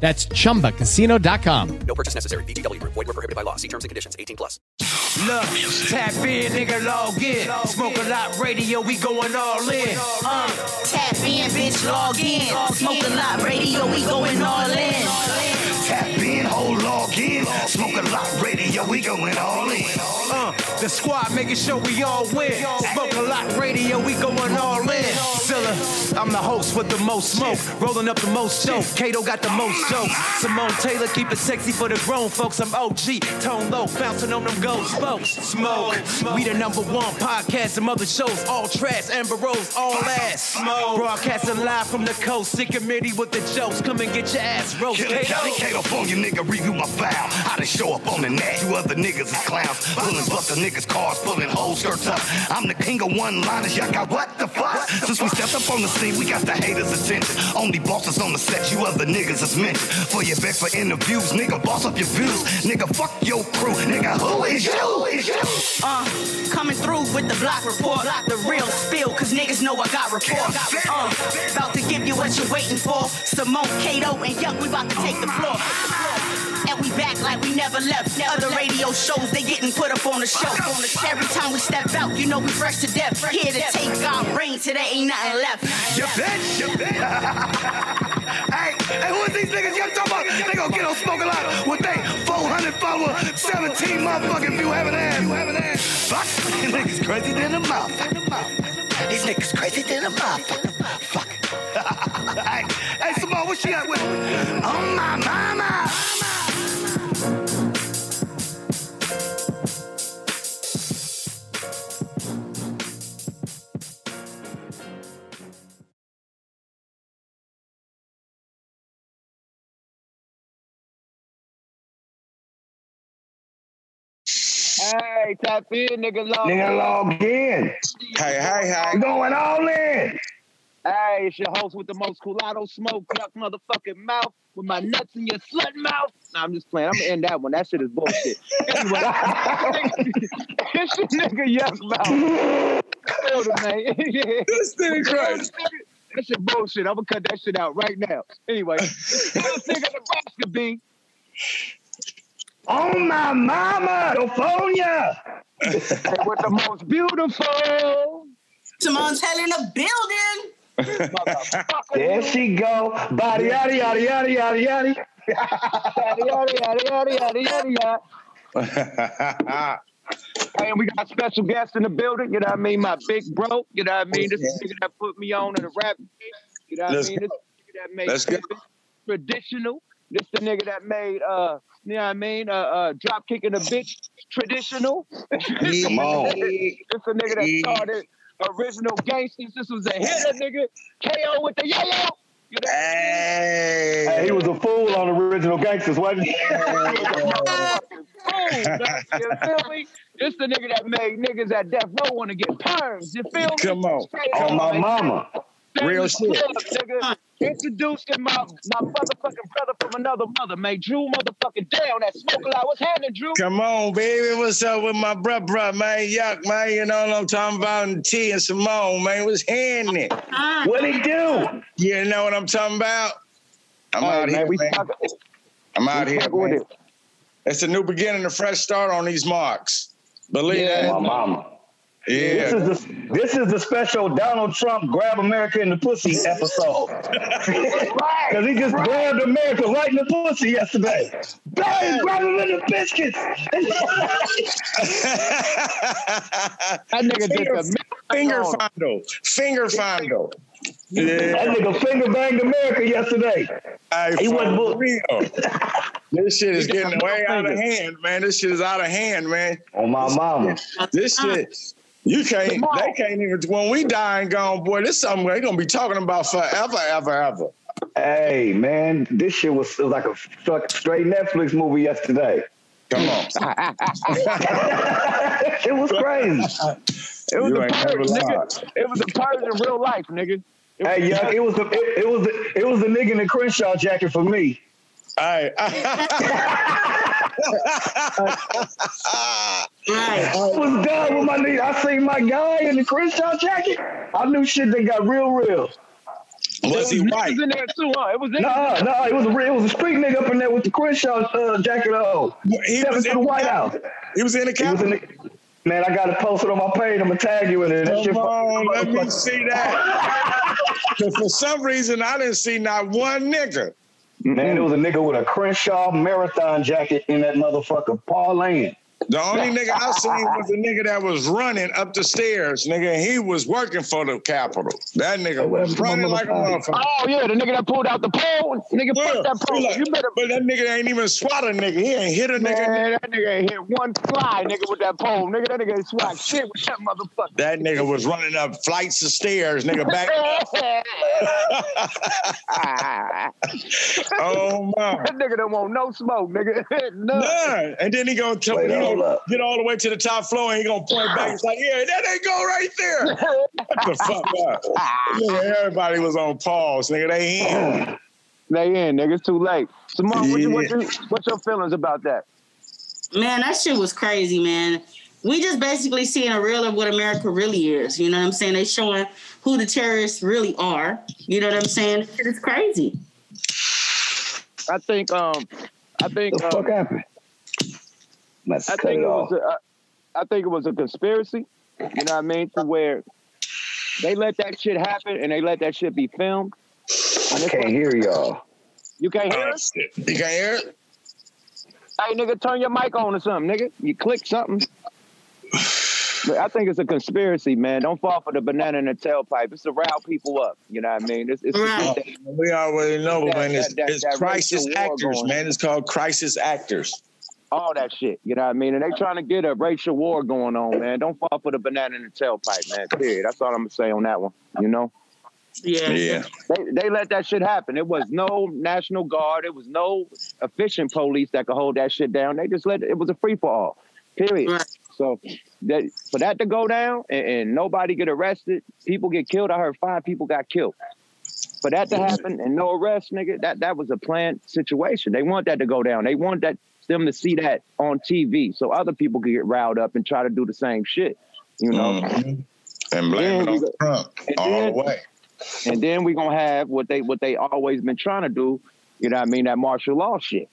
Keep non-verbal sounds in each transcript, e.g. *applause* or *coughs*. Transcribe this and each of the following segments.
That's chumbacasino.com. No purchase necessary. VGW. Void were prohibited by law. See terms and conditions. 18 plus. Look, tap in, nigga, log in. Smoke a lot radio, we going all in. Uh, Tap in, bitch, log in. Smoke a lot radio, we going all in. Tap in, hold log in. Smoke a lot radio, we going all in. uh, the squad making sure we all win. Smoke a lot radio, we going all in. Zilla, I'm the host with the most smoke. Rolling up the most dope. Kato got the most jokes. Simone Taylor, keep it sexy for the grown folks. I'm OG, tone low, bouncing on them gold spokes. Smoke, we the number one podcast. Some other shows, all trash. Amber Rose, all ass. Smoke, broadcasting live from the coast. Sick committee with the jokes. Come and get your ass roast. Kato. California nigga, review my file. I done show up on the net. You other niggas is clowns. Pulling buster niggas' cars, pulling whole skirts up. I'm the king of one liners. Y'all got what the fuck? Since we stepped up on the scene, we got the haters' attention. Only bosses on the set, you other niggas is mentioned. For your back for interviews, nigga, boss up your views. Nigga, fuck your crew. Nigga, who is you? Who is you? Uh, coming through with the block report. The real spill, cause niggas know I got report. Uh, about to give you what you're waiting for. Simone, Kato, and Young, we about to take the floor. And we back like we never left. Other radio shows, they getting put up on the show. Every time we step out, you know we fresh to death. Here to take our reign till there ain't nothing left. You bitch, you bitch. *laughs* hey, hey, who is these niggas y'all talking about? They gonna get on smoke a lot with they 400 follower, 17 motherfucking view having ass, having ass. Fuck, these niggas crazy than a motherfucker. These niggas crazy than a motherfucker. Fuck. *laughs* hey, hey, Simone, what she at with? Oh my mama. Hey, tap in, nigga, log Nigga, log in. Hey, hey, hey. We going all in. Hey, it's your host with the most culatto smoke, yuck motherfucking mouth, with my nuts in your slut mouth. Nah, I'm just playing. I'm gonna end that one. That shit is bullshit. Anyway, *laughs* it's your nigga Yukmouth. Feel it, man. yeah. *laughs* This thing crazy. That shit bullshit. I'm gonna cut that shit out right now. Anyway, this nigga Nebraska B. Oh my mama, California. Hey, with the most beautiful Simone's hell in the building. There she go. Body yada yada yada yada yada. Yada, yada, yada, yada, yada, yada. Hey, *laughs* and we got special guests in the building. You know what I mean? My big bro. You know what I mean? This is the nigga that put me on in the rap. game. You know what Let's I mean? This nigga that made Let's go. Traditional. This the nigga that made uh, you know what I mean? Uh, uh, drop kicking a bitch traditional. Come *laughs* on. This a nigga that started original gangsters. This was a hitter, nigga. KO with the yo yo. You know what I mean? Hey. Hey, he was a fool on original gangsters, wasn't he? Boom, *laughs* man. You feel me? This the nigga that made niggas at death row want to get perms. You feel me? Come on. Straight On up, my mama. Real shit. Club, nigga. Introducing my my motherfucking brother from another mother, man. Drew motherfucking down that smoke a lot. What's happening, Drew? Come on, baby. What's up with my bruh, bruh, man? Yuck, man. You know what I'm talking about? And T and Simone, man. What's happening? Ah. What he do? You know what I'm talking about? I'm Hey, out man, here, we man. fucking- I'm out we here, fucking with man. it. It's a new beginning, a fresh start on these marks. Believe Yeah, that. My mama. Yeah. This is the this is the special Donald Trump grab America in the pussy episode. Because he just grabbed America right in the pussy yesterday. Bang! Grab him in the biscuits. *laughs* That nigga did finger, the finger on. fondle. Finger fondle. That Yeah. nigga finger banged America yesterday. Hey, He for wasn't bull- real. This shit is He got getting no way out of fingers. hand, man. This shit is out of hand, man. On my mama. This shit, you can't, they can't even, when we die and gone, boy, this is something they're going to be talking about forever, ever, ever. Hey man, this shit was, was like a fuck- straight Netflix movie yesterday. Come on. *laughs* *laughs* it was crazy. *laughs* It was You the ain't purge, nigga. It was the purge in real life, nigga. It was Hey, yeah, it was the it, it was the it was the nigga in the Crenshaw jacket for me. Hey. Right. I was done with my nigga. I seen my guy in the Crenshaw jacket. I knew shit that got real, real. Was he white? was in there too, huh? It was in Nah, nah, it was a real, it was a street nigga up in there with the Crenshaw uh, jacket on. He Stepping was in the the White House. He was in the He Capitol. man, I got it posted on my page. I'm gonna tag you in it. That shit Come on, let me see that. *laughs* for some reason, I didn't see not one nigga. Man, it was a nigga with a Crenshaw marathon jacket in that motherfucker. Paul Lane. The only nigga I seen was the nigga that was running up the stairs, nigga. He was working for the Capitol. That nigga was Whatever, running like a motherfucker. Oh yeah, the nigga that pulled out the pole. Nigga, Yeah, fuck that pole. like- you better but that nigga ain't even swat a nigga. He ain't hit a nigga. Man, that nigga ain't hit one fly, nigga, with that pole. Nigga, that nigga ain't swat shit with that motherfucker. That nigga was running up flights of stairs, nigga. Back. *laughs* *laughs* oh my. That nigga don't want no smoke, nigga. *laughs* None. None. And then he gonna, tell, Wait, he hold up. get all the way to the top floor and he gonna point back. It's like, yeah, that ain't go right there. *laughs* What the fuck up? *laughs* Nigga, everybody was on pause, nigga. They in. They in, nigga. It's too late. Simone, what you, what you, what's your feelings about that? Man, that shit was crazy, man. We just basically seeing a real of what America really is. You know what I'm saying? They showing who the terrorists really are. You know what I'm saying? It's crazy. I think, um, I think, The um, fuck happened? Let's I think it it was. off. A, I I think it was a conspiracy. You know what I mean? To where they let that shit happen and they let that shit be filmed. I can't hear y'all. You can't hear us? You can't hear it? Hey, nigga, turn your mic on or something, nigga. You click something. But I think it's a conspiracy, man. Don't fall for the banana in the tailpipe. It's to rile people up. You know what I mean? It's, it's Right. We already know, That- man. It's, that- that- it's that crisis actors, man. It's called crisis actors. All that shit. You know what I mean? And they trying to get a racial war going on, man. Don't fall for the banana in the tailpipe, man. Period. That's all I'm gonna say on that one. You know? Yeah. Yeah. They they let that shit happen. It was no National Guard. It was no efficient police that could hold that shit down. They just let it, it was a free for all. Period. Right. So that for that to go down and, and nobody get arrested, people get killed. I heard five people got killed. For that to happen and no arrest, nigga, that that was a planned situation. They want that to go down. They want that them to see that on TV so other people can get riled up and try to do the same shit. You know. Mhm. And blame it on go- Trump and all then- the way. And then we gonna have what they what they always been trying to do, you know what I mean, that martial law shit.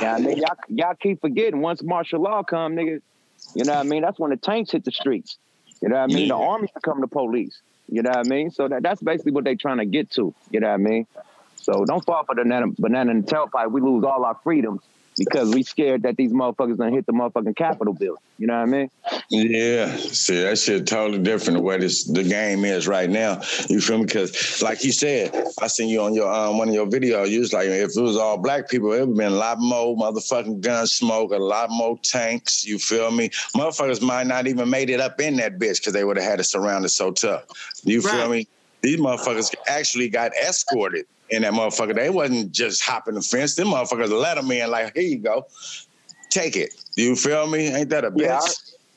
Yeah, I mean, y'all, y'all keep forgetting once martial law come, nigga, you know what I mean? That's when the tanks hit the streets. You know what I mean? The Yeah. army become the police. You know what I mean? So that, that's basically what they trying to get to. You know what I mean? So don't fall for the banana, banana the tailpipe. We lose all our freedoms because we scared that these motherfuckers gonna hit the motherfucking Capitol building. You know what I mean? Yeah, see that shit totally different the way this the game is right now. You feel me? Because like you said, I seen you on your um, one of your videos. You was like, if it was all black people, it would have been a lot more motherfucking gun smoke, a lot more tanks. You feel me? Motherfuckers might not even made it up in that bitch because they would have had it surrounded so tough. You feel Right. me? These motherfuckers actually got escorted in that motherfucker. They wasn't just hopping the fence. Them motherfuckers let them in like, here you go, take it. You feel me? Ain't that a bitch? Yeah,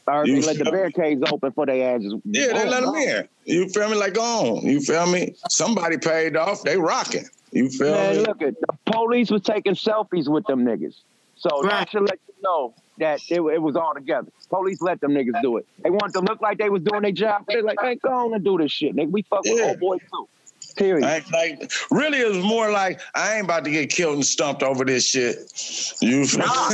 I heard You they let the feel me? barricades open for their asses. Yeah, they Oh, let them no. in. You feel me? Like, go on. You feel me? Somebody paid off. They rocking. You feel Man, me? look at the police was taking selfies with them niggas. So that Right. should let you know that it, it was all together. Police let them niggas do it. They wanted to look like they was doing their job. They like, hey, go on and do this shit, nigga. We fuck with Yeah. old boy too. Period. I like really it was more like I ain't about to get killed and stumped over this shit. You feel Nah.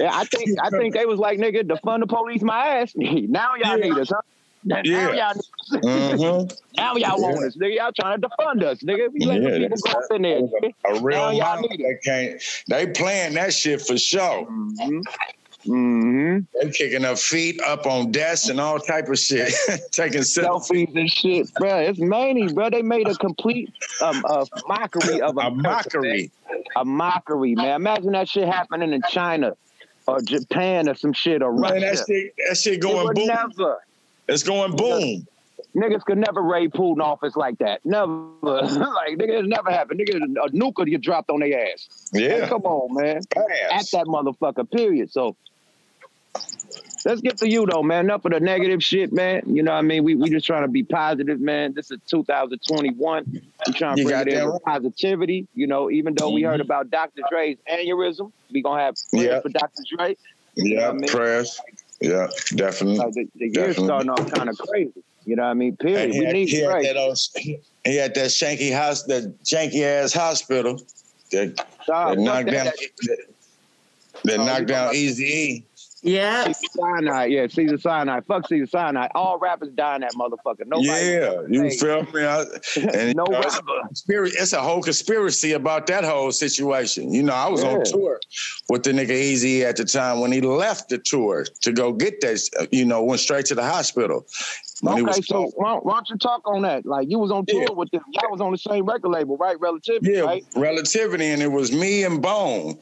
yeah, I think I think they was like, nigga, defund the police my ass. *laughs* now y'all need us, huh? Now Yeah. y'all need us. Mhm. *laughs* now y'all want us, nigga. Y'all trying to defund us, nigga. We Yeah, people go up in there. A real Now y'all need they can't they playing that shit for sure. Mm-hmm. They kicking up feet up on desks and all type of shit. *laughs* Taking selfies. And shit, bro. It's many, bro. They made a complete um, a mockery of A mockery. A mockery, man. Imagine that shit happening in China or Japan or some shit or Russia. Man, that shit that shit going boom. never. It's going boom. Niggas could never raid Putin office like that. Never. *laughs* like, nigga, it never happened. Nigga, a nuke get dropped on their ass. Yeah. Like, come on, man. At that motherfucker, period. So let's get to you though, man. Enough of the negative shit, man. You know what I mean? We we just trying to be positive, man. This is 2021. We trying to You bring in that with positivity. You know, even though we heard mm-hmm. about Dr. Dre's aneurysm, we gonna have prayers Yeah. for Dr. Dre. Yeah, I mean? prayers. Yeah, definitely. Like the, the year's Definitely. starting off kind of crazy. You know what I mean? Period. We had, need he, had that uh, he had that shanky house, that janky ass hospital that, Dog, that knocked fuck down that. that, that Oh, knocked down Easy E. Yeah. Caesar Sinai, yeah, Cedars-Sinai. Fuck Cedars-Sinai. All rappers dying that motherfucker. Nobody Yeah, you Hey. feel me? I, *laughs* and No you know, it's, a rapper. it's a whole conspiracy about that whole situation. You know, I was on tour with the nigga Eazy at the time when he left the tour to go get that. You know, went straight to the hospital. When Okay, was so why, why don't you talk on that? Like you was on tour Yeah. with them. Y'all was on the same record label, right? Relativity, Yeah, right? relativity, and it was me and Bone.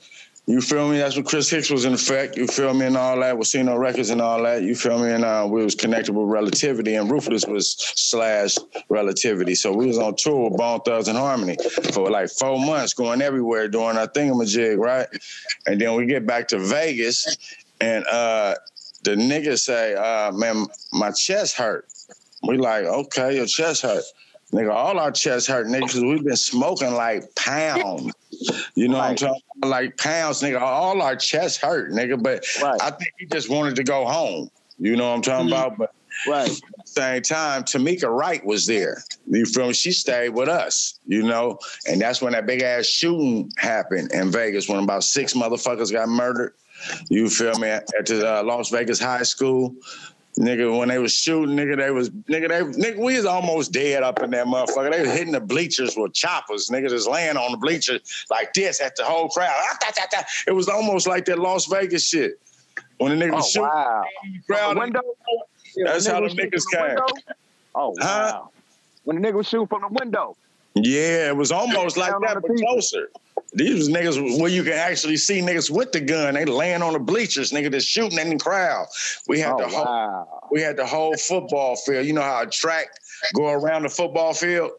You feel me? That's when Chris Hicks was in effect. You feel me? And all that, We with Casino Records and all that. You feel me? And uh, we was connected with Relativity, and Ruthless was slash Relativity. So we was on tour with Bone Thugs-n-Harmony for like four months, going everywhere doing our thingamajig, right? And then we get back to Vegas, and uh, the nigga say, uh, "Man, my chest hurt." We like, okay, your chest hurt. Nigga, all our chests hurt, nigga, because we've been smoking like pounds. You know what I'm talking about? Like pounds, nigga. All our chests hurt, nigga. But Right. I think he just wanted to go home. You know what I'm talking about? But Right. at the same time, Tamika Wright was there. You feel me? She stayed with us, you know? And that's when that big ass shooting happened in Vegas when about six motherfuckers got murdered. You feel me? At the uh, Las Vegas High School. Nigga, when they was shooting, nigga, they was nigga, they nigga, we was almost dead up in that motherfucker. They was hitting the bleachers with choppers, nigga, just laying on the bleachers like this at the whole crowd. Ah. It was almost like that Las Vegas shit. When the nigga Oh was shooting wow. the crowd, the window. That's when how the niggas from the came. window? Oh Huh? wow. When the nigga was shooting from the window. Yeah, it was almost like that, the but people. closer. These niggas where you can actually see niggas with the gun. They laying on the bleachers, nigga, just shooting in the crowd. We had Oh the whole wow. we had the whole football field. You know how a track go around the football field?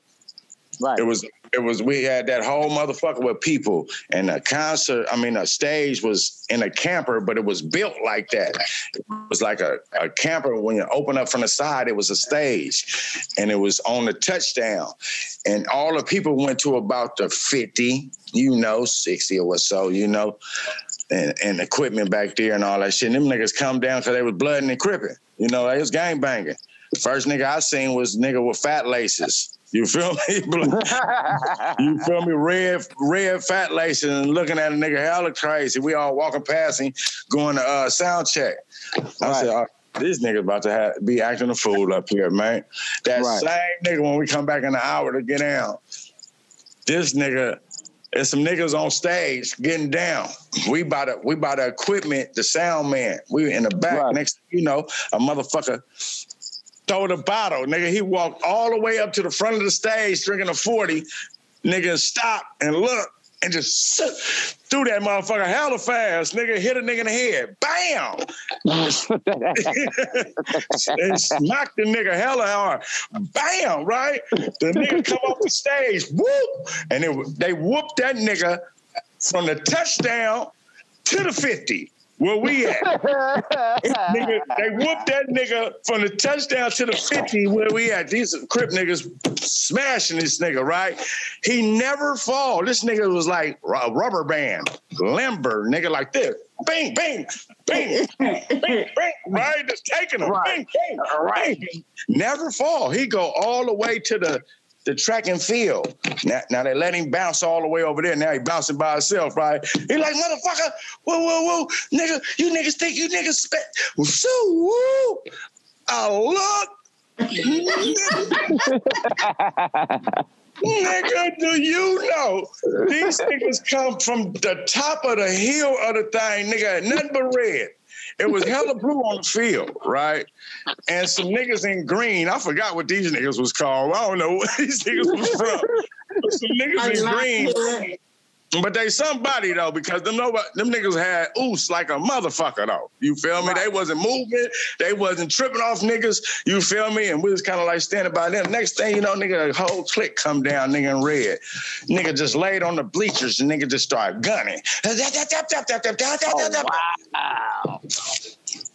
Right. It was it was we had that whole motherfucker with people and a concert, I mean a stage was in a camper, but it was built like that. It was like a, a camper when you open up from the side, it was a stage and it was on the touchdown. And all the people went to about the 50, you know, 60 or so, you know, and, and equipment back there and all that shit. And them niggas come down because they was blooding and cripping. You know, they was gang banging. First nigga I seen was nigga with fat laces. You feel me? *laughs* you feel me? Red, red fat laces and looking at a nigga hella crazy. We all walking past him, going to uh, sound check. I said, oh, this nigga about to have, be acting a fool up here, man. That Right. same nigga when we come back in an hour to get down. This nigga, there's some niggas on stage getting down. We by the we by the equipment, the sound man. We in the back. Right. Next, you know, a motherfucker throw the bottle. Nigga, he walked all the way up to the front of the stage drinking a 40. Nigga, stop and look and just threw that motherfucker hella fast. Nigga hit a nigga in the head. Bam! *laughs* and smacked the nigga hella hard. Bam! Right? The nigga come off the stage. Whoop! And it, they whooped that nigga from the touchdown to the 50. Where we at? nigga, they whooped that nigga from the touchdown to the 50 where we at. These crip niggas smashing this nigga, right? He never fall. This nigga was like a rubber band, limber, nigga like this. Bing, bing, bing, bing, bing, right? Just taking him. Right. Bing, bing, right. Never fall. He go all the way to the the track and field. Now, now they let him bounce all the way over there. Now he bouncing by himself, right? He like, motherfucker, whoa, whoa, whoa, nigga, you niggas think you niggas spent, so, woo. I look. *laughs* Nigga, do you know these niggas come from the top of the hill of the thing, nigga, nothing but red. It was hella blue on the field, right? And some niggas in green. I forgot what these niggas was called. I don't know what *laughs* these niggas was from. Some niggas in green. But they somebody though, because them nobody, them niggas had oos like a motherfucker though. You feel me? They wasn't moving, they wasn't tripping off niggas. You feel me? And we was kind of like standing by them. Next thing you know, nigga, a whole clique come down, nigga in red. Nigga just laid on the bleachers and nigga just started gunning. wow.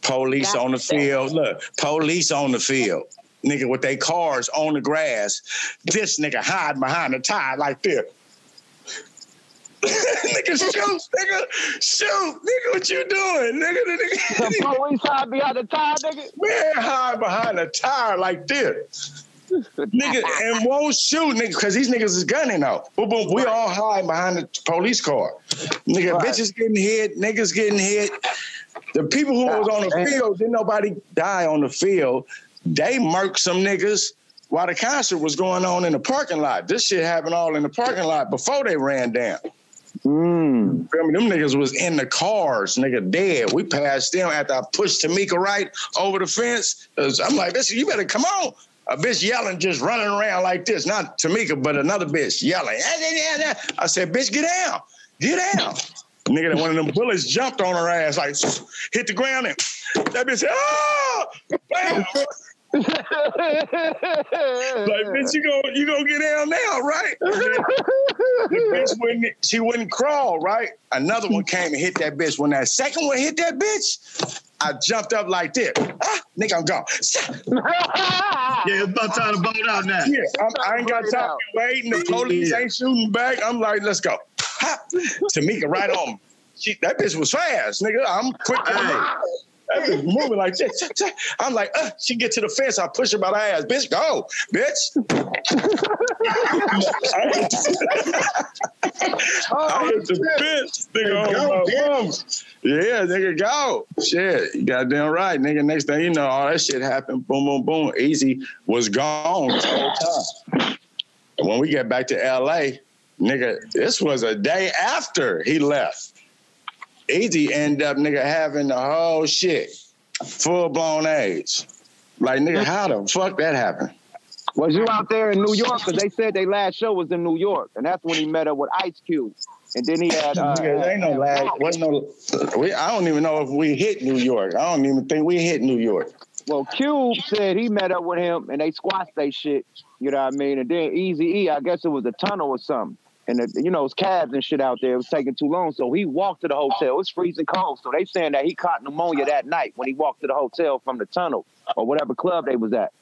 Police on the field. Look, police on the field. Nigga with their cars on the grass. This nigga hide behind the tire like this. *laughs* nigga, shoot, nigga, shoot, nigga, what you doing, nigga? The, nigga, *laughs* the police hide behind the tire, nigga. Man, hide behind the tire like this. nigga, and won't shoot, nigga, because these niggas is gunning out. Boom, boom, we all hide behind the police car. Nigga, right. bitches getting hit, niggas getting hit. The people who was on the field, didn't nobody die on the field. They murked some niggas while the concert was going on in the parking lot. This shit happened all in the parking lot before they ran down. Mm. Them niggas was in the cars, nigga, dead. We passed them after I pushed Tamika right over the fence. I'm like, this, you better come on. A bitch yelling, just running around like this. Not Tamika, but another bitch yelling. I said, bitch, get down. Get down. Nigga, one of them bullets jumped on her ass, like hit the ground and that bitch said, oh! Bam! Like, bitch, you go, you gonna get down now, right? the bitch wouldn't, she wouldn't crawl, right? Another one came and hit that bitch. When that second one hit that bitch, I jumped up like this. Ah, nigga, I'm gone. *laughs* yeah, it's about time to vote out now. Yeah, I'm, I ain't got time to waiting. The police yeah. ain't shooting back. I'm like, let's go. Ha! Tamika right on. She, that bitch was fast, nigga. I'm quick. Hey. That bitch moving like this. I'm like, uh, she get to the fence. I push her by the ass. Bitch, go, bitch. I hit the bitch. Nigga, go, go. Yeah, nigga, go. Shit, you goddamn right, nigga. Next thing you know, all that shit happened. Boom, boom, boom. Eazy was gone the whole time. when we get back to LA, nigga, this was a day after he left. Eazy end up nigga having the whole shit, full blown AIDS. Like nigga, how the fuck that happened? Was you out there in New York? Because they said their last show was in New York, and that's when he met up with Ice Cube. And then he had. Uh, yeah, ain't no last. Wasn't no. We, I don't even know if we hit New York. I don't even think we hit New York. Well, Cube said he met up with him and they squashed they shit. You know what I mean? And then Easy E, I guess it was a tunnel or something and the, you know, it's cabs and shit out there. It was taking too long, so he walked to the hotel. It's freezing cold, so they saying that he caught pneumonia that night when he walked to the hotel from the tunnel or whatever club they was at.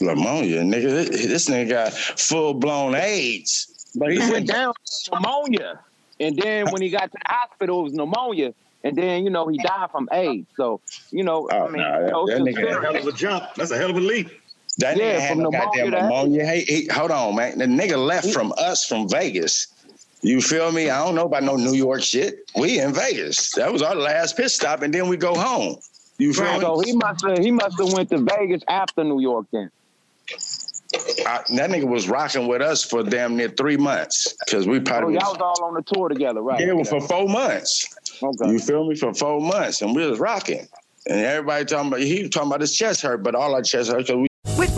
Pneumonia, nigga. This, nigga got full blown AIDS. But he went down pneumonia, and then when he got to the hospital, it was pneumonia. And then you know he died from AIDS. So you know, oh, I mean, nah, you know, that, that nigga a hell of a jump. That's a hell of a leap. That Yeah, nigga had no pneumonia goddamn pneumonia. Hey, hey, hold on, man. The nigga left from us from Vegas. You feel me? I don't know about no New York shit. We in Vegas. That was our last pit stop, and then we go home. You feel So me? he must have he must have went to Vegas after New York then. I, that nigga was rocking with us for damn near three months because we Oh, probably y'all was all on the tour together, right? yeah, for four months. Okay. You feel me? For four months, and we was rocking. And everybody talking about he was talking about his chest hurt, but all our chest hurt because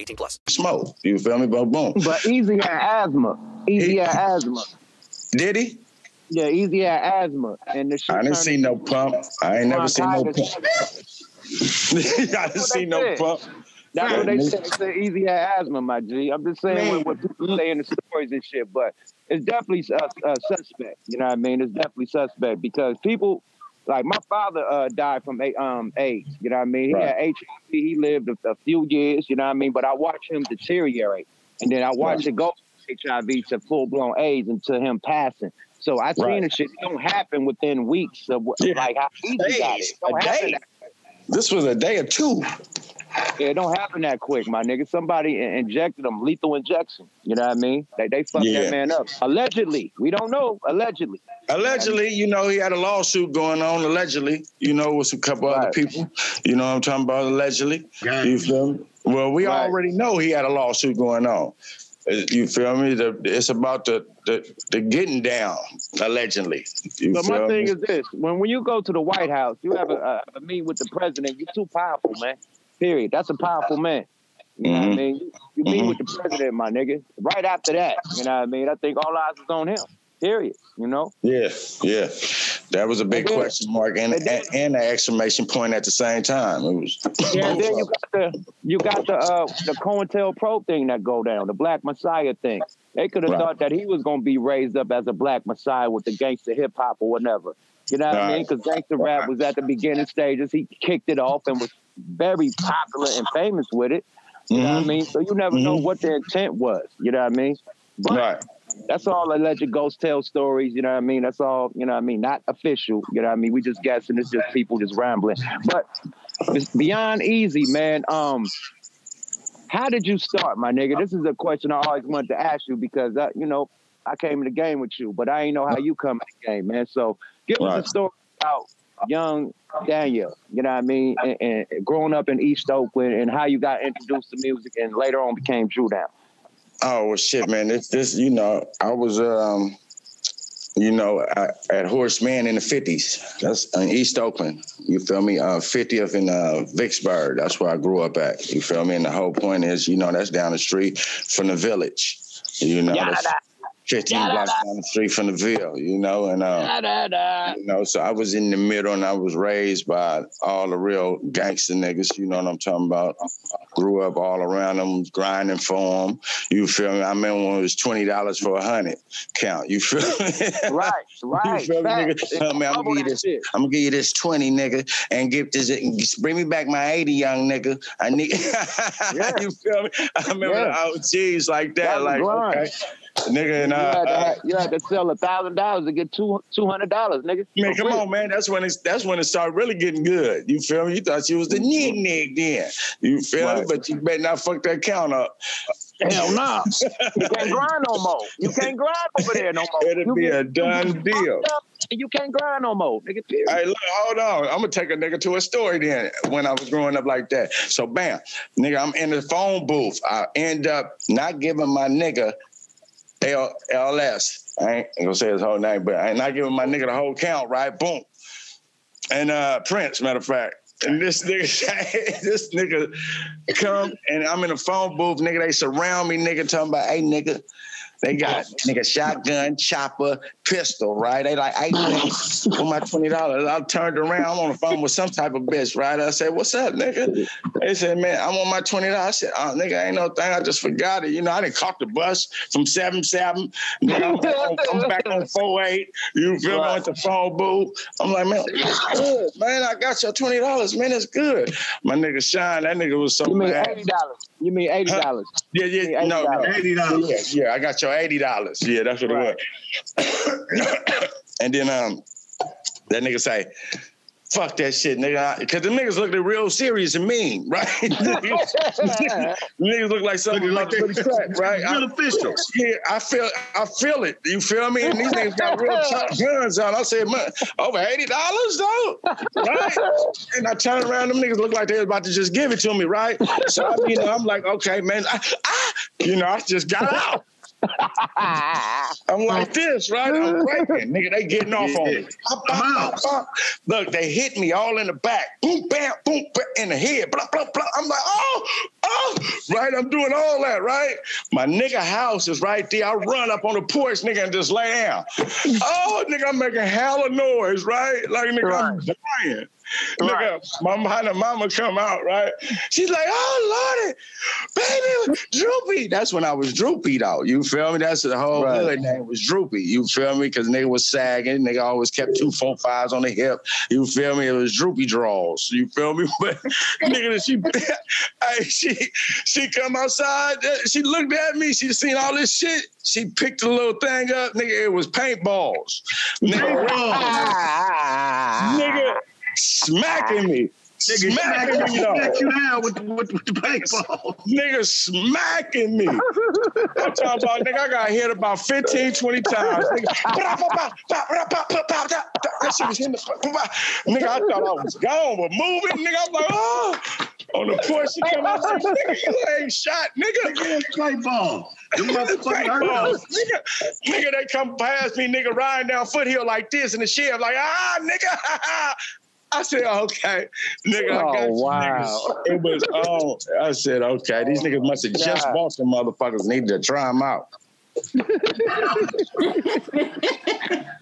18 plus. Smoke. You feel me? But boom. But Eazy had asthma. Eazy had asthma. Did he? Yeah, Eazy had asthma, and the shit I didn't see no pump. I ain't never seen no pump. *laughs* *laughs* I didn't see no pump. That's what they Yeah. said. Said Eazy had asthma, my G. I'm just saying what, what people say in the stories and shit, but it's definitely uh, uh, suspect. You know what I mean? It's definitely suspect because people, like my father, uh, died from a- um AIDS. You know what I mean? He Right. had HIV. He lived a, a few years. You know what I mean? But I watched him deteriorate, and then I watched Right. it go from HIV to full blown AIDS and to him passing. So I seen Right. the shit. It don't happen within weeks of Yeah. like how Eazy got it. Days, It don't a day. that This was a day or two. Yeah, it don't happen that quick, my nigga. Somebody injected him, lethal injection. You know what I mean? They they fucked Yeah. that man up. Allegedly. We don't know. Allegedly. Allegedly, you know, he had a lawsuit going on. Allegedly, you know, with a couple other people. You know what I'm talking about? Allegedly. You feel me? Well, we Right. already know he had a lawsuit going on. Uh, You feel me? The, it's about the, the the getting down. Allegedly. You But my feel thing me? is this: when when you go to the White House, you have a, a, a meet with the president. You're too powerful, man. Period. That's a powerful man. You know what I Mhm. mean? You, meet with the president, my nigga. Right after that, you know what I mean? I think all eyes is on him. Period. You know? Yeah, yeah. That was a big then- question mark and, and then- and, an exclamation point at the same time. It was *laughs* Yeah, and then you *laughs* got the you got the uh the COINTELPRO thing that go down, the Black Messiah thing. They could have Right. thought that he was gonna be raised up as a Black Messiah with the gangster hip hop or whatever. You know what I mean? Right. Because gangster rap was at the beginning stages. He kicked it off and was very popular and famous with it. You know what I Mhm. mean? So you never know Mhm. what their intent was. You know what I mean? But right. that's all alleged ghost tale stories, you know what I mean? That's all, you know what I mean? Not official, you know what I mean? We just guessing, it's just people just rambling. But it's beyond easy, man. Um, how did you start, my nigga? This is a question I always wanted to ask you because I, you know, I came in the game with you, but I ain't know how you come in the game, man. So give us a story about young Daniel, you know what I mean, and, and growing up in East Oakland and how you got introduced to music and later on became Drew Down. Oh well, shit, man. This, this, you know, I was, um, you know, at, at Horseman in the fifties. That's in East Oakland. You feel me? Uh, 50th in uh, Vicksburg. That's where I grew up at. You feel me? And the whole point is, you know, that's down the street from the village. You know, that's 15 blocks down the street from the Ville. You know, and uh, you know, so I was in the middle, and I was raised by all the real gangster niggas. You know what I'm talking about? Grew up all around them, grinding for them. You feel me? I remember when it was twenty dollars for a hundred count. You feel me? Right, *laughs* right. You feel me, nigga? facts. Tell me, I'm gonna give you this. I'm gonna give you this twenty, nigga, and give this. Bring me back my eighty, young nigga. I need. *laughs* you feel me? I remember Yeah. the OGs like that. That like, okay, nigga, and you, uh, had to, uh, you had to sell a thousand dollars to get two two hundred dollars, nigga. Man, come on, man. That's when it's that's when it started really getting good. You feel me? You thought you was the nig nig then. You feel me? But you better not fuck that count up. Hell no. *laughs* You can't grind no more. You can't grind over there no more. It'll You be a you done deal. You can't grind no more, nigga. Period. Hey, look, hold on. I'm gonna take a nigga to a story then when I was growing up like that. So bam, nigga, I'm in the phone booth. I end up not giving my nigga L- LS. I ain't gonna say his whole name, but I ain't not giving my nigga the whole count, right? Boom. And uh Prince, matter of fact. And this nigga, *laughs* this nigga come and I'm in a phone booth, nigga. They surround me, nigga, talking about, hey, nigga, they got nigga shotgun, chopper, pistol, right? They like, hey, nigga, for my twenty dollars. I turned around, I'm on the phone with some type of bitch, right? I said, what's up, nigga? They said, man, I'm on my twenty dollars. I said, oh, nigga, ain't no thing. I just forgot it. You know, I didn't caught the bus from seven seven. Nigga, I'm, I'm, I'm back on four eight. You feel me? At the phone booth. I'm like, man, good, man. I got your twenty dollars, man. It's good. My nigga Shine, that nigga was so You mean mad. eighty dollars? You mean eighty dollars? Yeah, yeah, no, no, $80. Yeah, yeah, I got your eighty dollars. Yeah, that's what it was. And then um, that nigga say, fuck that shit, nigga. Because the niggas looked real serious and mean, *laughs* right? *laughs* niggas look like something like pretty crap, *laughs* right? Real official. Yeah, I feel, I feel it. You feel me? And these niggas got real tough guns on. I said, man, over eighty dollars though, right? And I turn around, them niggas look like they was about to just give it to me, right? So I, you know, I'm like, okay, man, I, I, you know, I just got out. I'm like this, right? I'm breaking. Nigga, they getting off on me. *laughs* Pop, pop, pop. Look, they hit me all in the back. Boom, bam, boom, bam, in the head. Blah, blah, blah. I'm like, oh, oh, right? I'm doing all that, right? My nigga house is right there. I run up on the porch, nigga, and just lay down. *laughs* Oh, nigga, I'm making hella noise, right? Like, nigga, I'm dying. Nigga, my mama, mama come out, right? She's like, oh, Lordy, baby, Droopy. That's when I was Droopy, though. You feel me? That's the whole Right. hood name was Droopy. You feel me? Because nigga was sagging. Nigga always kept two, four, fives on the hip. You feel me? It was Droopy draws. You feel me? *laughs* But nigga, she, *laughs* she, she come outside. uh, She looked at me. She seen all this shit. She picked the little thing up. Nigga, it was paintballs. Nigga, *laughs* nigga smacking me. Nigga, smacking smack me, you, smack you down with, with, with the baseball. Nigga smacking me. I'm talking about, nigga, I got hit about 15, 20 times. Nigga, that shit was hitting Nigga, I thought I was gone, but moving, nigga, I'm like, oh. On the porch, she come out, nigga, you ain't shot, nigga. Play ball. Them motherfucking hurt balls. Nigga, nigga, they come past me, nigga, riding down foothill like this in the shit. I'm like, ah, nigga. I said, okay, nigga, I got Oh, you, wow. niggas. *laughs* It was on. I said, okay, these niggas must have just bought some motherfuckers. Need to try them out.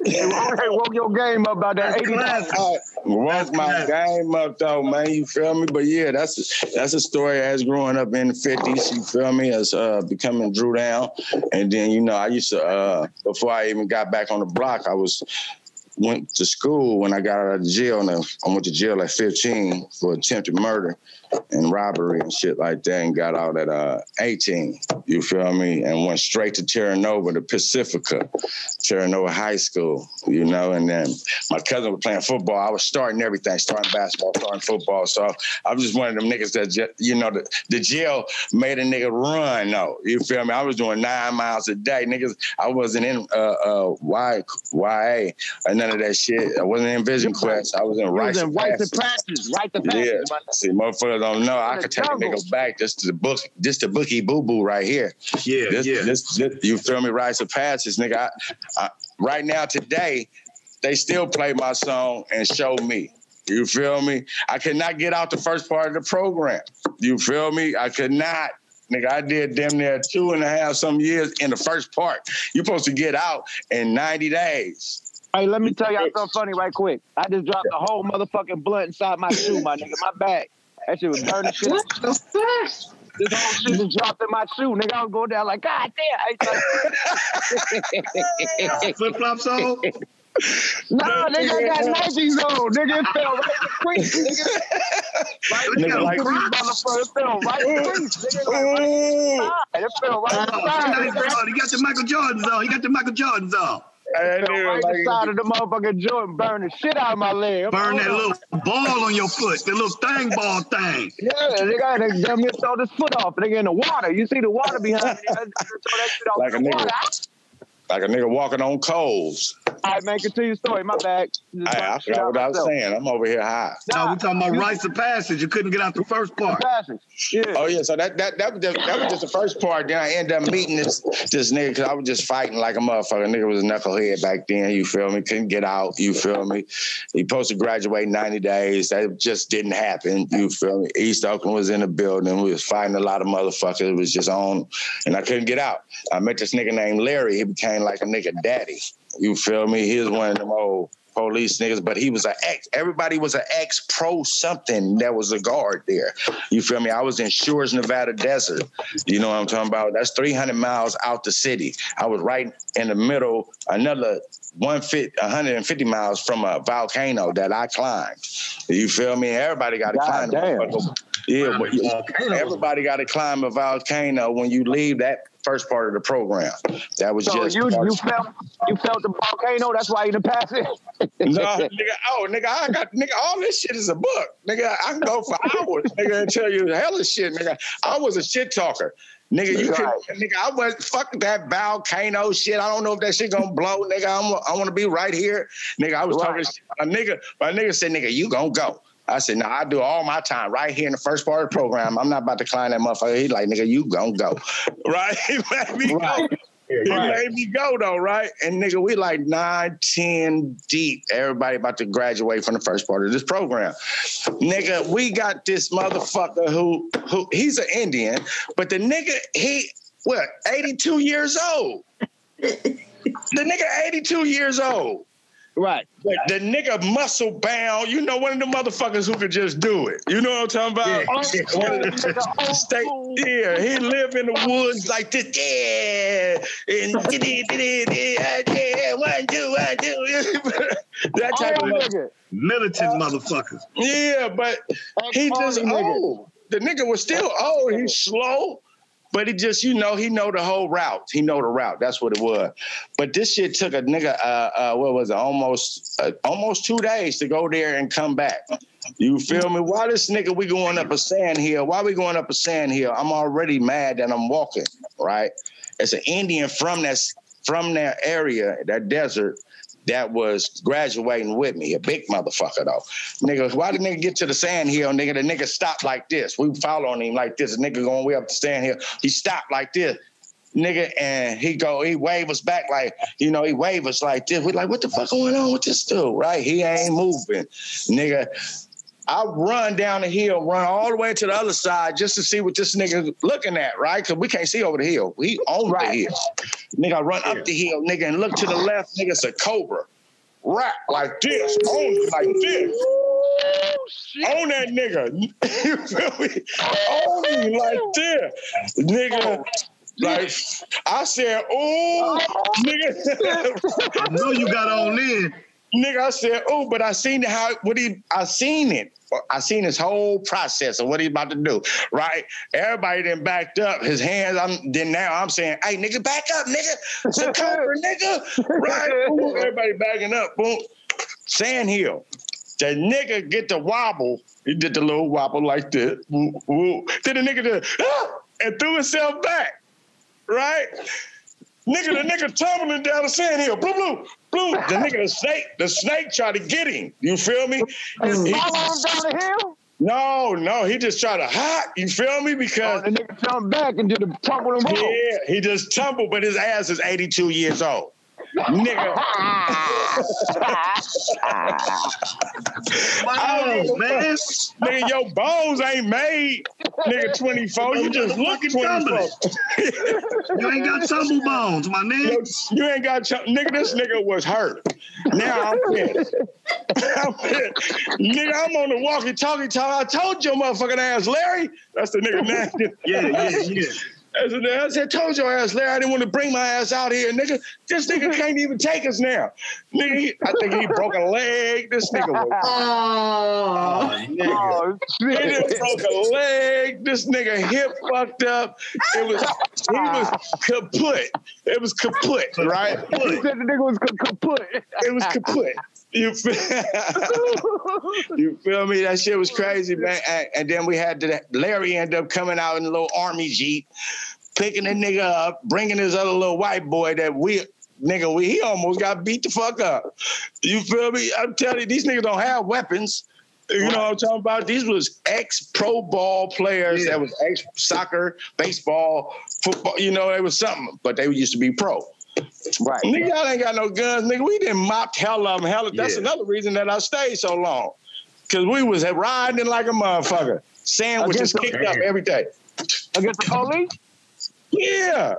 Hey, woke your game up about that eighty. I woke my game up though, man. You feel me? But yeah, that's that's a story as growing up in the fifties. You feel me? As uh, becoming Drew down, and then you know I used to uh, before I even got back on the block, I was went to school when I got out of jail. I went to jail at 15 for attempted murder and robbery and shit like that, and got out at uh, 18. You feel me? And went straight to Terra Nova, to Pacifica, Terra Nova High School. You know, and then my cousin was playing football. I was starting everything, starting basketball, starting football. So I was just one of them niggas that, ju- you know, the, the jail made a nigga run. No, you feel me? I was doing nine miles a day, niggas. I wasn't in uh, uh, y, YA or none of that shit. I wasn't in Vision Quest. I was in You was Rice in right to practice, right to Yeah, practice. my see, motherfuckers don't know. Um, I In the could take a jungle. nigga back just to the book, just the bookie boo boo right here. Yeah, This, yeah. this, this- you feel me? Rites of Passage, nigga. I, I, right now, today, they still play my song and show me. You feel me? I could not get out the first part of the program. You feel me? I could not. Nigga, I did damn near two and a half some years in the first part. you supposed to get out in 90 days. Hey, let me tell y'all something funny right quick. I just dropped a whole motherfucking blunt inside my shoe, my nigga, my bag. That shit was burning shit. This whole shit just dropped in my shoe, nigga. I was going down like, God damn. *laughs* Flip flops on? Nah, nigga, I got Nikes on. Nigga, it fell right in the crease, nigga. Right in Nigga, the like- crease, motherfucker. It fell right in the crease, nigga. Like, right in the. It fell right in the oh, side. He got the Michael Jordans on. He got the Michael Jordans on. Hey, Fell right in the side of the motherfucking joint, burn the shit out of my leg. Burn that little ball on your foot, that little thing ball thing. Yeah, they got had to damn near throw this foot off. Nigga in the water. You see the water behind me. I had to throw that shit off Like a nigga. water. Like a nigga walking on coals. All right, man, continue your story. My bag. Hey, I forgot what I was saying. I'm over here high. No, we're talking about rites of passage. You couldn't get out the first part. Yeah. Oh yeah, so that that that was just, that was just the first part. Then I ended up meeting this this nigga because I was just fighting like a motherfucker. Nigga was a knucklehead back then. You feel me? Couldn't get out. You feel me? He supposed to graduate in ninety days. That just didn't happen. You feel me? East Oakland was in the building. We was fighting a lot of motherfuckers. It was just on, and I couldn't get out. I met this nigga named Larry. He became like a nigga daddy. You feel me? He was one of them old police niggas, but he was an ex. Everybody was an ex pro something that was a guard there. You feel me? I was in Shores, Nevada desert. You know what I'm talking about? That's 300 miles out the city. I was right in the middle, another 150, 150 miles from a volcano that I climbed. You feel me? Everybody got to climb. damn. Yeah, but everybody got to climb a volcano when you leave that first part of the program. That was So just you you felt you felt the volcano. That's why you didn't pass it. *laughs* no, nigga. Oh, nigga, I got nigga. All this shit is a book, nigga. I can go for hours, *laughs* nigga, and tell you hella shit, nigga. I was a shit talker. Nigga, you can, nigga. I was fuck that volcano shit. I don't know if that shit gonna blow, nigga. I'm, I want to be right here, nigga. I was talking, shit. a nigga. My nigga said, nigga, you gonna go. I said, no, I do all my time right here in the first part of the program. I'm not about to climb that motherfucker. He like, nigga, you gonna go, *laughs* *laughs* right? He made me go. He made me go though, right? And nigga, we like nine, ten deep. Everybody about to graduate from the first part of this program. Nigga, we got this motherfucker who who he's an Indian, but the nigga, he what, 82 years old. *laughs* the nigga 82 years old. Right. But the nigga muscle bound, you know, one of the motherfuckers who could just do it. You know what I'm talking about? Yeah. One of the- Stay, yeah, he live in the woods like this. Yeah, and yeah, one, two, one, two. *laughs* that type of nigga. Militant motherfuckers. Yeah, but he just old. The nigga was still old. He's slow, but he just, you know, he know the whole route. He know the route. That's what it was. But this shit took a nigga, uh, uh, what was it, almost, uh, almost two days to go there and come back. You feel me? Why this nigga we going up a sand hill? Why we going up a sand hill? I'm already mad that I'm walking, right? It's an Indian from that from that area, that desert, that was graduating with me, a big motherfucker though. Nigga, why the nigga get to the sand hill, nigga? The nigga stopped like this. We following him like this. The nigga going way up the sand hill. He stopped like this. Nigga, and he go, he wave us back like, you know, he wave us like this. We like, what the fuck going on with this dude? Right? He ain't moving. Nigga, I run down the hill, run all the way to the other side just to see what this nigga looking at, right? Because we can't see over the hill. We on the hill. Nigga, I run up the hill, nigga, and look to the left, nigga, it's a cobra. Rap like this, on like this. On that nigga. *laughs* you feel me? On me like this. Nigga. Like I said, oh, *laughs* nigga. I know you got on in. Nigga, I said, oh, but I seen how what he I seen it. I seen his whole process of what he's about to do. Right? Everybody then backed up. His hands, I'm then now I'm saying, hey nigga, back up, nigga. *laughs* Cobra, nigga. Right? Boom, *laughs* everybody backing up. Boom. Sand hill. The nigga get the wobble. He did the little wobble like this. Woo, woo. Then the nigga did ah, and threw himself back. Right? Nigga, the nigga tumbling down the sand hill. Blue, blue, blue. The nigga, the snake, the snake tried to get him. You feel me? He- Follow down the hill. no, no, he just tried to hot. You feel me? Oh, because the nigga jumped back and did a tumble and roll. yeah, he just tumbled, but his ass is 82 years old. Nigga. Wow, man. Nigga, your bones ain't made. Nigga, 24. You just look 24. You ain't got tumble bones, my nigga. You ain't got chum- nigga. This nigga was hurt. Now I'm pissed. *laughs* I'm pissed. Nigga, I'm on the walkie-talkie. Talk. I told your motherfucking ass, Larry. That's the nigga *laughs* name. Yeah, yeah, yeah. As an- I told your ass, Larry, I didn't want to bring my ass out here, nigga. This nigga *laughs* can't even take us now. Nigga, he, I think he broke a leg. This nigga was. *laughs* Oh. nigga. Oh, he done broke a leg. This nigga hip fucked up. It was he was ah. kaput. It was kaput, right? He said the nigga was ka- kaput. It was kaput. You feel, *laughs* you feel me? That shit was crazy, man. *laughs* And, and then we had the, Larry end up coming out in a little army jeep, picking the nigga up, bringing his other little white boy that we nigga we he almost got beat the fuck up. You feel me? I'm telling you, these niggas don't have weapons. You know what I'm talking about? These was ex pro ball players that was ex soccer, baseball, football. You know, it was something, but they used to be pro. Right. Nigga, y'all ain't got no guns. Nigga, we didn't mop hell of them. Hell, that's Yeah. another reason that I stayed so long. Cause we was riding like a motherfucker. Sandwiches kicked up every day. Against the police? Yeah.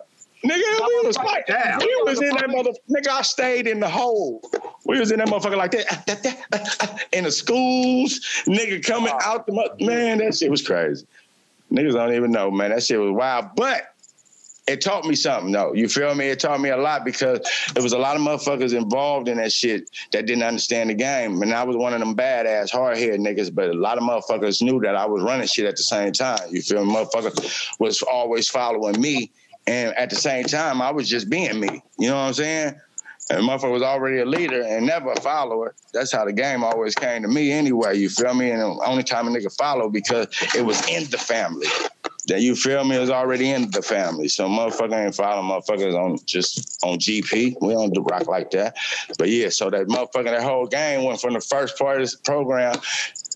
Nigga, we was like that. We was in that mother nigga, I stayed in the hole. We was in that motherfucker like that. Ah, ah, ah, in the schools, nigga coming out the man, that shit was crazy. Niggas don't even know, man. That shit was wild. But it taught me something though. You feel me? It taught me a lot because there was a lot of motherfuckers involved in that shit that didn't understand the game. And I was one of them badass, hard head niggas, but a lot of motherfuckers knew that I was running shit at the same time. You feel me? Motherfucker was always following me. And at the same time, I was just being me. You know what I'm saying? And motherfucker was already a leader and never a follower. That's how the game always came to me anyway. You feel me? And the only time a nigga followed because it was in the family. That you feel me? It was already in the family. So motherfucker ain't following motherfuckers on just on GP. We don't do rock like that. But yeah, so that motherfucker, that whole game went from the first part of this program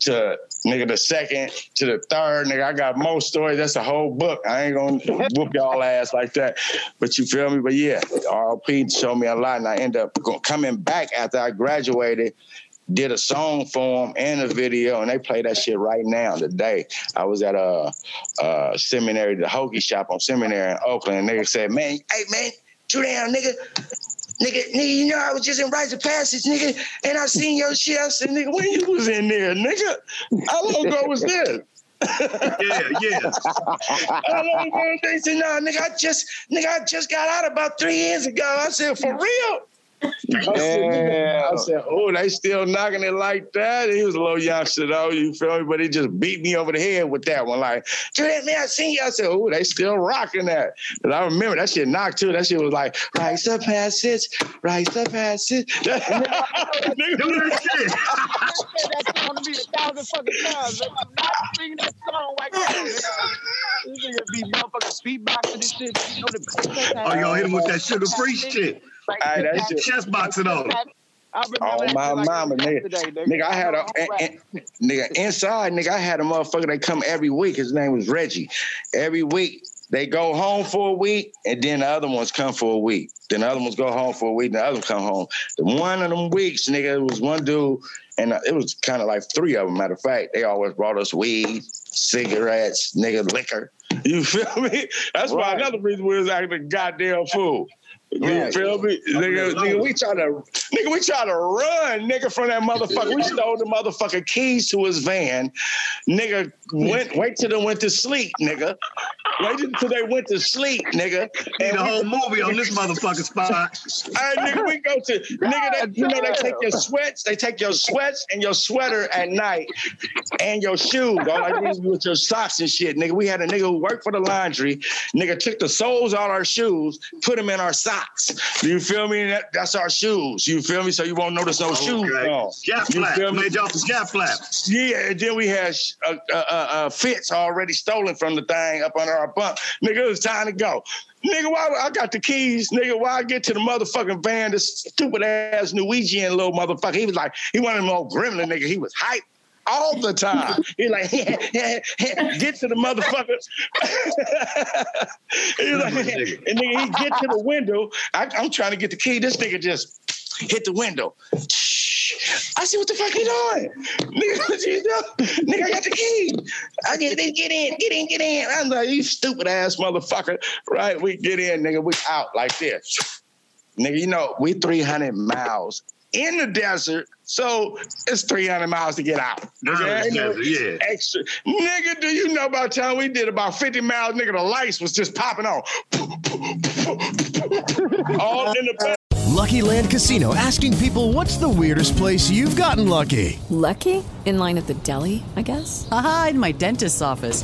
to nigga the second to the third. Nigga, I got more stories. That's a whole book. I ain't gonna whoop y'all ass like that. But you feel me? But yeah, RP showed me a lot, and I end up coming back after I graduated. Did a song for them and a video, and they play that shit right now today. I was at a, a seminary, the Hoagie shop on seminary in Oakland, and they said, "Man, hey man, two down, nigga." Nigga, nigga, you know I was just in Rites of Passage, nigga, and I seen your shit. I said, nigga, when you was in there, nigga? How long ago was this? yeah, yeah. *laughs* How long ago? They said, no, nigga, I just, nigga, I just got out about three years ago. I said, for real? I said, I said, oh, they still knocking it like that. He was a little youngster though, oh, you feel me? But he just beat me over the head with that one. Like, do that, man, I seen you. I said, oh, they still rocking that. And I remember that shit knocked too. That shit was like, rise up passage, rise up passage. *laughs* that song to me a thousand fucking times. Like, I'm not singing that song like this. This nigga be motherfucking beatboxing this shit. You know, the, Oh, yo, hit him with that sugar free shit. Hey, that shit- Chest boxing on. him. I Oh my like mama, nigga. yesterday, Nigga, I had a and- and- nigga inside, nigga. I had a motherfucker that come every week. His name was Reggie. Every week they go home for a week, and then the other ones come for a week. Then the other ones go home for a week, and the other ones come home. The one of them weeks, nigga, it was one dude, and uh, it was kind of like three of them. Matter of fact, they always brought us weed, cigarettes, nigga, liquor. *laughs* You feel me? That's why another reason we was acting a goddamn fool. You feel me? Nigga, nigga, we try to nigga, we try to run, nigga, from that motherfucker. We stole the motherfucker keys to his van. Nigga went wait till they went to sleep, nigga. Wait until they went to sleep, nigga. Need a whole movie on this motherfucking spot. Hey, nigga, we go to nigga. They, you know they take your sweats, they take your sweats and your sweater at night, and your shoes. All like these with your socks and shit, nigga. We had a nigga who worked for the laundry. Nigga took the soles out our shoes, put them in our socks. You feel me? That, that's our shoes. You feel me? So you won't notice no shoes Okay. on. Scap You flap. feel me? Made y'all scap flap. Yeah, and then we had sh- uh, uh, uh, uh, fits already stolen from the thing up under our bunk. Nigga, it was time to go. Nigga, why I got the keys? Nigga, why I get to the motherfucking van? This stupid ass Norwegian little motherfucker. He was like, he wanted more gremlin nigga. He was hype all the time. He like, *laughs* get to the motherfuckers. *laughs* he like, and nigga, he get to the window. I, I'm trying to get the key. This nigga just hit the window. I see what the fuck he doing. Nigga, what you doing? Nigga, I got the key. I get it, get in, get in, get in. I'm like, you stupid ass motherfucker. Right? We get in, nigga, we out like this. Nigga, you know, we 300 miles in the desert, so it's 300 miles to get out. Nigga, ain't no yeah. Extra. Nigga, do you know by the time we did about 50 miles, nigga, the lights was just popping on. *laughs* All in the back. Lucky Land Casino asking people what's the weirdest place you've gotten lucky? Lucky? In line at the deli, I guess? Aha, in my dentist's office.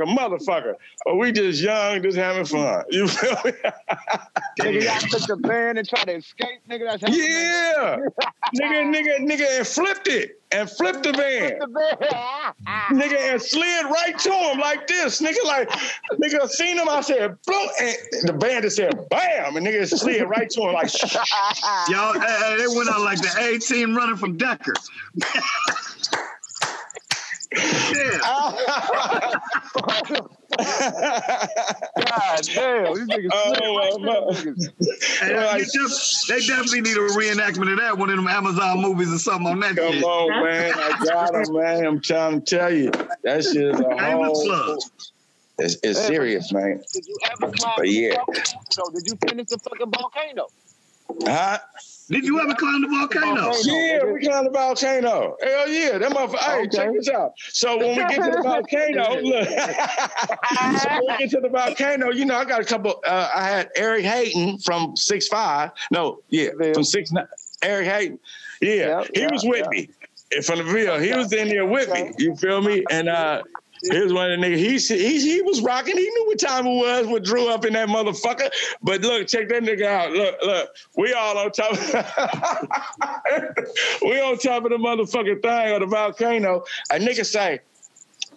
a motherfucker. But we just young, just having fun. *laughs* You feel me? nigga, y'all took the van and tried to escape, nigga. That's how Yeah, nigga, *laughs* nigga, nigga, and flipped it and flipped the van. *laughs* nigga, and slid right to him like this. Nigga, like, nigga, seen him. I said, boom. and the bandit said, bam, and nigga slid right to him like, Y'all, hey, hey, they went out like the A team running from Decker. God damn, these niggas Oh, through them they, definitely need a reenactment of that, one of them Amazon movies or something on that Come shit. on, man. I got him, man. I'm trying to tell you. That shit is a whole. It's, it's serious, man. Did you ever climb But yeah. So did you finish the fucking volcano? Huh? Did you ever climb the volcano? Yeah, we climbed the volcano. Hell yeah, that motherfucker. Hey, check this out. So when we get to the volcano, *laughs* look. *laughs* so when we get to the volcano, you know, I got a couple. Uh, I had Eric Hayton from six five. No, yeah, from six nine. Eric Hayton. Yeah, he was with me from the video. He was in there with me. You feel me? And uh, he was one of the niggas. He, he he was rocking. He knew what time it was. What drew up in that motherfucker. But look, check that nigga out. Look, look. We all on top. *laughs* we on top of the motherfucking thing of the volcano. A nigga say,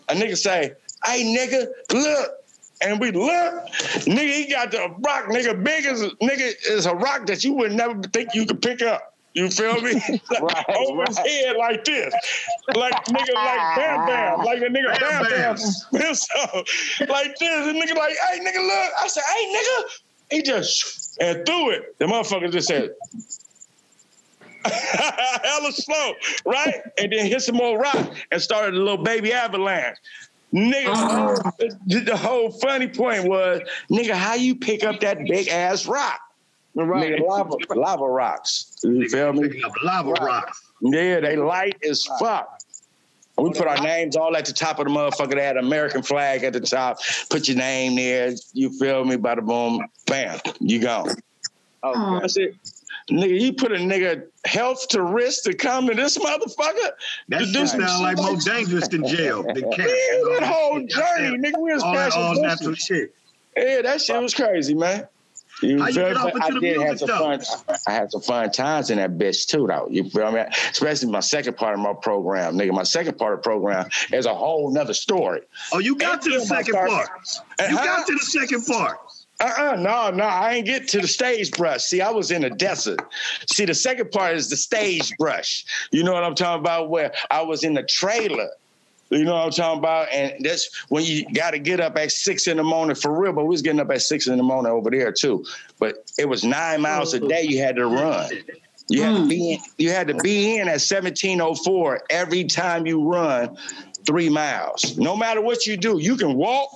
a nigga say, hey nigga, look. And we look, nigga, he got the rock, nigga, big as nigga is a rock that you would never think you could pick up. You feel me? *laughs* Like, over his head like this. Like nigga, like bam bam. *laughs* Like a nigga bam bam. so, *laughs* uh, like this. And nigga like, hey nigga, look. I said, hey nigga. He just and threw it. The motherfucker just said, hella slow, right? And then hit some more rock and started a little baby avalanche. Nigga, uh-huh. the, the whole funny point was, nigga, how you pick up that big ass rock? Right. Nigga, lava, lava rocks. You feel me? Lava rocks. Yeah, they light as fuck. We put our names all at the top of the motherfucker. They had an American flag at the top. Put your name there. You feel me? Bada boom, bam, you gone. Oh, That's it. nigga, you put a nigga health to risk to come to this motherfucker? That to shit some sound like shit more *laughs* dangerous than jail. Than camp. Yeah, that whole journey, nigga, we was all all pussy. natural shit. Yeah, that shit was crazy, man. You How you feel get me? off into I did have some fun. I had some fun times in that bitch too, though. You feel me? Especially my second part of my program, nigga. My second part of the program is a whole nother story. Oh, you got to the second start- part. You Uh-huh. got to the second part. Uh-uh, no, no, I ain't get to the stage brush. See, I was in the desert. See, the second part is the stage brush. You know what I'm talking about? Where I was in the trailer. You know what I'm talking about? And that's when you got to get up at six in the morning for real. But we was getting up at six in the morning over there too. But it was nine miles a day you had to run. You had to mm. be in, you had to be in at 1704 every time you run three miles. No matter what you do, you can walk,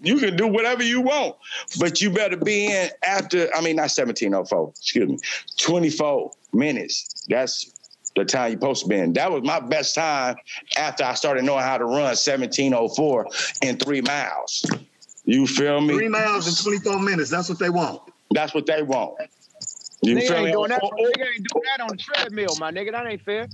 you can do whatever you want, but you better be in after, I mean, not 1704, excuse me, 24 minutes. That's the time you're supposed to be in. That was my best time after I started knowing how to run 1704 in three miles. You feel me? Three miles in 24 minutes. That's what they want. That's what they want. You nigga feel ain't me? doing that. Or, nigga ain't doing that on the treadmill, my nigga. That ain't fair.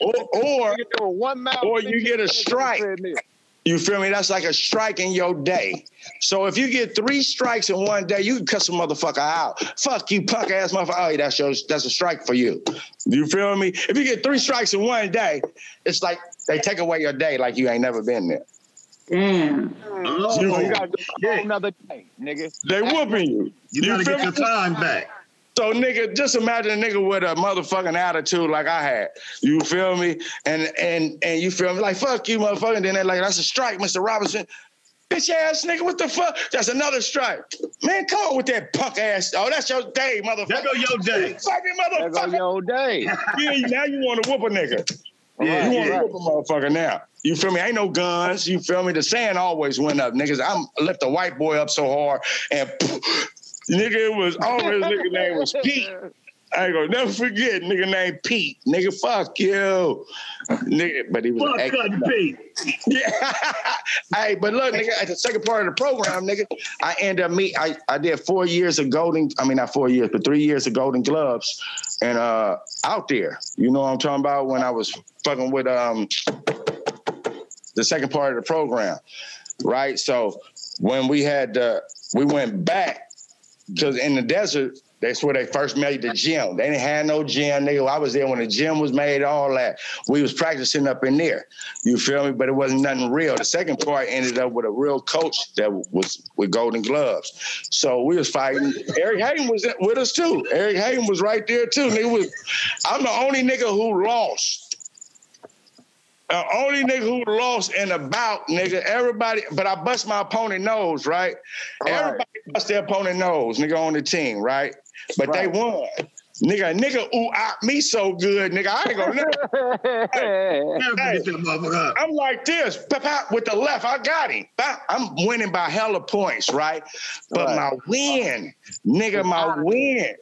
*laughs* or, or, one mile. or you get a 15 on the strike. Treadmill. You feel me? That's like a strike in your day. So if you get three strikes in one day, you can cut some motherfucker out. Fuck you, punk ass motherfucker. Oh, yeah, that's your, that's a strike for you. You feel me? If you get three strikes in one day, it's like they take away your day like you ain't never been there. Damn. Oh, you gotta do a whole another day, nigga. They whooping you. You gotta feel get your time back. So nigga, just imagine a nigga with a motherfucking attitude like I had. You feel me? And and and you feel me? Like fuck you, motherfucker. And then they're like, that's a strike, Mr. Robinson. Bitch ass nigga, what the fuck? That's another strike. Man, come on with that punk ass. Oh, that's your day, motherfucker. There go your day. Fucking There go motherfucker. your day. *laughs* Yeah, now you want to whoop a nigga. Yeah, you want yeah. to whoop a motherfucker now. You feel me? Ain't no guns. You feel me? The sand always went up, niggas. I'm lift a white boy up so hard and *laughs* nigga, was always nigga name was Pete. I ain't gonna never forget nigga named Pete. Nigga, fuck you. Nigga, but he was Fuck an Pete. yeah. *laughs* hey, but look, nigga, at the second part of the program, nigga, I end up meet. I, I did four years of golden. I mean, not four years, but three years of golden gloves, and uh, out there. You know what I'm talking about? When I was fucking with um the second part of the program, right? So when we had uh, we went back because in the desert, that's where they first made the gym. They didn't have no gym, nigga. I was there when the gym was made, all that. We was practicing up in there. You feel me? But it wasn't nothing real. The second part ended up with a real coach that was with golden gloves. So we was fighting. Eric Hayden was with us too. Eric Hayden was right there too. Nigga was, I'm the only nigga who lost. The only nigga who lost in a bout, nigga. Everybody, but I bust my opponent nose, right? Everybody bust their opponent nose, nigga, on the team, right? But they won. Nigga, nigga, ooh, ah, me so good, nigga. I ain't gonna never. *laughs* Hey, hey, I'm like this, pop, pop, with the left. I got him. I'm winning by hella points, right? But my win, nigga, my win,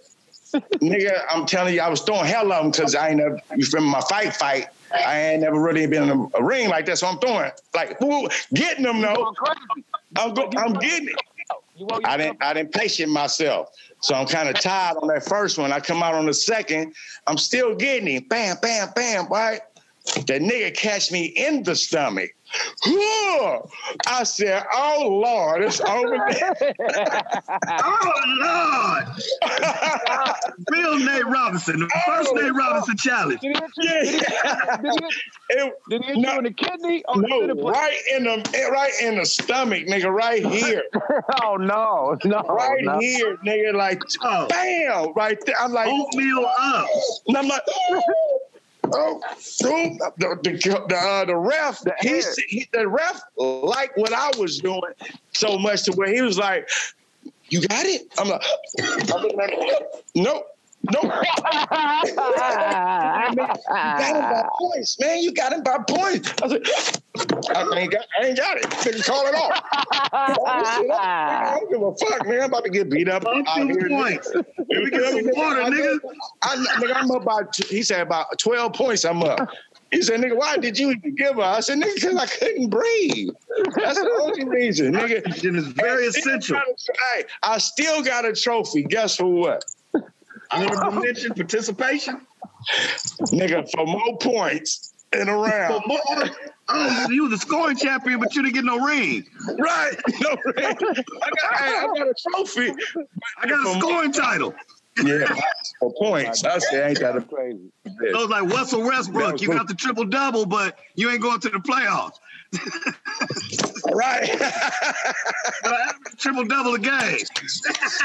nigga. I'm telling you, I was throwing hell of them because I ain't never. You feel me? My fight, fight. I ain't never really been in a, a ring like that, so I'm throwing like woo, getting them though. I'm go, I'm getting it. I didn't I didn't patient myself. So I'm kind of tired on that first one. I come out on the second. I'm still getting him. Bam, bam, bam, right? That nigga catch me in the stomach. I said, oh Lord, it's over there. *laughs* oh Lord. *laughs* Real Nate Robinson, the oh, first Oh, Nate Robinson challenge. Yeah. *laughs* It- Did he hit no, you in the kidney? Or no, the right in the right in the stomach, nigga, right here. oh no, no, right no. here, nigga, like oh. bam, right there. I'm like oatmeal up. And I'm like, oh, oh, the the the, uh, the ref, he, he the ref liked what I was doing so much to where he was like, "You got it." I'm like, I'm looking at him, nope. Nope. I *laughs* mean, you got him by points, man. You got him by points. I was like, I ain't got, I ain't got it. Nigga, call it off. I don't give a fuck, man. I'm about to get beat up. Up two here, points. nigga. Let me get some water, nigga. I, nigga, I'm up by, he said about 12 points I'm up. He said, nigga, why did you even give her? I said, nigga, because I couldn't breathe. That's the only reason, nigga. It is very And essential. got Hey, I still got a trophy. Guess for what? Honorable mention, participation. Nigga, for more points in a round. For more- Oh, you was a scoring champion, but you didn't get no ring. Right. No ring. I got, I got a trophy. I got a scoring title. Yeah, for points. I said, ain't that a crazy? It was like Russell Westbrook. You got the triple double, but you ain't going to the playoffs. *laughs* All right. *laughs* triple double a game.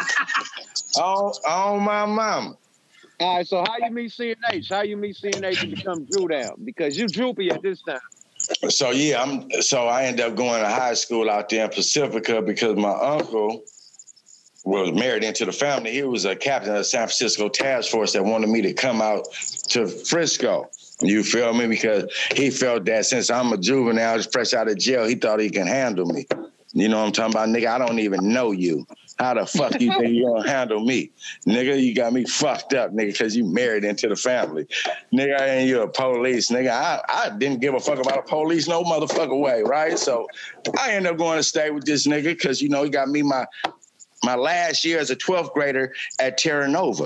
*laughs* oh, on my mama. All right, so how you meet CNH? How you meet CNH and become Drew down? Because you droopy at this time. So yeah, I'm so I ended up going to high school out there in Pacifica because my uncle was married into the family. He was a captain of the San Francisco task force that wanted me to come out to Frisco. You feel me? Because he felt that since I'm a juvenile, fresh out of jail, he thought he can handle me. You know what I'm talking about, nigga? I don't even know you. How the fuck you think you gonna handle me, nigga? You got me fucked up, nigga, because you married into the family, nigga. And you a police, nigga. I, I didn't give a fuck about a police, no motherfucker way, right? So I end up going to stay with this nigga because you know he got me my my last year as a 12th grader at Terra Nova.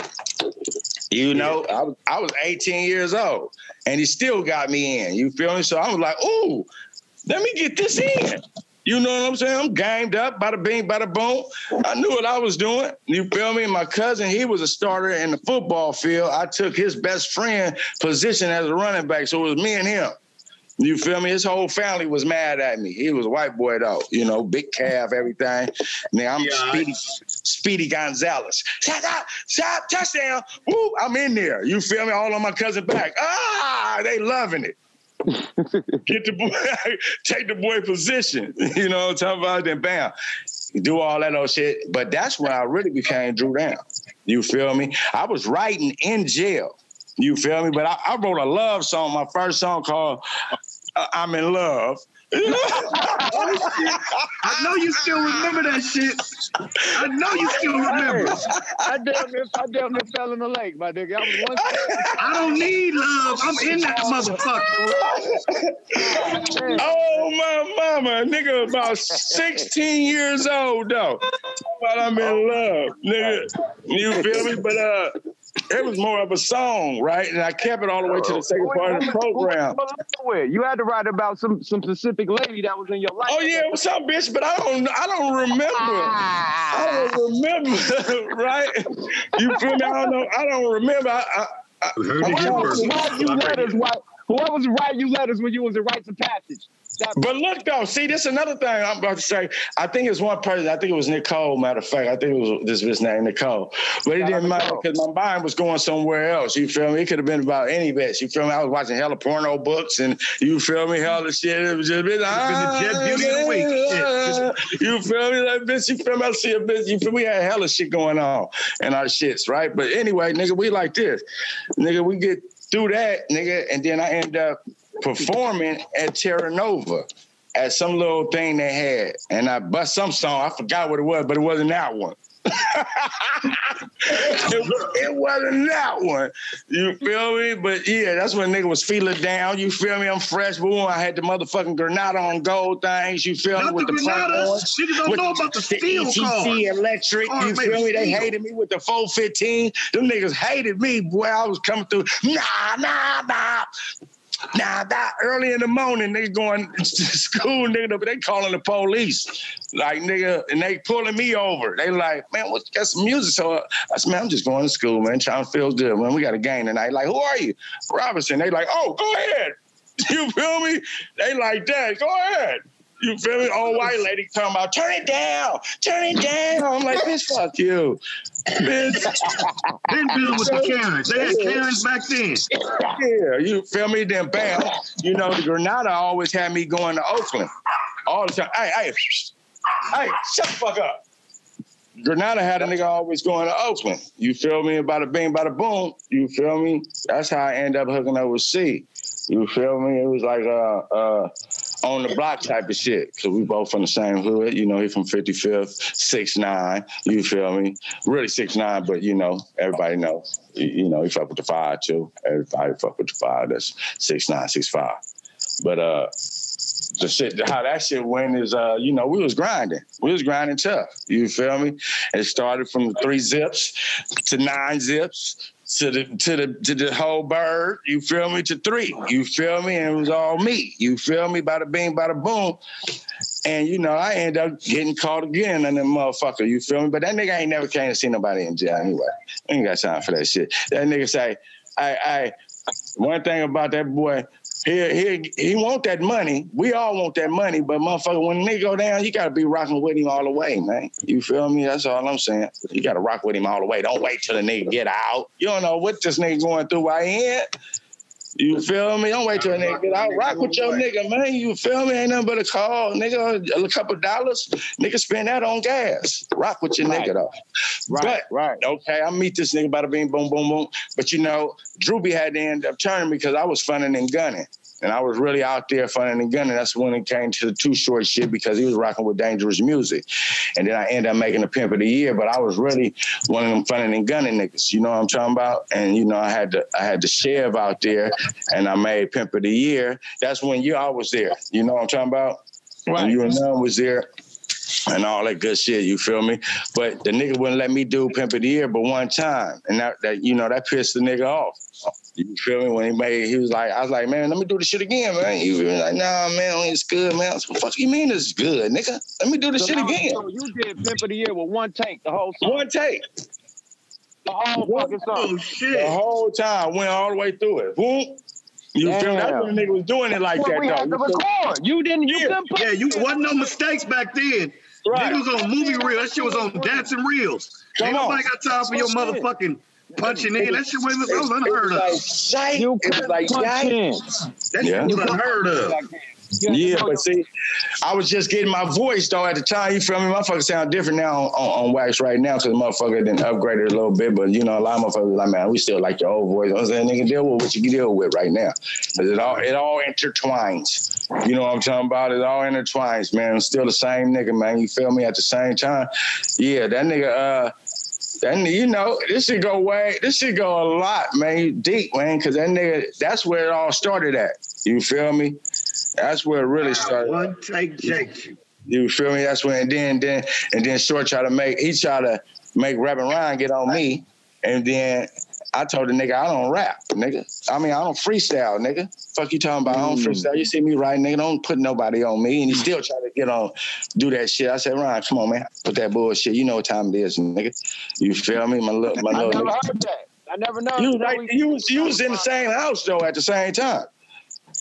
You know, I was I was 18 years old, and he still got me in. You feel me? So I was like, ooh, let me get this in. You know what I'm saying? I'm gamed up, bada bing, bada boom. I knew what I was doing. You feel me? My cousin, he was a starter in the football field. I took his best friend position as a running back, so it was me and him. You feel me? His whole family was mad at me. He was a white boy though, you know, big calf, everything. Now I'm Speedy, Speedy Gonzalez. Shot, shot, shot, touchdown. Woo, I'm in there. You feel me? All on my cousin back. Ah, they loving it. *laughs* Get the boy, *laughs* take the boy position. *laughs* You know what I'm talking about? Then bam. Do all that old shit. But that's when I really became Drew Down. You feel me? I was writing in jail. You feel me? But I, I wrote a love song, my first song called I'm in Love. *laughs* *laughs* I know you still remember that shit. I know you still remember. I damn near, I damn near fell in the lake, my nigga. I was one. *laughs* I don't need love. I'm in that motherfucker. oh my mama, nigga, about 16 years old though. But I'm in love, nigga. You feel me? But uh, it was more of a song, right? And I kept it all the way to the second part of the program. You had to write about some some specific lady that was in your life. Oh yeah, it was some bitch, but I don't I don't remember. I don't ah. remember, *laughs* right? You feel me? I don't know. I don't remember. I, I, I, Heard I'm it here trying to- first. You letters? Why, whoever was writing you letters when you was in rites of passage? That- But look though, see, this is another thing I'm about to say. I think it's one person. I think it was Nicole. Matter of fact, I think it was this bitch named Nicole. But it didn't matter Nicole. because my mind was going somewhere else. You feel me? It could have been about any bitch. You feel me? I was watching hella porno books and you feel me? Hella shit. It was just been, been the Jet Beauty of the week. Shit. *laughs* You feel me? Like bitch, you feel me? I see a bitch. You feel me? We had hella shit going on and our shits, right? But anyway, nigga, we like this. Nigga, we get through that, nigga, and then I end up performing at Terra Nova at some little thing they had. And I bust some song. I forgot what it was, but it wasn't that one. *laughs* it, it wasn't that one. You feel me? But yeah, that's when nigga was feeling down. You feel me? I'm fresh. Boom. I had the motherfucking Granada on gold things. You feel me? With the the Granadas. Niggas don't know about the steel ETC cars. electric. You feel me? They steel. hated me with the 415. Them niggas hated me. Boy, I was coming through. Nah, nah, nah. Nah, that early in the morning, they going *laughs* to school, nigga, they calling the police. Like, nigga, and they pulling me over. They like, man, what's got some music? So I said, man, I'm just going to school, man, trying to feel good, man. We got a game tonight. Like, who are you? Robinson. They like, oh, go ahead. *laughs* You feel me? They like that. Go ahead. You feel me? Old white lady talking about turn it down, turn it down. I'm like, bitch, fuck you. Bitch. Been dealing with the Karens. They had Karens back then. Yeah, you feel me? Then bam, you know, the Granada always had me going to Oakland all the time. Hey, hey, hey, shut the fuck up. Granada had a nigga always going to Oakland. You feel me? Bada bing, bada boom. You feel me? That's how I end up hooking up with C. You feel me? It was like uh uh on the block type of shit. Cause we both from the same hood. You know, he from 55th, six nine. You feel me? Really six nine, but you know, everybody knows. You, you know, he fuck with the five too. Everybody fuck with the five. That's six nine, six five. But uh the shit how that shit went is uh, you know, we was grinding. We was grinding tough. You feel me? It started from three zips to nine zips to the to the to the whole bird, you feel me, to three. You feel me? And it was all me. You feel me? Bada bing, bada boom. And you know, I end up getting caught again and then motherfucker, you feel me? But that nigga ain't never came to see nobody in jail anyway. Ain't got time for that shit. That nigga say, I I one thing about that boy, he he he want that money. We all want that money, but motherfucker, when the nigga go down, you gotta be rocking with him all the way, man. You feel me? That's all I'm saying. You gotta rock with him all the way. Don't wait till the nigga get out. You don't know what this nigga going through he in. You feel me? Don't wait till a nigga get out. Rock with your nigga, man. You feel me? Ain't nothing but a call, nigga. A couple dollars, nigga. Spend that on gas. Rock with your Right. nigga though. Right, but, right. Okay, I meet this nigga by the beam, boom, boom, boom. But you know, Drewby had to end up turning because I was funning and gunning. And I was really out there funning and gunning. That's when it came to the Too Short shit because he was rocking with dangerous music. And then I ended up making the pimp of the year, but I was really one of them funning and gunning niggas. You know what I'm talking about? And you know, I had to I had to Chev out there and I made pimp of the year. That's when you I was there. You know what I'm talking about? Right. When you and Numb was there and all that good shit. You feel me? But the nigga wouldn't let me do Pimp of the Year but one time, and that, that you know that pissed the nigga off. You feel me? When he made, he was like, I was like, man, let me do the shit again, man. He was like, nah, man, it's good, man. I was like, what you mean it's good, nigga? Let me do the So shit now- again. So you did Pimp of the Year with one take, the whole song. One take. The whole fucking song. Oh, shit. The whole time went all the way through it. Boom. You feel me? That's when the nigga was doing it like Well, that, we though. had to You record. You didn't. You couldn't put. Yeah, you wasn't no mistakes back then. Right. Niggas was on movie reel. That shit was on dancing reels. Come Ain't on. nobody got time for your motherfucking punching in. That shit was, that was unheard It of. was like, You it was like, punch yike. in. That Yeah. shit was unheard of. Yeah, but see, I was just getting my voice though at the time. You feel me? Motherfucker sound different now on, on, on wax right now because motherfucker didn't upgrade it a little bit. But you know, a lot of motherfuckers like, man, we still like your old voice. I'm saying, nigga, deal with what you can deal with right now. 'Cause it all it all intertwines. You know what I'm talking about? It all intertwines, man. I'm still the same nigga, man. You feel me? At the same time, yeah, that nigga. uh that you know, this should go way, this should go a lot, man, deep, man, because that nigga, that's where it all started at. You feel me? That's where it really started. One take, Jake. You feel me? That's when and then then and then Short try to make he try to make Reverend Ryan get on me, and then I told the nigga I don't rap, nigga. I mean I don't freestyle, nigga. Fuck you talking about? I don't Mm. freestyle. You see me writing, nigga. Don't put nobody on me. And he still try to get on, do that shit. I said, Ryan, come on, man, put that bullshit. You know what time it is, nigga. You feel me, my little, my I little. never nigga. heard that. I never know. You right? You was you was in the same house though at the same time.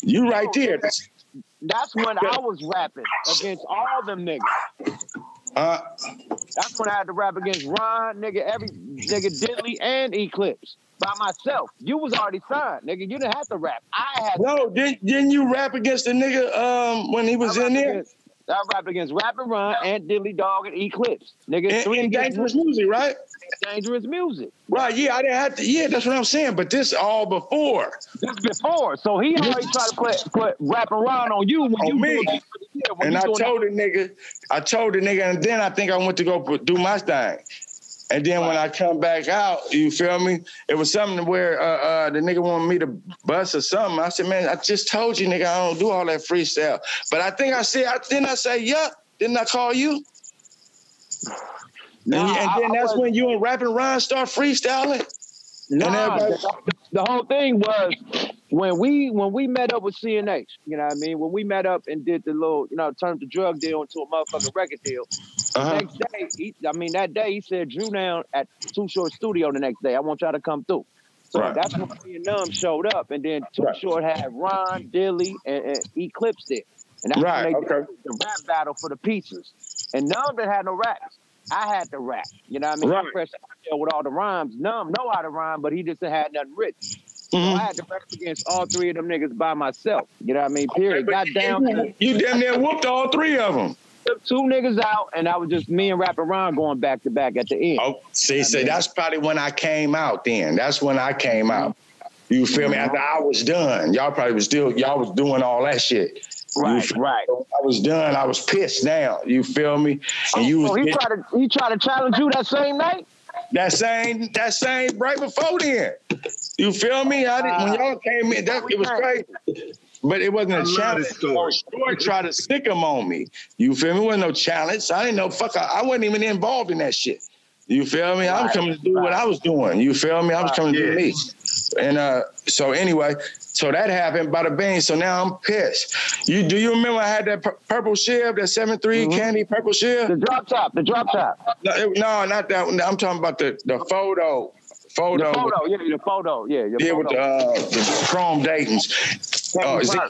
You right there. That's when I was rapping against all them niggas. Uh, That's when I had to rap against Ron, nigga, every nigga Diddley and Eclipse by myself. You was already signed, nigga. You didn't have to rap. I had no, didn't, didn't you rap against the nigga um when he was I in there? Against, I rap against Rapping Ron and Diddley Dog and Eclipse. Nigga, And- three and Dangerous Music, right? Dangerous music. Right, yeah, I didn't have to. Yeah, that's what I'm saying. But this all before. This before, so he already tried to put put Rapping Ron on you when On you me. doing when And I doing that- told the nigga, I told the nigga, and then I think I went to go do my thing. And then when I come back out, you feel me? It was something where uh, uh, the nigga wanted me to bust or something. I said, man, I just told you, nigga, I don't do all that freestyle. But I think I said, I, didn't I say, yeah? Didn't I call you? Nah, and, and then I that's was- when you and Rapping Ron start freestyling. Nah, the, the whole thing was when we when we met up with CNH, you know what I mean? When we met up and did the little, you know, turned the drug deal into a motherfucking record deal. Uh-huh. The next day, he, I mean that day he said Drew down at Too Short Studio the next day. I want y'all to come through. So Right. that's when me and Numb showed up, and then Too Short had Ron, Dilly, and, and Eclipse it. And that's Right, when they okay. did the rap battle for the pizzas. And Numb didn't have no raps. I had to rap. You know what I mean? Right. I'm fresh out there with all the rhymes. Numb know how to rhyme, but he just had nothing written. So Mm-hmm. I had to rap against all three of them niggas by myself. You know what I mean? Period. Got down to You damn near whooped all three of them. took two niggas out, and I was just me and Rap Ron going back to back at the end. Oh, see, see, that's probably when I came out. Then that's when I came out. You feel me? After I was done, y'all probably was still y'all was doing all that shit. Right, right. I was done. I was pissed now. You feel me? And you was Oh, he getting- tried to he tried to challenge you that same night. that same that same right before then. You feel me? I didn't when y'all came in. That it was crazy. But it wasn't I a love challenge. this story. Short tried to stick him on me. You feel me? It wasn't no challenge. I didn't know. Fuck. I, I wasn't even involved in that shit. You feel me? I was coming to do what I was doing. You feel me? I was coming to do me. And uh, so anyway, so that happened. By the bing. So now I'm pissed. You do you remember I had that pur- purple shiv, that seven three candy purple shiv? Mm-hmm. The drop top, the drop top. No, it- no, not that one. I'm talking about the the photo. Photo. The photo, yeah, the photo, yeah, your Yeah, with the, uh, the chrome Dayton's. Oh, is it-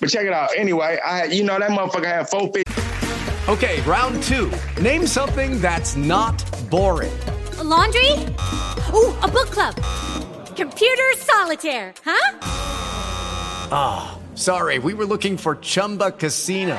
but check it out. Anyway, I you know that motherfucker had four feet. Okay, round two. Name something that's not boring. A laundry? Ooh, a book club. Computer solitaire, huh? Ah, sorry, we were looking for Chumba Casino.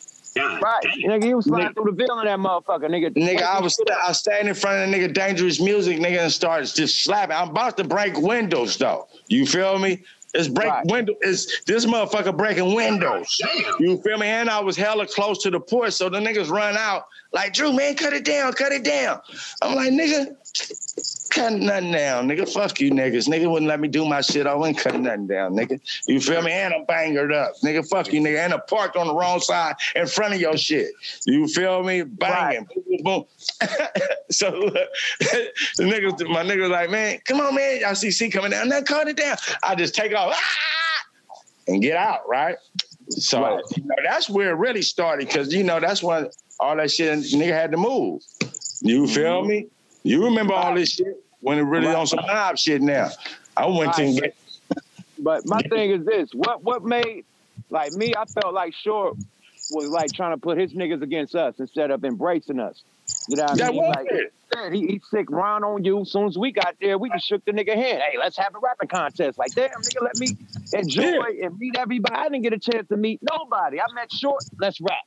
God, right. Nigga, he was flying through the bill in that motherfucker, nigga. Nigga, I was I was standing in front of the nigga dangerous music, nigga, and starts just slapping. I'm about to break windows though. You feel me? It's break right. window. It's this motherfucker breaking windows. Damn. You feel me? And I was hella close to the porch, so the niggas run out like Drew, man, cut it down, cut it down. I'm like, nigga, cut nothing down, nigga. Fuck you, niggas. Nigga wouldn't let me do my shit. I wouldn't cut nothing down, nigga. You feel me? And I'm bangered up, nigga. Fuck you, nigga. And I parked on the wrong side in front of your shit. You feel me? Banging, boom, boom, boom. *laughs* so look, the niggas, my niggas like, man, come on, man. Y'all see C coming down. Now cut it down. I just take off ah! and get out, right? So you know, that's where it really started, because you know that's when all that shit nigga had to move. You feel me? You remember all this shit when it really on some mob shit now. I went to get But my thing is this: what what made like me? I felt like Short was like trying to put his niggas against us instead of embracing us. You know what I That mean? was Like, it. he, he sick round on you. As soon as we got there, we just shook the nigga hand. Hey, let's have a rapping contest. Like, damn, nigga, let me enjoy and meet everybody. I didn't get a chance to meet nobody. I met Short. Let's rap.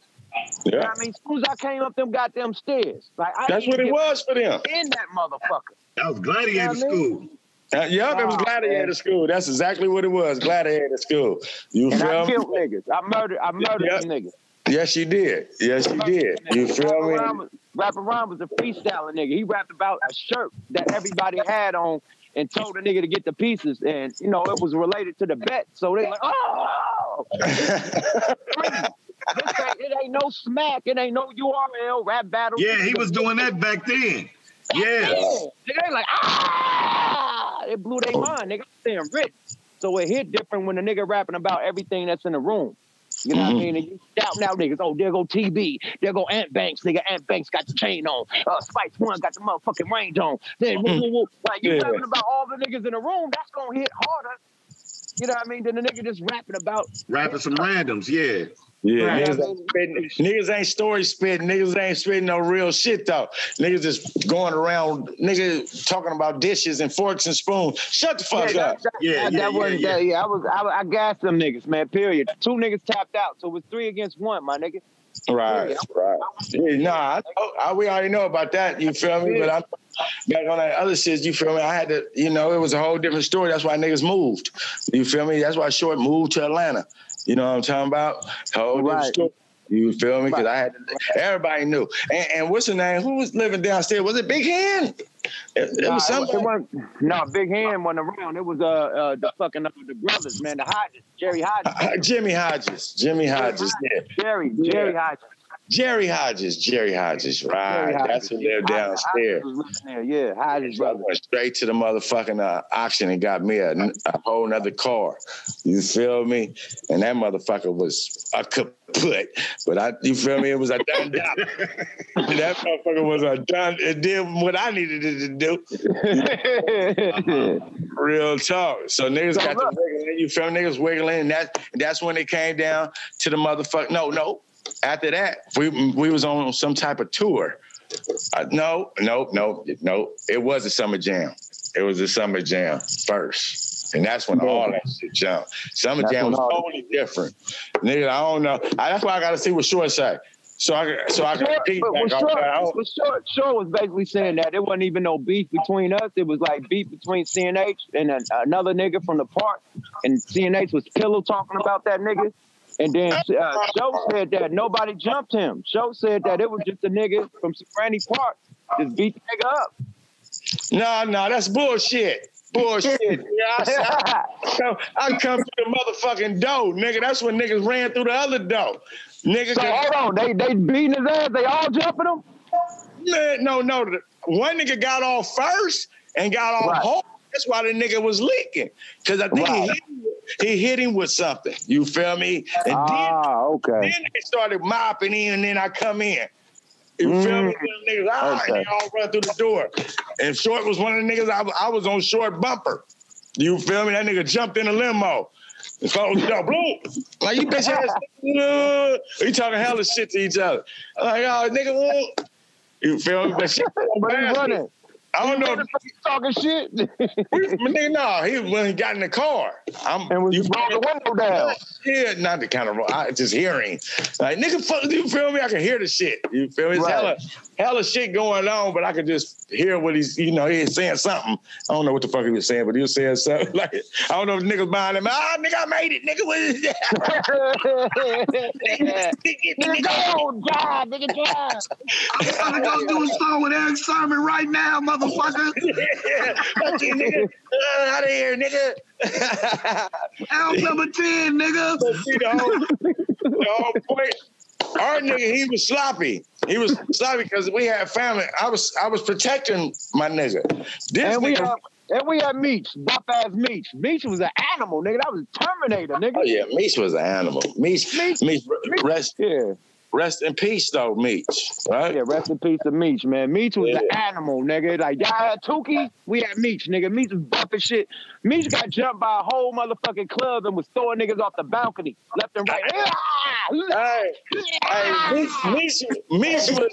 You know Yeah. what I mean? As soon as I came up them goddamn stairs, like I That's didn't what it get was for them. In that motherfucker. That was gladiator You know what I mean? school. Uh, yup, it was gladiator man. school. That's exactly what it was. Gladiator school. You And I feel me? killed niggas. I murdered. I murdered Yeah. some niggas. Yes, you did. Yes, you did. You feel Rapper me? Ron was, Rapper Ron was a freestyling nigga. He rapped about a shirt that everybody had on and told the nigga to get the pieces. And, you know, it was related to the bet. So they like, oh! *laughs* ain't, it ain't no smack. It ain't no URL rap battle. Yeah, he was doing that back then. Yeah. They like, ah! It blew their mind. Nigga, saying rich. So it hit different when the nigga rapping about everything that's in the room. You know what I Mhm. mean? And you shouting out niggas, oh, there go TB, there go Ant Banks, nigga. Ant Banks got the chain on. Uh, Spice One got the motherfucking range on. Then, woo, woo, woo. like you Yeah. rapping about all the niggas in the room, that's gonna hit harder. You know what I mean? Than the nigga just rapping about. Rapping some randoms, yeah. Yeah, Right. niggas, ain't spitting, niggas ain't story spitting. Niggas ain't spitting no real shit though. Niggas just going around, niggas talking about dishes and forks and spoons. Shut the fuck Yeah, up. that, that, that, wasn't that. Yeah, I was, I, I gassed them niggas, man. Period. Two niggas tapped out, so it was three against one, my nigga. Right, right. Yeah, nah, I, I, we already know about that. You feel me? But I'm back on that other shit. You feel me? I had to, you know, it was a whole different story. That's why niggas moved. You feel me? That's why Short moved to Atlanta. You know what I'm talking about? Different Right. story. You feel me? Because I had to, everybody knew. And, and what's her name? Who was living downstairs? Was it Big Hand? It, it Nah, was somebody. no, Big Hand wasn't around. It was uh, uh the fucking uh, the brothers, man, the Hodges, Jerry Hodges. Uh, Jimmy Hodges. Jimmy Hodges. Yeah. Jerry, Jerry Yeah. Hodges. Jerry Hodges. Jerry Hodges. Right. Jerry That's who Hodges. lived downstairs. Hodges was living there, Yeah, Hodges brother. went straight to the motherfucking uh, auction and got me a, a whole nother car. You feel me? And that motherfucker was a kaput. But I, you feel me? It was a done job. *laughs* that motherfucker was a done. It did what I needed it to do. *laughs* Real talk. So niggas got the wiggling. You feel me? Niggas wiggling, and that that's when it came down to the motherfucker. No, no. After that, we we was on some type of tour. Uh, no, no, no, no. It was a summer jam. It was a summer jam first. And that's when all that shit jumped. Summer That's jam was all- totally different. Nigga, I don't know. I, that's why I gotta see what Short say. So I so I can repeat but back what Short, that. I Short, Short was basically saying that there wasn't even no beef between us. It was like beef between CNH and a, another nigga from the park. And CNH was pillow talking about that nigga. And then uh, Joe said that nobody jumped him. Joe said that it was just a nigga from Granny Park just beat the nigga up. No, no, that's bullshit. Bullshit. *laughs* Yeah, I, I, come, I come through the motherfucking door, nigga. That's when niggas ran through the other door. Nigga, So hold on, they they beating his ass. They all jumping him. Man, no, no. One nigga got off first and got off hard. That's why the nigga was leaking. Cause I think he, Right. hit, he hit him with something. You feel me? And Ah, okay. then, then they started mopping in and then I come in. You feel me? Them Niggas, ah, and Okay. they all run through the door. And Short was one of the niggas, I, I was on Short bumper. You feel me? That nigga jumped in a limo. And closed the door. Boom. Like, you bitch ass. nigga. We talking hella shit to each other. I'm like, oh, nigga. You feel me? But shit, But he running. I don't know. He talking shit. We- nigga, no, he when he got in the car. I'm And was you roll the window down. Yeah, not the kind of I just hearing. Like nigga, fuck, you feel me? I can hear the shit. You feel me? It's Right. hella, hella shit going on, but I could just hear what he's, you know, he's saying something. I don't know what the fuck he was saying, but he was saying something *laughs* like I don't know if niggas behind him. Ah, nigga, I made it. Nigga, what is that? *laughs* Nigga, go, drive, nigga, drive. I'm gonna go do a song with Erick Sermon right now, motherfucker. *laughs* yeah, fuck you, nigga. Uh, out of here, nigga. *laughs* Album number 10, nigga. But see, the whole, the whole point, our nigga, he was sloppy. He was sloppy because we had family. I was I was protecting my nigga. This And we nigga, had, and we had Meech, buff ass Meech. Meech was an animal, nigga. That was Terminator, nigga. oh yeah, Meech was an animal. Meech, Meech, rest, Yeah. Rest in peace, though, Meech. Right? Yeah, rest in peace to Meech, man. Meech was an animal, nigga. Like y'all had Tukey, we had Meech, nigga. Meech was bumping shit. Meech got jumped by a whole motherfucking club and was throwing niggas off the balcony, left and right. Hey, hey, Meech, Meech, Meech was.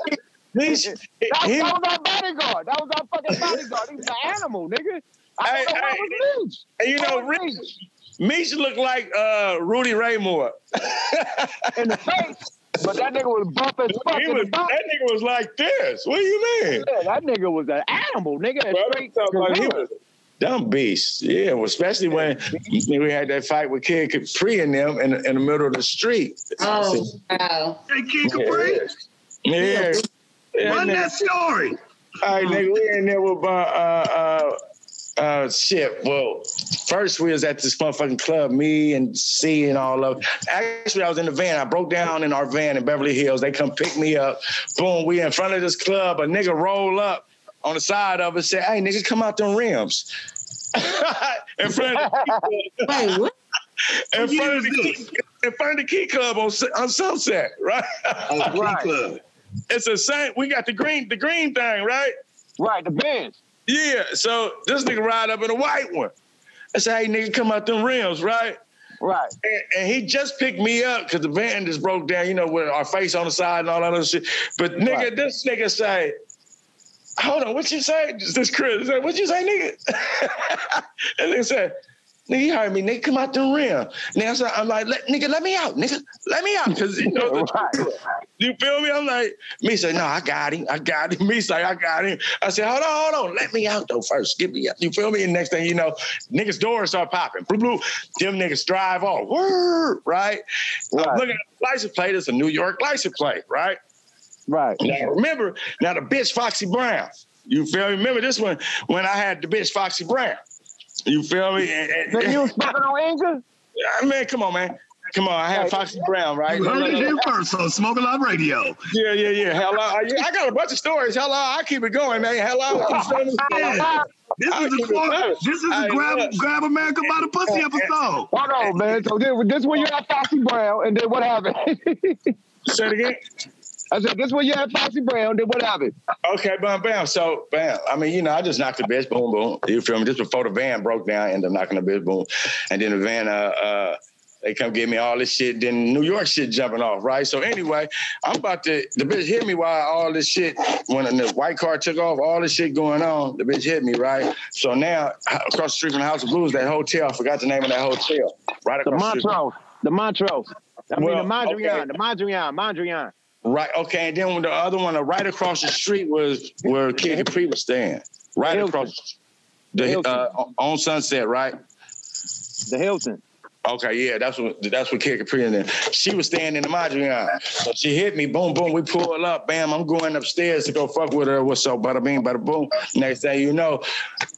Meech, that, he- that was our bodyguard. That was our fucking bodyguard. He was an animal, nigga. I Hey, don't know hey, was Meech. And you know, was Meech, Meech looked like uh, Rudy Ray Moore. *laughs* in the face. But that nigga was buff as fuck. He was, the that nigga was like this. What do you mean? Yeah, that nigga was an animal, nigga. Bro, I'm Straight talking about he was dumb beast. Yeah, well, especially when we had that fight with Kid Capri and them in, the- in the middle of the street. Oh, wow. Hey, Kid Capri, Yeah. yeah. run that story. All right, nigga, we in there with uh, uh, uh, shit. Well, first we was at this motherfucking club, me and C and all of. Actually, I was in the van. I broke down in our van in Beverly Hills. They come pick me up. Boom, we in front of this club. A nigga roll up on the side of it. Say, "Hey, nigga, come out them rims." *laughs* in front of the Wait, what? *laughs* in front of the key, in front of the key club on, on Sunset, right? Oh, Key *laughs* Club. It's a same. We got the green, the green thing, right? Right, the Benz. Yeah. So this nigga ride up in a white one. I said, "Hey, nigga, come out them rims, right?" Right. And, and he just picked me up because the van just broke down. You know, with our face on the side and all that other shit. But nigga, Right. this nigga say. Hold on, what you say? This Chris, say, what you say, nigga? *laughs* and they said, nigga, you heard me, nigga, come out the rim. I said, I'm like, let, nigga, let me out, nigga, let me out, because you know, the, *laughs* you feel me? I'm like, me say, no, I got him, I got him. *laughs* Me say, I got him. I said, hold on, hold on, let me out though first, get me out. You feel me? And next thing you know, niggas doors start popping, blue, blue. Them niggas drive off, Word, right? I'm looking at the license plate. It's a New York license plate, right? Right. Now remember, now the bitch Foxy Brown. You feel me? Remember this one when I had the bitch Foxy Brown. You feel me? And- and- Nigga, you was fucking on Inga? Yeah, man, come on, man. Come on, I had Foxy Brown, right? You heard it here first on Smoking a Lot Radio. Yeah, yeah, yeah. Hello. I, I got a bunch of stories. Hello. I keep it going, man. Hello. You feel me? Yeah. This I is a it this is Hey, a grab look. grab America by the pussy episode. Hold on, man. So this, this when you had Foxy Brown, and then what happened? *laughs* Say it again. I said, this when you had Foxy Brown, then what happened? Okay, bam, bam. So, bam. I mean, you know, I just knocked the bitch, boom, boom. You feel me? Just before the van broke down, I ended up knocking the bitch, boom. And then the van, uh, uh, they come get me all this shit. Then New York shit jumping off, right? So anyway, I'm about to. The bitch hit me while all this shit when the white car took off. All this shit going on. The bitch hit me, right? So now across the street from the House of Blues, that hotel. I forgot the name of that hotel. Right The across the street. Montrose. The Montrose. I mean, Well, the Mondrian. okay. The Mondrian. Mondrian. Right. Okay. And then when the other one, uh, right across the street was where Kid Capri was staying. Right Hilton. across the uh, on Sunset, right? The Hilton. Okay, yeah, that's what that's what Kid Capri and then she was staying in the Mondrian. So she hit me, boom, boom. We pull up, bam. I'm going upstairs to go fuck with her. What's up, bada bing, bada boom. Next thing you know,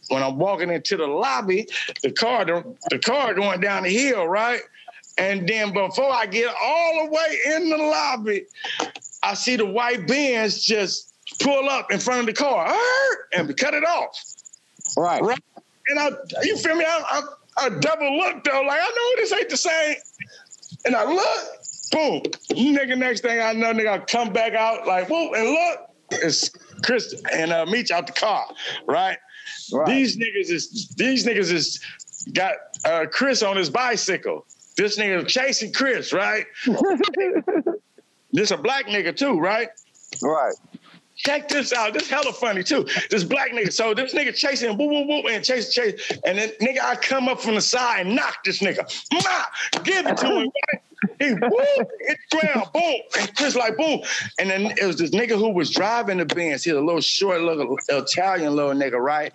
when I'm walking into the lobby, the car, the, the car going down the hill, right? And then before I get all the way in the lobby, I see the white Benz just pull up in front of the car and cut it off. Right. Right. And I, you feel me? I, I, I double look though, like I know this ain't the same. And I look, boom, nigga. Next thing I know, nigga, I come back out like, whoa, and look, it's Chris and uh, Meech out the car, right? These niggas is these niggas is got uh, Chris on his bicycle. This nigga chasing Chris, right? *laughs* this a black nigga too, right? Right. Check this out. This hella funny too. This black nigga. So this nigga chasing woo, woo, woo, and chase, chase. And then nigga, I come up from the side and knock this nigga. Ma, give it to him. right? He woo, hit the ground, boom. And Chris like boom. And then it was this nigga who was driving the Benz. He's a little short little Italian little nigga, right?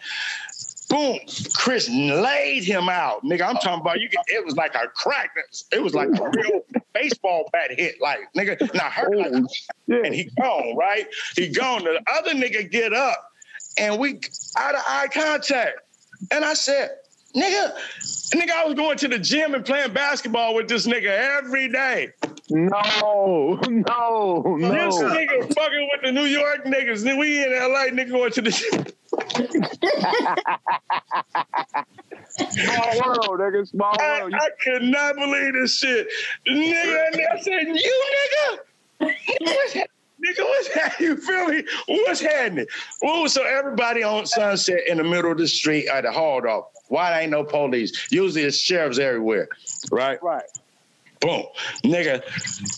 Boom. Chris laid him out. Nigga, I'm talking about you. It was like a crack. It was like a real baseball bat hit. Like, nigga, not hurt. Like, and he gone, right? He gone. The other nigga get up and we out of eye contact. And I said, nigga, nigga, I was going to the gym and playing basketball with this nigga every day. No, no, no. This nigga fucking with the New York niggas. We in LA, nigga going to the Small world, nigga. Small I, world. I could not believe this shit. Nigga, and I said, you nigga? what's? Nigga, what's happening? You feel me? What's happening? Well, so everybody on Sunset in the middle of the street at the hauled off. Why ain't no police? Usually it's sheriffs everywhere, right? Right. Boom. Nigga,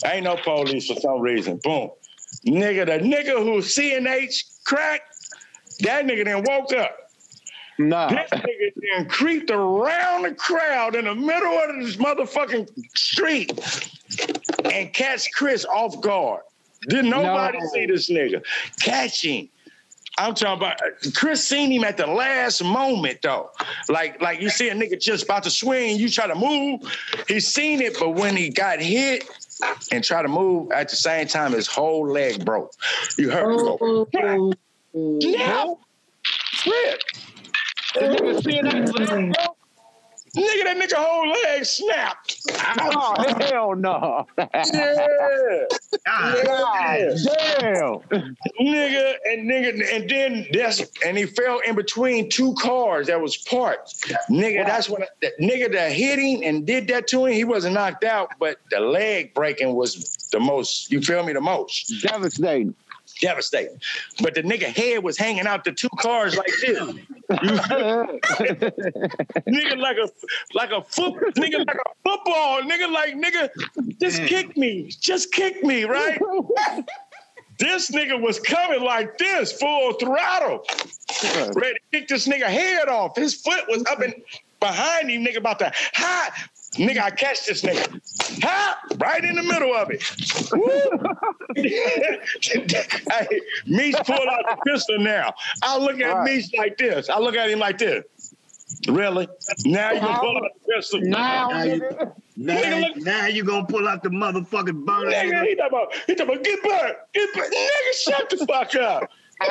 ain't no police for some reason. Boom. Nigga, the nigga who CNH cracked, that nigga then woke up. Nah. This nigga then creeped around the crowd in the middle of this motherfucking street and catch Chris off guard. Did nobody No. see this nigga? Catch him. I'm talking about Chris seen him at the last moment though. Like, like you see a nigga just about to swing, you try to move. He seen it, but when he got hit and try to move at the same time, his whole leg broke. You heard me oh, go. Yeah. Mm-hmm. Rip. Nigga seeing that? Mm-hmm. Nigga, that nigga whole leg snapped. Oh, *laughs* hell no. *laughs* Yeah. God damn. Nigga and nigga and then that's and he fell in between two cars that was parked. Nigga, that's when the nigga that hit him and did that to him, he wasn't knocked out, but the leg breaking was the most, you feel me, the most. Devastating. Devastating. But the nigga head was hanging out the two cars like this. You feel me? nigga like a like a foot nigga like a football. Nigga like nigga, just mm. kick me. Just kick me, right? this nigga was coming like this, full throttle. Ready to kick this nigga head off. His foot was up and behind him, nigga, about to ha. Nigga, I catch this nigga. Ha! Right in the middle of it. Woo! *laughs* hey, Meech pulled out the pistol now. I look at Right. Meech like this. I look at him like this. Really? Now you gonna pull out the pistol? Now, Now you, now, Nigga, look- now you gonna pull out the motherfucking burner. Nigga, he talking about, he talking about, get back, get back. Nigga, shut the fuck up. *laughs*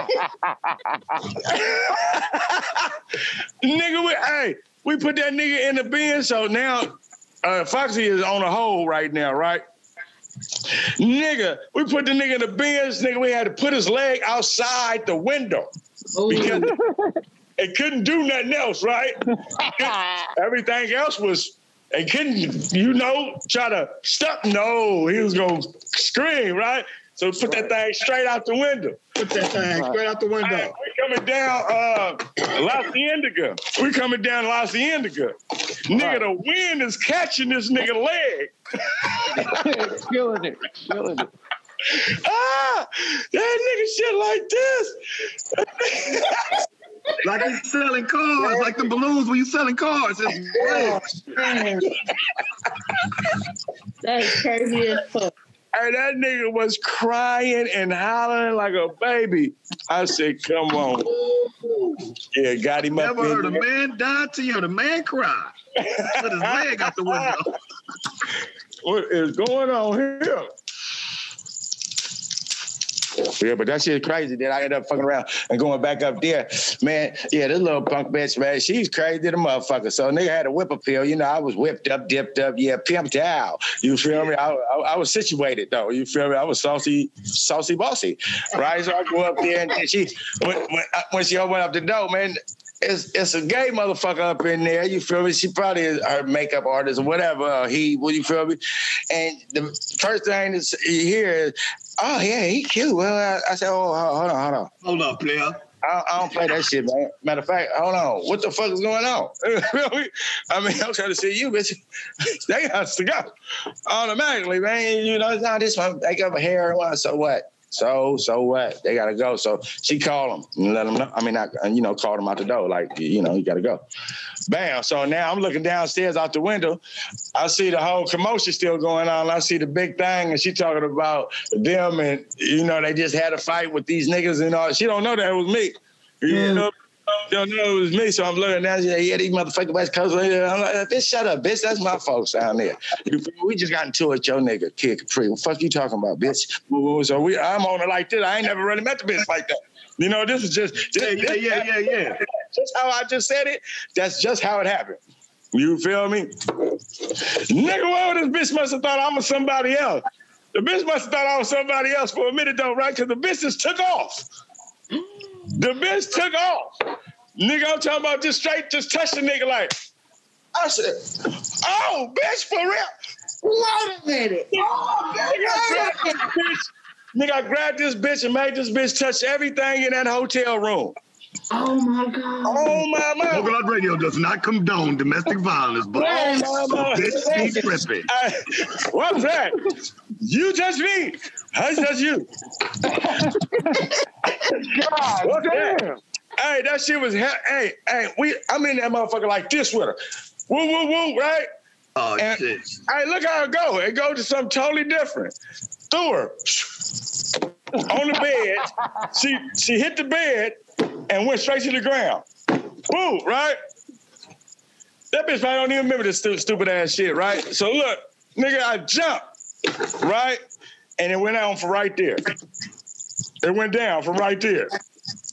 nigga, we, hey, we put that nigga in the bin, so now uh, Foxy is on a hole right now, right? Nigga, we put the nigga in the bins, nigga, we had to put his leg outside the window because it couldn't do nothing else, right? *laughs* Everything else was, it couldn't, you know, try to stop. No, he was gonna scream, right? So put that thing straight out the window. Put that thing straight out the window. Hey, we coming down uh La Cienega. We coming down La Cienega. Nigga, the wind is catching this nigga leg. it's *laughs* Killing it. It's Killing it. Ah, that nigga shit like this. Like he's selling cars, like the balloons when you selling cars. It's That's crazy as fuck. Hey, that nigga was crying and hollering like a baby. I said, come on. Yeah, got him up Never heard a man die till you heard a man cry. Put his leg out the window. *laughs* What is going on here? Yeah, but that shit is crazy. Then I ended up fucking around and going back up there. Man, yeah, this little punk bitch, man, she's crazy the motherfucker. So nigga had a whip appeal. You know, I was whipped up, dipped up, yeah, pimped out. You feel me? I, I, I was situated though. You feel me? I was saucy, saucy bossy, right? So I go up there and she, when, when, uh, when she opened up the door, man, it's it's a gay motherfucker up in there. You feel me? She probably is her makeup artist or whatever. Or he, what you feel me? And the first thing that you hear is, "Oh yeah, he cute." Well, I, I said, "Oh, hold on, hold on." Hold on, player. I, I don't play that shit, man. Matter of fact, hold on. What the fuck is going on? *laughs* I mean, I'm trying to see you, bitch. *laughs* they got to go automatically, man. You know, now this one, they got a hair? So what? So so what? They gotta go. So she called him and let him know. I mean, I you know, called him out the door, like you know, you gotta go. Bam. So now I'm looking downstairs out the window. I see the whole commotion still going on. I see the big thing, and she talking about them, and you know, they just had a fight with these niggas and all. She don't know that it was me. You know, don't know it was me. So I'm. She like, yeah, these motherfucking West Coast. I'm like, bitch, shut up, bitch. That's my folks down there. You feel me? We just got into it, your nigga, Kid Capri. What the fuck you talking about, bitch? So we, I'm on it like this. I ain't never really met the bitch like that. You know, this is just, just Yeah, yeah, yeah, yeah, yeah. Just how I just said it. That's just how it happened. You feel me? Nigga, well, this bitch must have thought I was somebody else. The bitch must have thought I was somebody else for a minute, though, right? Because the bitch just took off. The bitch took off. Nigga, I'm talking about just straight, just touch the nigga like. I said, oh, bitch, for real. Wait a minute. Oh, nigga, I grabbed this bitch and made this bitch touch everything in that hotel room. Oh my god. Oh my God. Smoke Lot Radio does not condone domestic violence, but Oh my *laughs* bitch be tripping. Hey, What's that? You touch me. I touch you. *laughs* God What's damn. that? Hey, that shit was he- hey, hey, we I'm in that motherfucker like this with her. Woo woo woo, right? Oh And- shit. Hey, look how it go. It goes to something totally different. Threw her on the bed. *laughs* She she hit the bed and went straight to the ground. Boom, right? That bitch probably don't even remember this stu- stupid ass shit, right? So look, nigga, I jumped, right? And it went down from right there. It went down from right there.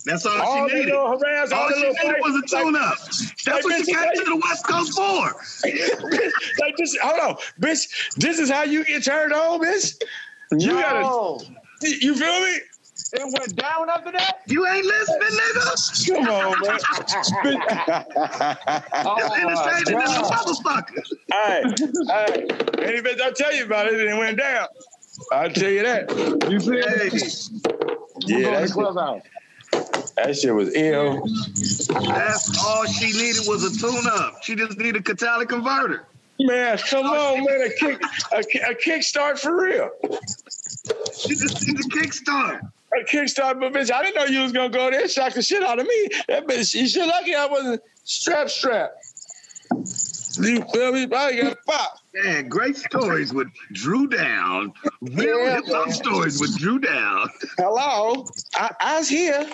That's all, All she the needed. little harass, all all she needed fight- was a tune-up. That's like what this she is came how to the West Coast for. *laughs* like this, hold on, bitch. This is how you get turned on, bitch. You No. gotta, you feel me? It went down after that? You ain't listening, nigga. Come on, man. *laughs* *laughs* Oh, That's entertaining my as a God. motherfucker. Hey, hey, any bitch I tell you about it, and it went down. I'll tell you that. You see Hey, it? Yeah, We're that to shit, clubhouse. that shit was ill. that's all she needed was a tune-up. She just needed a catalytic converter. Man, come on, man. A kick, a, ki- a kickstart for real. She just needed a kickstart. A kickstart, but bitch, I didn't know you was gonna go there. Shock the shit out of me. That bitch, you shit lucky I wasn't strap strap. You feel me? I got pop. Man, great stories with Dru Down. Real Yeah, hop stories with Dru Down. Hello, I, I was here.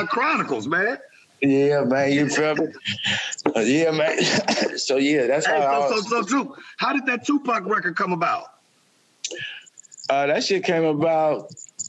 A chronicles, man. Yeah, man, you feel me? Uh, yeah, man. *laughs* so yeah, that's Hey, how. I so, was- so, so, Dru, how did that Tupac record come about? uh, that shit came about.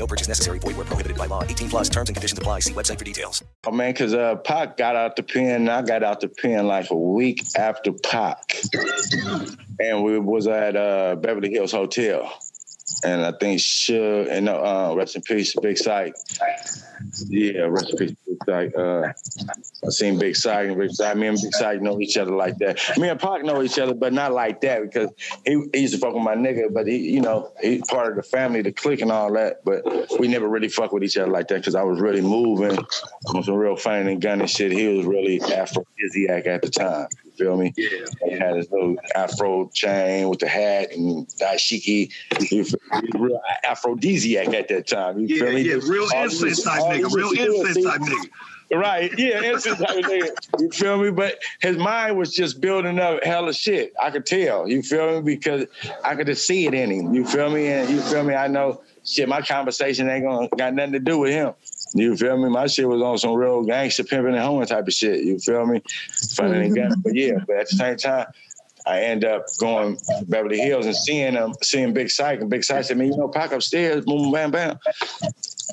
No purchase necessary. Void where prohibited by law. 18 plus terms and conditions apply. See website for details. Oh man, cause uh, Pac got out the pen. I got out the pen like a week after Pac, and we was at uh, Beverly Hills Hotel, and I think Suge and uh, rest in peace, Big Syke. Yeah, rest in peace, Big Syke. Uh, I seen Big Syke and Big Syke. Me and Big Syke know each other like that. Me and Pac know each other, but not like that because he, he used to fuck with my nigga, but he, you know, he part of the family, the clique and all that. But we never really fuck with each other like that because I was really moving on some real funny and gun and shit. He was really aphrodisiac at the time. You feel me? Yeah. He had his little afro chain with the hat and dashiki. He was real aphrodisiac at that time. You Yeah, feel me? yeah, real All incense type nigga, real incense type nigga. Right, yeah, instant type nigga. You feel me? But his mind was just building up hella shit. I could tell. You feel me? Because I could just see it in him. You feel me? And you feel me? I know shit. My conversation ain't gonna got nothing to do with him. You feel me? My shit was on some real gangster pimping and hoeing type of shit. You feel me? Funny and mm-hmm. gun. But yeah, but at the same time. I end up going to Beverly Hills and seeing them, seeing Big Syke, and Big Syke said, "Man, you know, Pac upstairs, boom, bam, bam."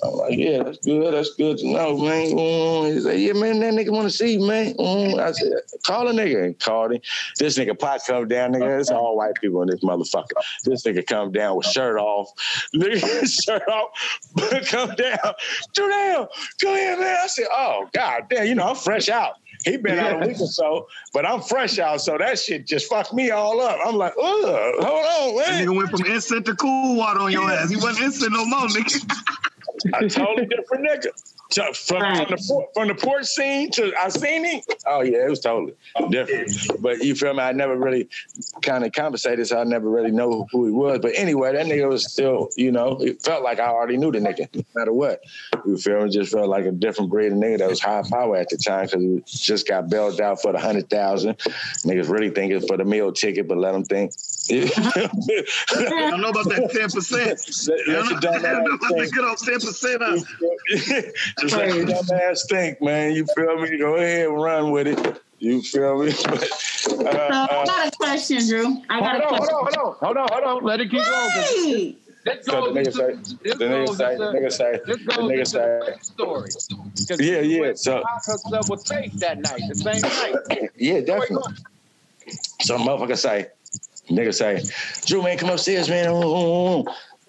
I'm like, yeah, that's good. That's good to know, man. Mm. He said, yeah, man, that nigga want to see you, man. Mm. I said, call a nigga. And called him. This nigga pot come down, nigga. It's all white people in this motherfucker. This nigga come down with shirt off. *laughs* Nigga, shirt off, But come down. Down. Go ahead, man. I said, oh, God damn, you know, I'm fresh out. He been out a week or so, but I'm fresh out, so that shit just fucked me all up. I'm like, ugh, hold on, That man. nigga went from instant to cool water on your ass. He wasn't instant no more, nigga. *laughs* a totally different nigga. So from, from the from the porch scene to I seen him. Oh yeah, it was totally different. But you feel me? I never really kind of conversated, so I never really know who he was. But anyway, that nigga was still, you know, it felt like I already knew the nigga, no matter what. You feel me? Just felt like a different breed of nigga that was high power at the time because he just got bailed out for the hundred thousand. Niggas really thinking for the meal ticket, but let them think. *laughs* *laughs* I don't know about that 10%. You don't know, I don't know about that good old 10%. Huh? *laughs* Just let your dumb ass think, man. You feel me? Go ahead and run with it. You feel me? *laughs* But, So uh, I got a question, Dru. I got Hold a on, question. hold on, hold on, hold on, hold on. Let it keep going. 'cause Wait. This So goes the nigga into- say, the nigga goes say, the nigga say, the nigga say, the story. 'Cause Yeah, he yeah, went- so- Pac hooked up with Faith that night, the same night. yeah, definitely. So motherfucker say, nigga say, Dru man, come upstairs, man.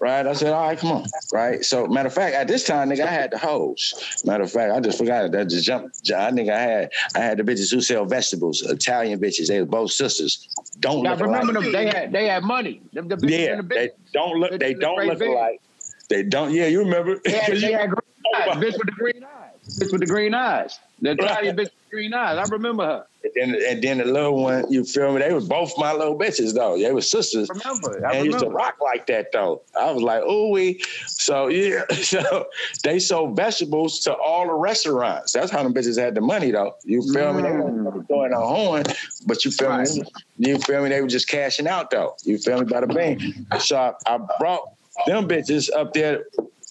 Right? I said, all right, come on. Right. So matter of fact, at this time, nigga, I had the hose. Matter of fact, I just forgot it. That just jumped. I think I had I had the bitches who sell vegetables, Italian bitches. They were both sisters. Don't Now look remember alike. them? They had they had money. Them, the bitches Yeah, the they don't look. They the don't look big. alike. They don't. Yeah, you remember? They had, 'Cause they had green *laughs* eyes. Bitch with the green eyes. Bitch with the green eyes. The Italian bitch with the green eyes. I remember her. And, and then the little one, you feel me? They were both my little bitches though. They were sisters. Remember? I and used to rock like that though. I was like, ooh wee. So yeah, *laughs* so they sold vegetables to all the restaurants. That's how them bitches had the money though. You feel me? They weren't mm. throwing a horn, but you feel me? You feel me? They were just cashing out though. You feel me? By the bing. So I, I brought them bitches up there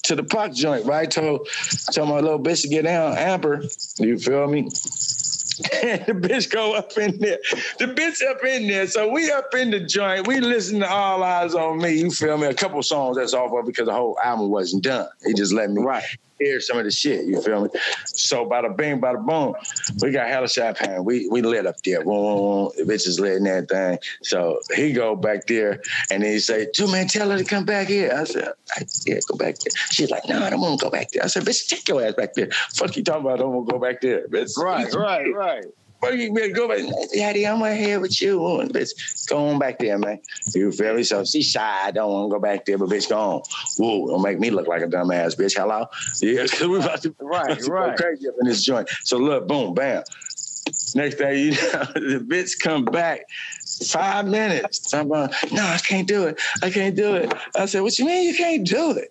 to the Pac joint, right? Told, told my little bitch to get down, Amber. You feel me? And *laughs* the bitch go up in there. The bitch up in there. So we up in the joint. We listen to All Eyez on Me. You feel me? A couple songs that's off of because the whole album wasn't done. He just let me hear some of the shit. You feel me? So bada bing, bada boom. We got hella champagne. We we lit up there. Boom, the bitches lit and everything. So he go back there and he say, Two man, tell her to come back here. I said, I, yeah, go back there. She's like, no, I don't want to go back there. I said, bitch, take your ass back there. Fuck you talking about? I don't want to go back there. Bitch. Right, right, right. Fuck you, man, go back. Daddy, I'm right here with you. And bitch, go on back there, man. You feel me? So she shy. I don't want to go back there, but bitch, go on. Whoa, don't make me look like a dumbass, bitch. Hello? Yeah, because *laughs* we about to, Right, about to right. go crazy up in this joint. So look, boom, bam. Next thing you know, *laughs* the bitch come back. Five minutes. I'm like, no, I can't do it. I can't do it. I said, what you mean you can't do it?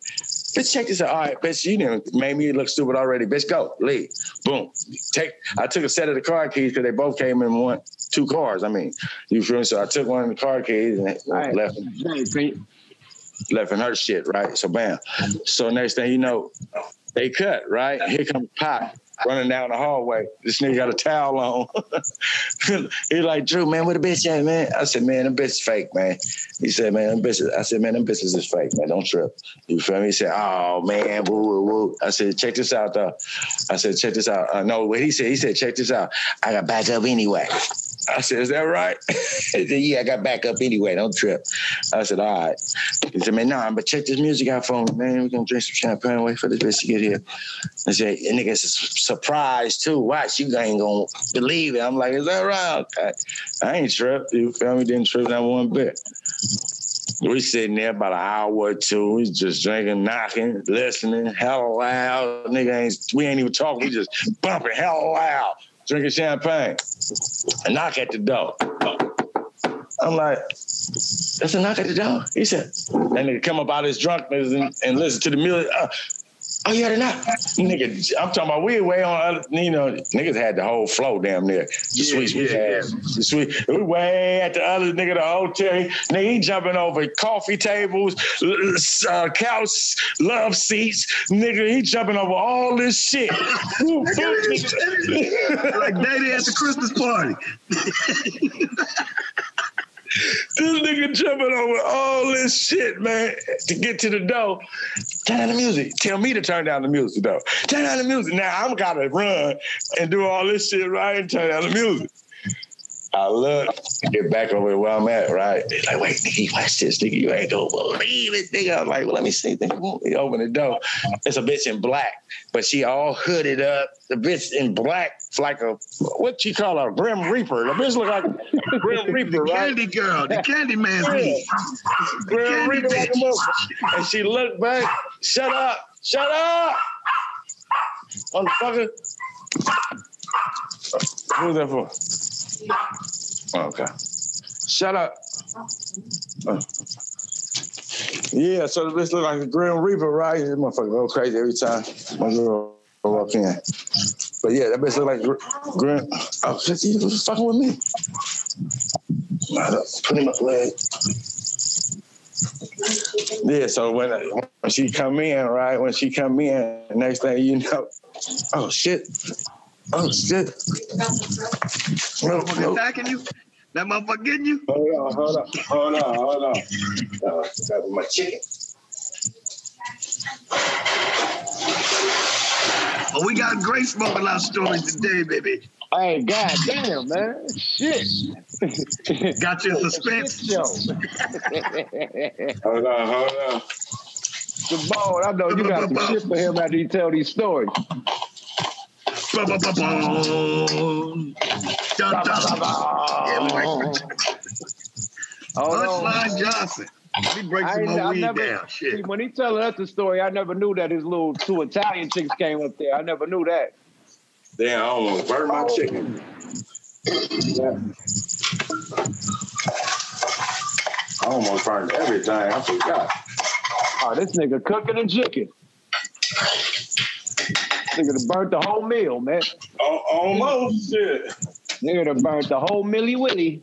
Bitch, check this out. All right, bitch, you didn't made me look stupid already. Bitch, go, leave. Boom. Take. I took a set of the car keys because they both came in one, two cars. I mean, you feel me? So I took one of the car keys and left, left in her shit, right? So bam. So next thing you know, they cut, right? Here comes Pop running down the hallway. This nigga got a towel on. *laughs* he like, Dru, man, where the bitch at, man? I said, man, them bitch fake, man. He said, man, them bitches. I said, man, them bitches is fake, man. Don't trip. You feel me? He said, oh man, woo, woo, woo. I said, check this out, though. I said, check this out. Uh, no, what he said, he said, check this out. I got back up anyway. I said, is that right? *laughs* said, yeah, I got back up anyway. Don't trip. I said, all right. He said, man, nah, but check this music out for me, man. We're gonna drink some champagne, wait for this bitch to get here. I said, and nigga, surprise too. Watch, you ain't gonna believe it. I'm like, is that right? Okay. I ain't tripped. You feel me? Didn't trip that one bit. We sitting there about an hour or two. We just drinking, knocking, listening, hella loud. Nigga ain't we ain't even talking. We just bumping hella loud, drinking champagne. A knock at the door. I'm like, that's a knock at the door. He said, that nigga come up out his drunkenness and, and listen to the music. Uh, oh, had a knock? Nigga, I'm talking about we way on other, you know, niggas had the whole flow damn near. The sweet, sweet yeah. The sweet, we way at the other nigga, the hotel. Nigga, he jumping over coffee tables, uh, couch, love seats. Nigga, he jumping over all this shit. *laughs* like Daddy at the Christmas party. *laughs* This nigga jumping over all this shit, man, to get to the door. Turn down the music. Tell me to turn down the music, though. Turn down the music. Now I'm gotta run and do all this shit right and turn down the music. I look, get back over where I'm at, right? They're like, wait, nigga, watch this, nigga. You ain't gonna believe it, nigga. I'm like, well, let me see. Nigga, open the door. It's a bitch in black, but she all hooded up. The bitch in black, like a what you call a grim reaper. The bitch look like a grim *laughs* reaper, right? Candy girl, the candy man. Yeah. Grim reaper like. And she looked back. Shut up! Shut up! Motherfucker. Who's that for? Oh, okay. Shut up. Yeah, so this look like a Grim Reaper, right? This motherfucker go crazy every time my girl walk in. But yeah, that bitch look like Gr- Grim. Oh, shit, he was fucking with me. Put him up leg. Yeah, so when, when she come in, right? When she come in, next thing you know, oh shit, oh shit. No, Motherfucker no. attacking you? That motherfucker getting you? Hold on, hold on, hold on, hold on. Uh, that my chicken. Oh, we got great smoking out stories today, baby. Hey, goddamn, man. Shit. Got you in suspense. Shit show. Hold on, hold on. Simone, I know you got some shit for him after you tell these stories. Yeah. Punchline Johnson. Let me break I some weed never- down. See, Shit. when he telling us the story, I never knew that his little two Italian chicks came up there. I never knew that. Damn, I almost burned my chicken. I almost burned everything. I forgot. Oh, this nigga cooking and chicken. Nigga done burnt the whole meal, man. almost, shit. Nigga done burnt the whole Millie Willy.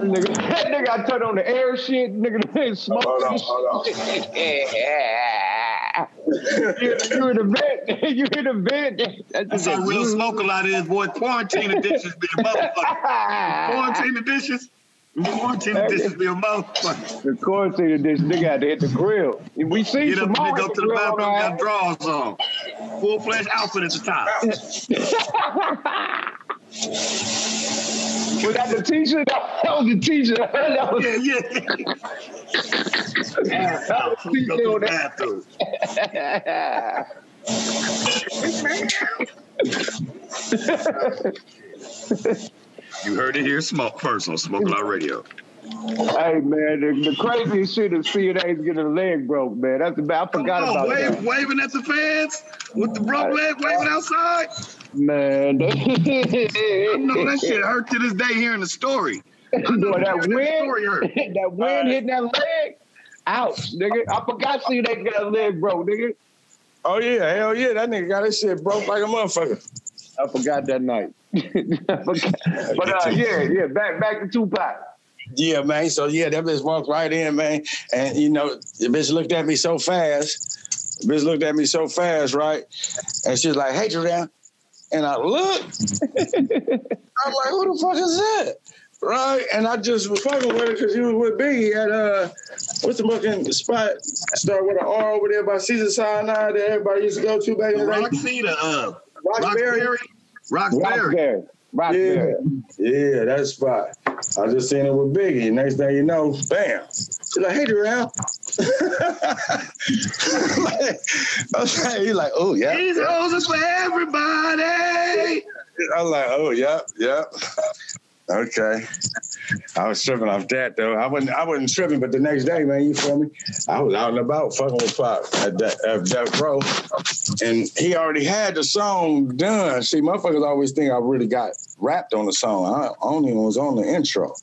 Nigga, *laughs* that nigga I turned on the air shit. Nigga, *laughs* they smoking. Hold on, hold *laughs* you, you in the vent. You in the vent. That's That's how a- real smoke a lot is, boy. Quarantine the dishes be a motherfucker. Quarantine dishes. Quarantine dishes be a motherfucker. The quarantine edition, nigga had to hit the grill. We see Get up and go to the bathroom, got drawers on. Full fledged outfit at the top. *laughs* Was that the t-shirt? That was the t-shirt. *laughs* That was, yeah, yeah. *laughs* that was the Go to the bathroom. You heard it here smoke first on Smoking Out Radio. Hey man, the, the craziest shit is CNA's getting a leg broke, man. That's about I forgot Oh, about wave, that. waving at the fans with the broke leg waving outside. Man, *laughs* I know that shit hurt to this day hearing the story. Boy, that wind, story *laughs* that wind hitting that leg. Ouch, nigga. I forgot CNA got a leg broke, nigga. Oh yeah, hell yeah, that nigga got his shit broke like a motherfucker. I forgot that night. *laughs* Forgot. But uh, *laughs* yeah, yeah, back back to Tupac. Yeah, man. So yeah, that bitch walked right in, man. And you know, the bitch looked at me so fast. The bitch looked at me so fast, right? And she's like, "Hey, Jordan." And I looked. *laughs* I'm like, "Who the fuck is that?" Right? And I just was fucking with her because he was with Biggie at uh, what's the fucking spot? Start with an R over there by Cedars-Sinai that everybody used to go to back in the day. Roxy, the uh, Roxbury. Roxbury. Roxbury. Roxbury. Roxbury. Yeah, yeah, that spot. I just seen it with Biggie. Next thing you know, bam. She's like, hey, Durrell. *laughs* like, I was like, he's like, oh, yeah. These hoes is for everybody. I'm like, oh, yeah, yep. Okay. I was tripping off that though. I wasn't I wasn't tripping, but the next day, man, you feel me? I was out and about fucking with Pop at that at Death Row. And he already had the song done. See, motherfuckers always think I really got rapped on the song. I only was on the intro.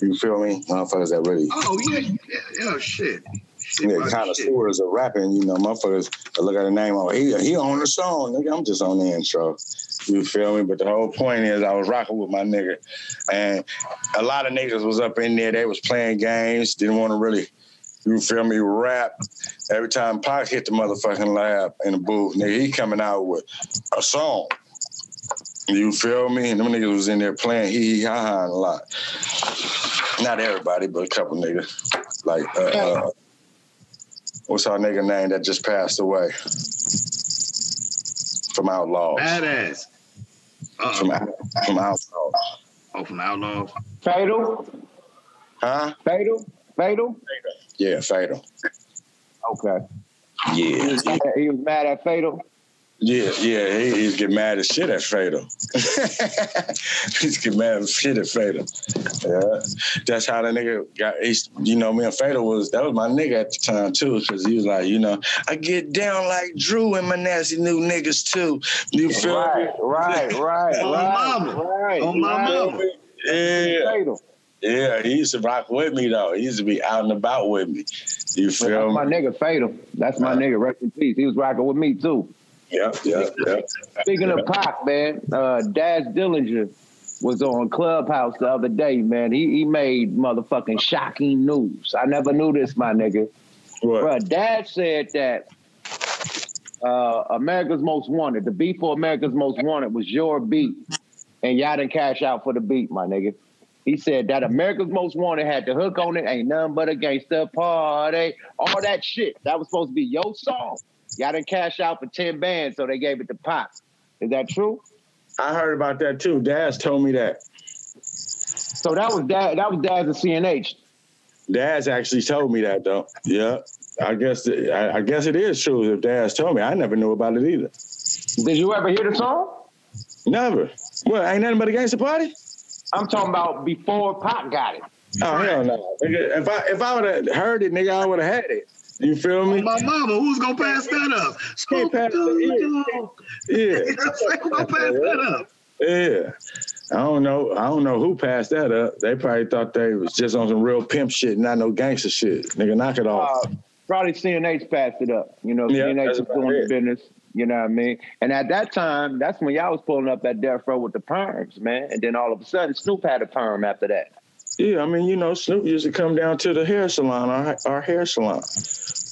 You feel me? Motherfuckers that really Oh yeah, yeah, yeah shit. Shit, yeah, about kind of shit. stewards of rapping, you know, motherfuckers that look at the name, oh, he, he on the song, nigga, I'm just on the intro. You feel me? But the whole point is I was rocking with my nigga. And a lot of niggas was up in there, they was playing games, didn't want to really, you feel me, rap. Every time Pac hit the motherfucking lab in the booth, nigga, he coming out with a song. You feel me? And them niggas was in there playing hee hee ha ha a lot. Not everybody, but a couple niggas. Like, uh, uh, what's our nigga name that just passed away? From Outlawz. Badass. Uh-oh. From, Out- from Outlawz. Oh, from Outlawz. Fatal. Huh? Fatal. Fatal. Yeah, Fatal. Okay. Yeah. He was mad at, he was mad at Fatal. Yeah, yeah, he, he's get mad as shit at Fatal. *laughs* *laughs* he's get mad as shit at Fatal. Yeah, that's how the nigga got. He's, you know, me and Fatal was that was my nigga at the time too, because he was like, you know, I get down like Dru and my nasty new niggas too. You feel Right, me? right, right, *laughs* On right, mama. right. On my right. mama. Yeah, Fatal. yeah. He used to rock with me though. He used to be out and about with me. You That's feel my nigga Fatal. That's my nigga. Rest in peace. He was rocking with me too. Yep, yep, yep. Speaking of Pac, man, uh, Daz Dillinger was on Clubhouse the other day, man. He he made motherfucking shocking news. I never knew this, my nigga. What? Bruh, Dad said that uh, America's Most Wanted, the beat for America's Most Wanted was your beat. And y'all didn't cash out for the beat, my nigga. He said that America's Most Wanted had the hook on it, ain't nothing but a gangster party. All that shit. That was supposed to be your song. Y'all didn't cash out for 10 bands, so they gave it to Pop. Is that true? I heard about that too. Daz told me that. So that was Dad, that was Daz and CNH. Daz actually told me that though. Yeah. I guess I, I guess it is true if Daz told me. I never knew about it either. Did you ever hear the song? Never. Well, ain't nothing but a gangster party? I'm talking about before Pop got it. Oh hell no! If I if I would have heard it, nigga, I would have had it. You feel me? My mama, who's gonna pass that up? Can't pass it. Yeah. *laughs* Who's gonna pass that up? Yeah. I don't know. I don't know who passed that up. They probably thought they was just on some real pimp shit, not no gangster shit. Nigga, knock it off. Uh, probably CNH passed it up. You know, Yeah, CNH was about doing the business. You know what I mean? And at that time, that's when y'all was pulling up that death row with the perms, man. And then all of a sudden, Snoop had a perm after that. Yeah, I mean, you know, Snoop used to come down to the hair salon, our, our hair salon.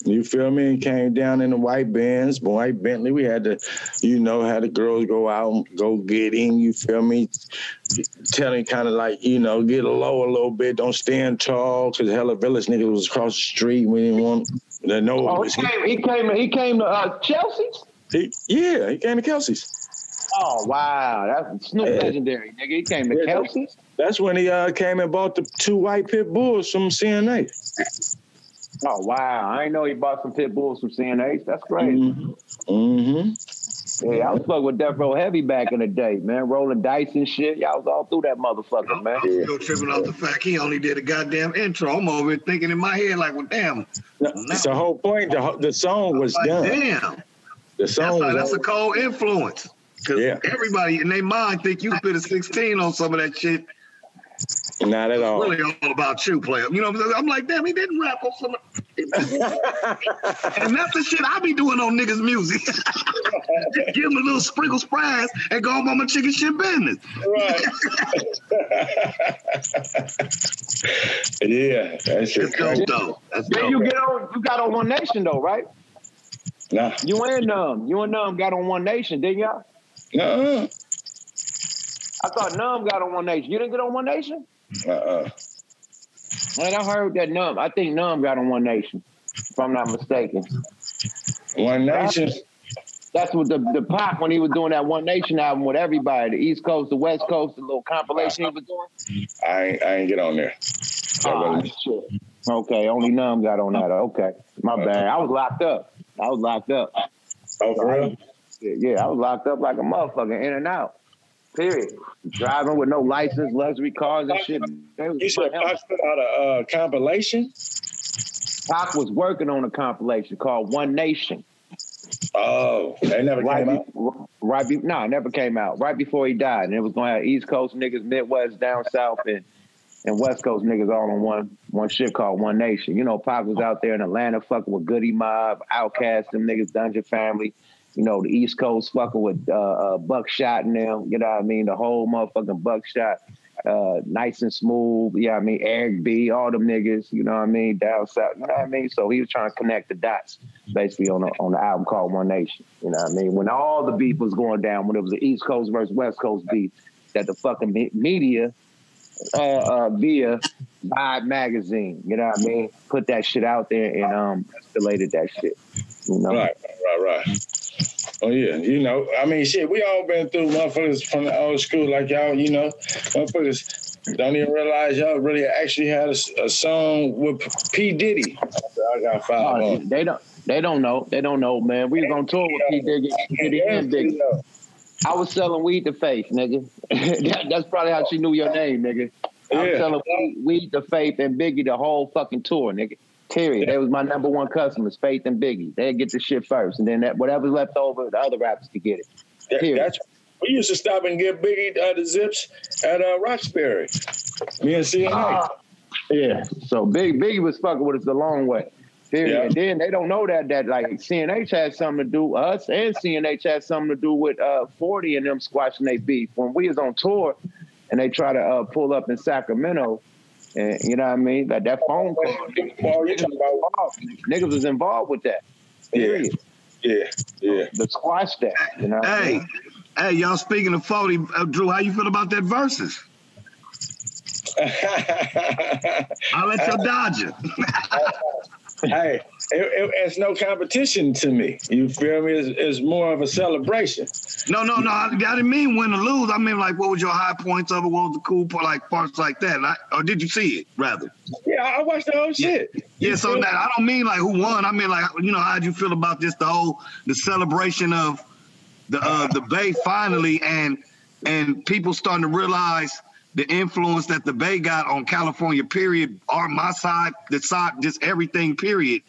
You feel me? He came down in the white Benz, white Bentley. We had to, you know, had the girls go out and go get him. You feel me? Telling kind of like, you know, get low a little bit. Don't stand tall because hella village niggas was across the street. We didn't want to know. Oh, he came. He came. He came to uh, Chelsea's. He, yeah, he came to Kelsey's. Oh wow, that's Snoop Yeah. legendary, nigga. He came to Yeah, Kelsey's. That's when he uh, came and bought the two white pit bulls from CNA. Oh wow, I didn't know he bought some pit bulls from CNH. That's crazy. Mm-hmm. Yeah, I was fucking with Death Row Heavy back in the day, man. Rolling dice and shit. Y'all was all through that motherfucker, man. Still tripping off the fact he only did a goddamn intro. I'm over here thinking in my head like, well, damn. That's the whole point. The, the song was Like, done. damn. The That's, song like, that's a cold influence. Because Yeah. everybody in their mind think you spit a 16 on some of that shit. not at all. Really all about you, player. You know what I'm saying? I'm like, damn, he didn't rap on some *laughs* And that's the shit I be doing on niggas' music. *laughs* Just give them a little sprinkle surprise and go on about my chicken shit business. Right. *laughs* yeah, that shit That's dope, crazy. though. That's Then dope. you get on. You got on One Nation though, right? Nah. You and Numb. You and Numb got on One Nation, didn't y'all? Uh-uh. I thought Numb got on One Nation. You didn't get on One Nation? Uh-uh. Man, I heard that Numb. I think Numb got on One Nation, if I'm not mistaken. One Nation. That's what the the pop when he was doing that One Nation album with everybody, the East Coast, the West Coast, the little compilation he was doing. I ain't, I ain't get on there. Ah, shit. Okay, only Numb got on that. Okay, my bad. I was locked up. I was locked up. Oh, for real? Yeah, I was locked up like a motherfucker, in and out. Period. Driving with no license, luxury cars and shit. You said Fox put out a uh, compilation? Pac was working on a compilation called One Nation. Oh, they never right came out? Right, be, no, it never came out. Right before he died, and it was going to have East Coast niggas, Midwest, down south, and and West Coast niggas all on one one shit called One Nation. You know, Pac was out there in Atlanta fucking with Goodie Mob, OutKast, them niggas, Dungeon Family. You know, the East Coast fucking with uh, uh, Buckshot and them. You know what I mean? The whole motherfucking Buckshot, uh, Nice & Smooth. You know what I mean? Eric B, all them niggas. You know what I mean? Down south. You know what I mean? So he was trying to connect the dots, basically on a, on the album called One Nation. You know what I mean? When all the beef was going down, when it was the East Coast versus West Coast beef, that the fucking me- media uh, uh, via Vibe magazine. You know what I mean? Put that shit out there and um escalated that shit. You know? Right, right, right. Oh yeah, you know, I mean, shit, we all been through motherfuckers from the old school, like y'all, you know, motherfuckers don't even realize y'all really actually had a song with P Diddy. I got five on. they don't. They don't know. They don't know, man. We was on tour with P Diddy, Diddy and Biggie. I was selling weed to Faith, nigga. *laughs* that, that's probably how she knew your name, nigga. I was Yeah. selling weed, weed to Faith and Biggie the whole fucking tour, nigga. Period. They was my number one customers, Faith and Biggie. They'd get the shit first, and then that whatever's left over, the other rappers could get it. That- Period. that's we used to stop and get Biggie uh, the zips at uh, Roxbury. Me and CNA. Ah. Yeah. So Big Biggie was fucking with us a long way. Period. Yeah. And then they don't know that that like CNH had something to do us and CNH had something to do with uh 40 and them squashing their beef. When we was on tour and they try to uh, pull up in Sacramento, and you know what I mean? Like that phone call. Niggas was involved with that. Period. Yeah, yeah. The squash that, you know. what I Hey, mean? hey, y'all speaking of 40, uh, Dru, how you feel about that Verzuz? *laughs* I'll let dodge Dodger. *laughs* hey, it, it, it's no competition to me. You feel me? It's, it's more of a celebration. No, no, no. I, I didn't mean win or lose. I mean like, what was your high points of it? What was the cool part, like parts like that? I, or did you see it rather? Yeah, I watched the whole shit. Yeah, so that I don't mean like who won. I mean like, you know, how'd you feel about this? the whole the celebration of the uh, the Bay finally and and people starting to realize the influence that the Bay got on California, period, or my side, the side, just everything, period.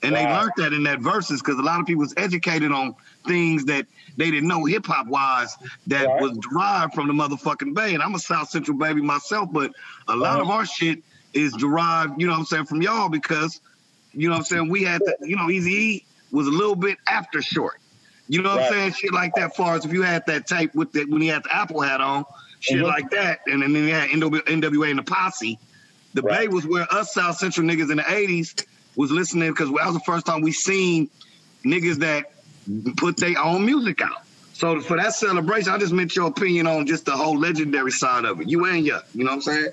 And they learned that in that Verzuz because a lot of people was educated on things that they didn't know hip hop wise that was derived from the motherfucking Bay. And I'm a South Central baby myself, but a lot of uh-huh. our shit is derived, you know what I'm saying, from y'all because, you know what I'm saying, we had, to, you know, Easy E was a little bit after short. You know what I'm saying? Shit like that. Far as if you had that tape with the when he had the Apple hat on, shit Mhm. like that, and then he had NW NWA and the Posse. The Bay was where us South Central niggas in the '80s was listening because that was the first time we seen niggas that put their own music out. So for that celebration, I just meant your opinion on just the whole legendary side of it. You and Yuk, you know what I'm saying?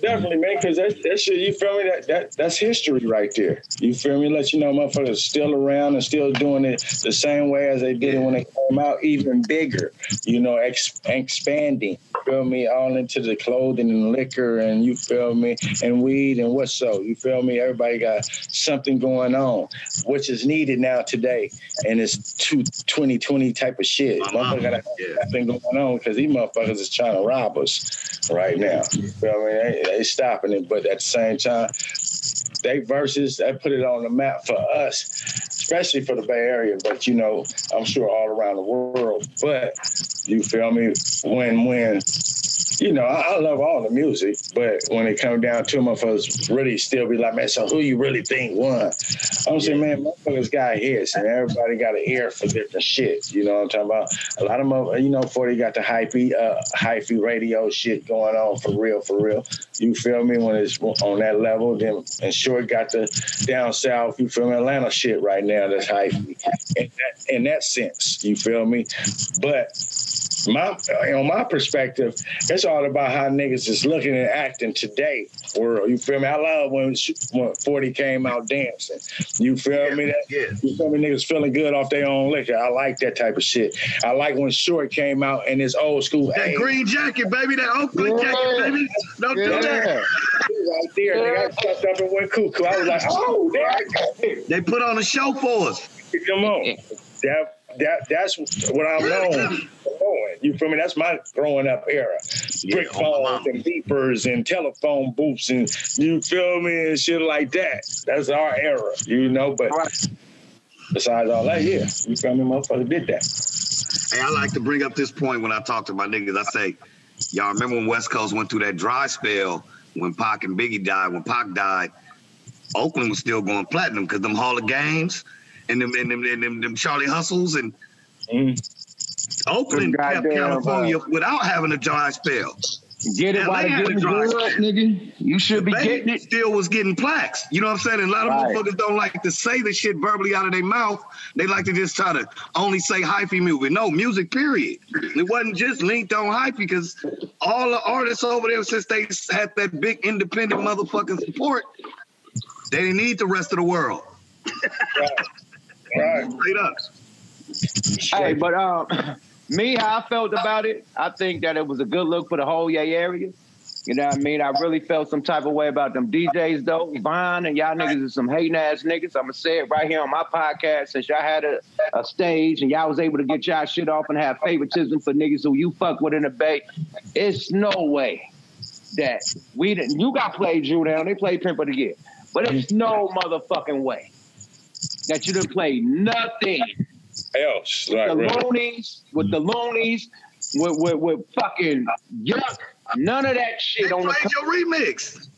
Definitely, man, because that, that shit, you feel me? That, that That's history right there. You feel me? Let you know motherfuckers still around and still doing it the same way as they did it when they came out, even bigger, you know, ex- expanding, feel me? All into the clothing and liquor and you feel me? And weed and what so, you feel me? Everybody got something going on, which is needed now today. And it's two, 2020 type of shit. Motherfucker got something going on because these motherfuckers is trying to rob us right now. You feel me? They, they stopping it, but at the same time, they Verzuz that put it on the map for us, especially for the Bay Area. But you know, I'm sure all around the world. But you feel me? Win when you know, I, I love all the music, but when it comes down to motherfuckers really still be like, man, so who you really think won? I'm saying, man, motherfuckers got hits and everybody got an ear for different shit. You know what I'm talking about? A lot of mother, you know, 40 got the hypey, uh, hyphy radio shit going on for real, for real. You feel me? When it's on that level, then and Short got the down south, you feel me? Atlanta shit right now that's hyphy in that, in that sense. You feel me? But my on my perspective, it's all about how niggas is looking and acting today. World, you feel me? I love when when Forty came out dancing. You feel me? That you feel me? Niggas feeling good off their own liquor. I like that type of shit. I like when Short came out in his old school. That hey, green jacket, baby, that Oakland Yeah. jacket, baby. Don't do that. right there, nigga. I fucked up and went cuckoo. I was like, oh, there I go. They put on a show for us. Come on. That that that's what I'm known for. You feel me? That's my growing up era. Brick phones and beepers and telephone booths and you feel me and shit like that. That's our era, you know. But besides all that, yeah, you feel me? Motherfucker did that. Hey, I like to bring up this point when I talk to my niggas. I say, y'all remember when West Coast went through that dry spell when Pac and Biggie died? When Pac died, Oakland was still going platinum because them Hall of Games and them and them, and them, them Charlie Hustles and mm-hmm. Oakland kept California uh, without having a dry spell. Get it LA while had it's a getting good, nigga. You should be getting it. Still was getting plaques. You know what I'm saying? And a lot of Right. motherfuckers don't like to say the shit verbally out of their mouth. They like to just try to only say hyphy music. No, music, period. It wasn't just linked on hyphy because all the artists over there, since they had that big independent motherfucking support, they didn't need the rest of the world. right. Right. *laughs* Straight up. Hey, but um, *clears throat* me, how I felt about it, I think that it was a good look for the whole Yay area. You know what I mean? I really felt some type of way about them DJs though. Vine and y'all niggas is some hating ass niggas. I'ma say it right here on my podcast since y'all had a, a stage and y'all was able to get y'all shit off and have favoritism for niggas who you fuck with in the bay. It's no way that we didn't you got played Dru Down, they played Pimp of the Year. But it's no motherfucking way that you didn't play nothing else. with Right, the right. Luniz, with the Luniz, with, with, with fucking Yuk. None of that shit on the Played your remix.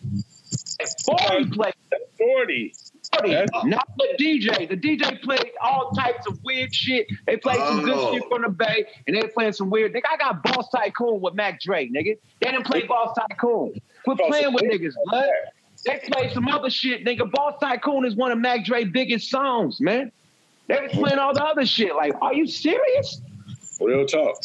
40 played. 40. 40. Not the DJ. The DJ played all types of weird shit. They played some Oh. good shit from the Bay, and they playing some weird. Nigga, I got Boss Tycoon with Mac Dre, nigga. They didn't play Boss Tycoon. Quit playing with niggas, blood. They played some other shit, nigga. Boss Tycoon is one of Mac Dre's biggest songs, man. They was playing all the other shit. Like, are you serious? Real talk.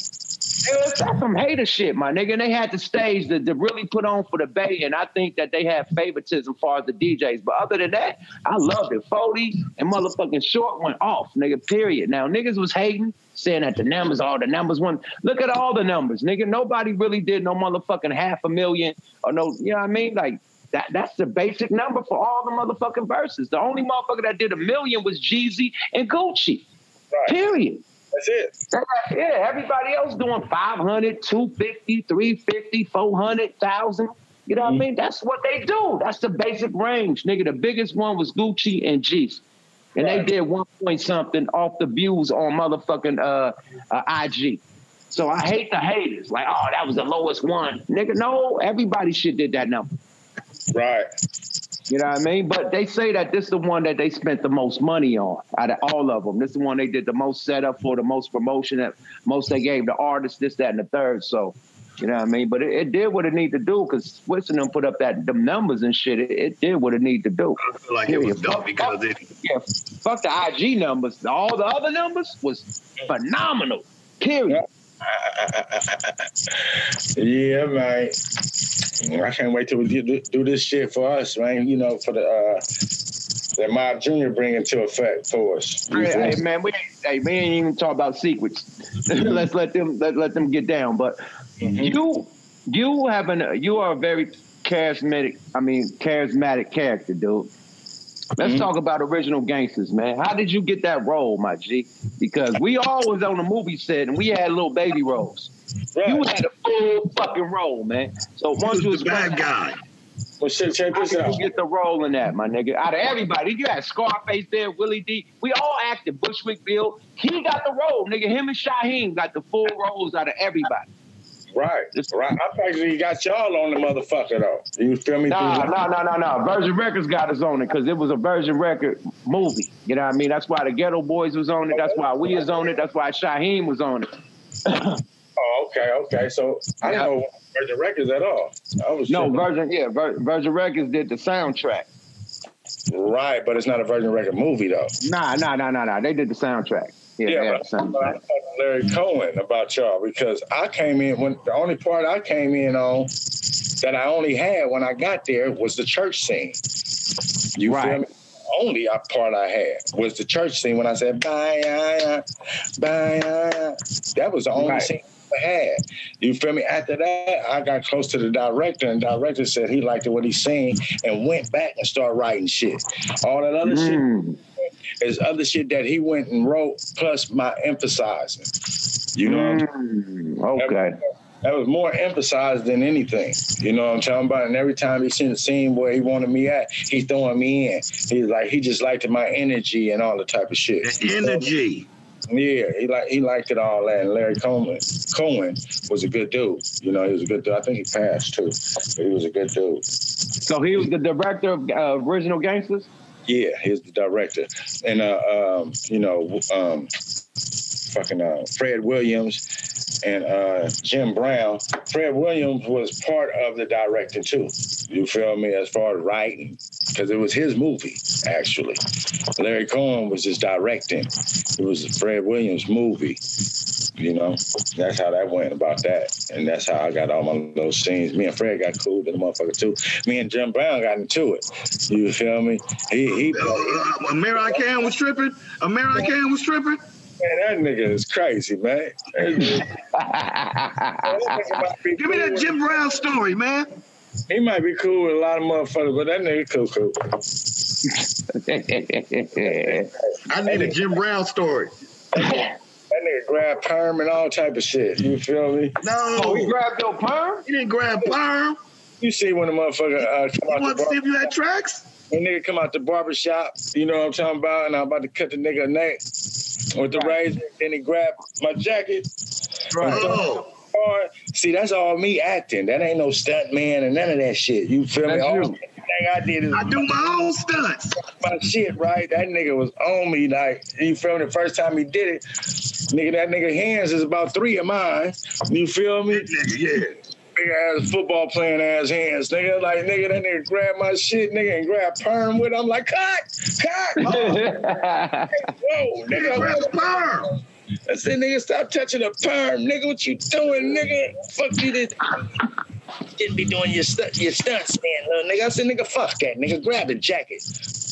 That's that's some hater shit, my nigga. And they had the stage to, to really put on for the Bay, and I think that they had favoritism as far as the DJs. But other than that, I loved it. Foley and motherfucking Short went off, nigga. Period. Now niggas was hating, saying that the numbers, all the numbers one. Look at all the numbers, nigga. Nobody really did no motherfucking half a million or no, you know what I mean? Like that, that's the basic number for all the motherfucking Verzuz. The only motherfucker that did a million was Jeezy and Gucci. Period. That's it. Yeah, everybody else doing 500, 250, 350, 400, 1,000. You know what I mean? That's what they do. That's the basic range. Nigga, the biggest one was Gucci and Jeezy. And they did one point something off the views on motherfucking uh, uh, IG. So I hate the haters. Like, oh, that was the lowest one. Nigga, no, everybody shit did that number. Right. You know what I mean? But they say that this is the one that they spent the most money on out of all of them. This is the one they did the most setup for, the most promotion, that most they gave the artists, this, that, and the third. So, you know what I mean? But it, it did what it needed to do because Switzerland put up that them numbers and shit. It, it did what it needed to do. I feel like it was dope because it. Yeah, fuck the IG numbers. All the other numbers was phenomenal. Period. *laughs* Yeah, man. I can't wait till we do, do this shit for us, man. You know, for the uh, that Mob Junior bring into effect for us. Hey, hey, man, we ain't, hey, we ain't even talk about secrets. *laughs* Let's let them let, let them get down. But you you have an you are a very charismatic. I mean, charismatic character, dude. Let's mm-hmm. talk about Original Gangstas, man. How did you get that role, my G? Because we all was on the movie set and we had little baby roles. You had a full fucking role, man. So once you was the bad guy. Well, shit, check this How did out. you get the role in that, my nigga? Out of everybody, you had Scarface there, Willie D. We all acted. Bushwick Bill, he got the role, nigga. Him and Shyheim got the full roles out of everybody. Right. Right. I actually got y'all on the motherfucker though. You feel me? Nah, no, no, no, no. Virgin Records got us on it because it was a Virgin Record movie. You know what I mean? That's why the Geto Boys was on it. That's why we was on it. That's why Shyheim was on it. *coughs* Oh, okay, okay. So I didn't know Virgin Records at all. I was No, tripping. Virgin, yeah, Vir- Virgin Records did the soundtrack. Right, but it's not a Virgin Record movie though. Nah, nah, nah, nah, nah. They did the soundtrack. Yeah, Yeah, but soundtrack. Larry Cohen about y'all because I came in when the only part I came in on that I only had when I got there was the church scene. You feel me? Only part I had was the church scene when I said bye, bye, bye. That was the only Right. scene I had. You feel me? After that, I got close to the director, and the director said he liked what he seen and went back and started writing shit. All that other Mm. shit is other shit that he went and wrote, plus my emphasizing. You know what I'm Mm, okay. That was more emphasized than anything. You know what I'm talking about? And every time he seen the scene where he wanted me at, he's throwing me in. He's like, he just liked my energy and all the type of shit. energy. Yeah, he like he liked it all that. And Larry Cohen, Cohen was a good dude. You know, he was a good dude. I think he passed too. But he was a good dude. So he was the director of uh, Original Gangstas? Yeah, he's the director. And uh um, you know, um fucking uh Fred Williamson and uh Jim Brown. Fred Williamson was part of the directing too. You feel me? As far as writing. Because it was his movie, actually. Larry Cohen was just directing. It was Fred Williamson's movie. You know, that's how that went about that. And that's how I got all my little scenes. Me and Fred got cool to the motherfucker too. Me and Jim Brown got into it. You feel me? He he Uh, was tripping. American was tripping. Man, that nigga is crazy, man. *laughs* Give me that Jim Brown story, man. He might be cool with a lot of motherfuckers, but that nigga cool cool. I need a Jim Brown story. That nigga grab perm and all type of shit. You feel me? No. Oh, he grabbed your perm? He didn't grab perm. You see when the motherfucker uh, come out want to see bar- if you had tracks? When nigga come out the barber shop, you know what I'm talking about, and I'm about to cut the nigga neck with the razor, then he grabbed my jacket. Oh. See, that's all me acting. That ain't no stunt man and none of that shit. You feel me? That's All you. thing I did is I do my own stunts. my shit, right? That nigga was on me. Like, you feel me? The first time he did it, nigga, that nigga hands is about three of mine. You feel me? Yeah. Nigga ass football playing ass hands. Nigga, like, nigga, that nigga grab my shit, nigga, and grab perm with it. I'm like, cut, cut. *laughs* Oh. Whoa, nigga, Grab perm. I said, nigga, stop touching the perm, nigga. What you doing, nigga? Fuck you, this. Didn't be doing your stu- your stunts, man, little nigga. I said, nigga, fuck that, nigga. Grab the jacket.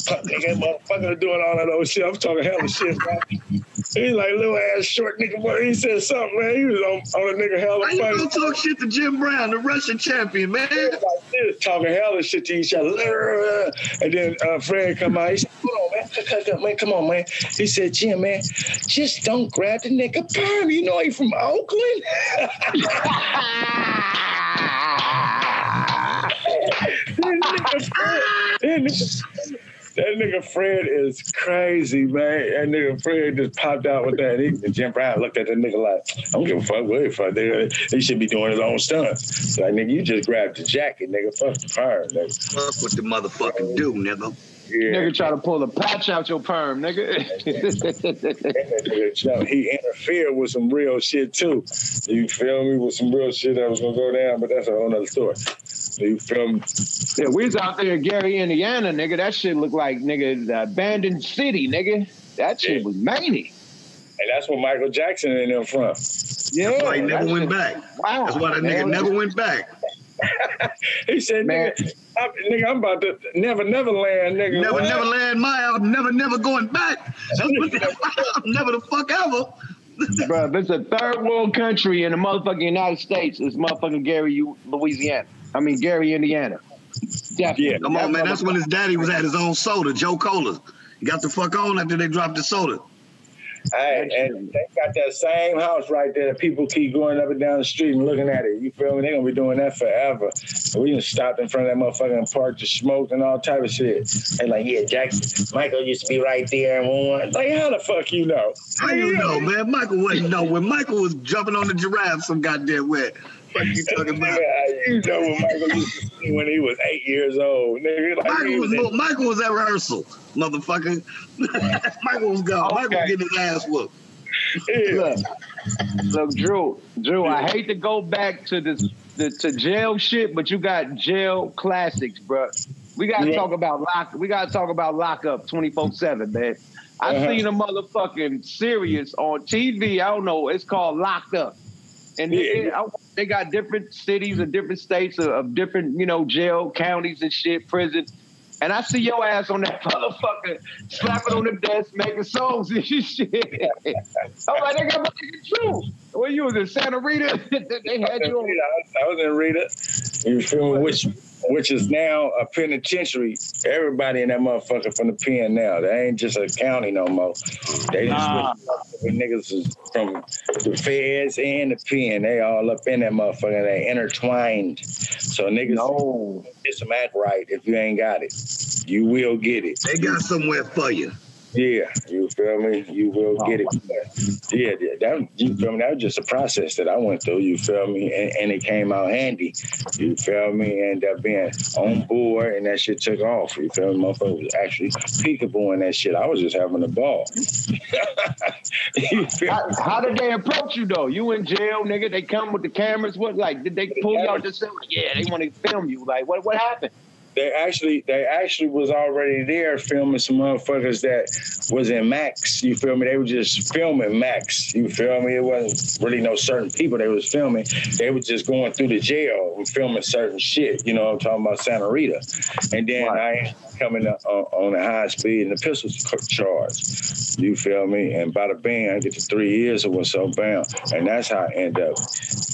Fuck, nigga, motherfucker doing all of those shit. I'm talking hella shit, man. He's like little ass short nigga, but he said something, man. He was on, on a nigga hella Why you funny. gonna talk shit to Jim Brown, the Russian champion, man? Like this, talking hella shit to each other. And then uh, Fred come out. He said, "Hold on, man. Cut, cut, cut, man. Come on, man." He said, "Jim, man, just don't grab the nigga perm. You know he from Oakland." *laughs* *laughs* that, nigga, that nigga Fred is crazy, man. That nigga Fred just popped out with that. He, Jim Brown looked at the nigga like, I don't give a fuck what fuck. Nigga. He should be doing his own stunts. Like, nigga, you just grabbed the jacket, nigga. Fuck the perm, nigga. Fuck what the motherfucker do, nigga. Yeah. Nigga try to pull a patch out your perm, nigga. That nigga, *laughs* Chuck, he interfered with some real shit too. You feel me? With some real shit that was gonna go down, but that's a whole nother story. You feel me? yeah, we was out there in Gary, Indiana, nigga. That shit looked like nigga the abandoned city, nigga. That shit Yeah. was many. And that's where Michael Jackson and them from. Yeah, That's why he never went shit- back. Wow, That's why that nigga never went back. *laughs* He said, Man. nigga, I'm, nigga, I'm about to never, never land, nigga. Never, What? never land my album. Never, never going back. That's what the, never the fuck ever. Bro, if it's a third world country in the motherfucking United States, it's motherfucking Gary, Louisiana. I mean Gary, Indiana. Definitely. Yeah. Come on, man. That's when his daddy was at his own soda, Joe Cola. He got the fuck on after they dropped the soda. Hey, and they got that same house right there that people keep going up and down the street and looking at it. You feel me? They're gonna be doing that forever. We just stopped in front of that motherfucker and parked to smoke and all type of shit. And like, yeah, Jack Michael used to be right there and one. Like, how the fuck you know? How you know, man? Michael wouldn't know. When Michael was jumping on the giraffe some goddamn way. What you talking about? You know what Michael used to see when he was eight years old. Nigga, like, Michael was, was Michael was at rehearsal, motherfucker. *laughs* Michael was gone. Michael was getting his ass whooped. Look, look, Dru, Dru, I hate to go back to this the, to jail shit, but you got jail classics, bro. We gotta Yeah. talk about lock. We gotta talk about lockup twenty four seven, man. I Uh-huh. seen a motherfucking series on TV. I don't know. It's called Locked Up, and they, Yeah. They got different cities and different states of, of different, you know, jail counties and shit, prison. And I see your ass on that *laughs* motherfucker slapping on the desk, making songs and *laughs* shit. I'm like, they got my nigga Dru. Where you was in Santa Rita? *laughs* they had you on. I was in Rita. You feel me? Which which is mm-hmm. now a penitentiary. Everybody in that motherfucker from the pen now. They ain't just a county no more. They just Nah. with niggas is from the feds and the pen. They all up in that motherfucker. They intertwined. So niggas no. get some act right if you ain't got it. You will get it. They got somewhere for you. Yeah, you feel me? You will get it. Yeah, that you feel me? That was just a process that I went through. You feel me? And, and it came out handy. You feel me? Ended up being on board, and that shit took off. You feel me? Motherfucker was actually peekaboo in that shit. I was just having a ball. *laughs* How, how did they approach you though? You in jail, nigga? They come with the cameras. What like? Did they pull you out the cell? Yeah, they want to film you. Like, what? What happened? They actually they actually was already there filming some motherfuckers that was in Max. You feel me? They were just filming Max. You feel me? It wasn't really no certain people they was filming. They was just going through the jail and filming certain shit. You know what I'm talking about Santa Rita. And then I coming up on, on the high speed and the pistols charge. You feel me? And by the band, I get to three years or what's so bam. And that's how I end up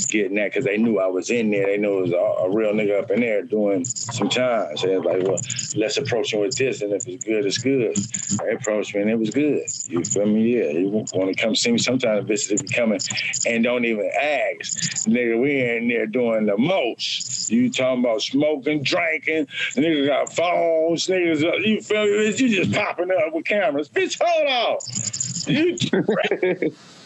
getting that because they knew I was in there. They knew it was a, a real nigga up in there doing some time. So they was like, well, let's approach him with this, and if it's good, it's good. They approached me, and it was good. You feel me? Yeah, you want to come see me? sometime, Sometimes visitors be coming and don't even ask. Nigga, we in there doing the most. You talking about smoking, drinking, niggas got phones, niggas, uh, you feel me? You just popping up with cameras. Bitch, hold on. You *laughs*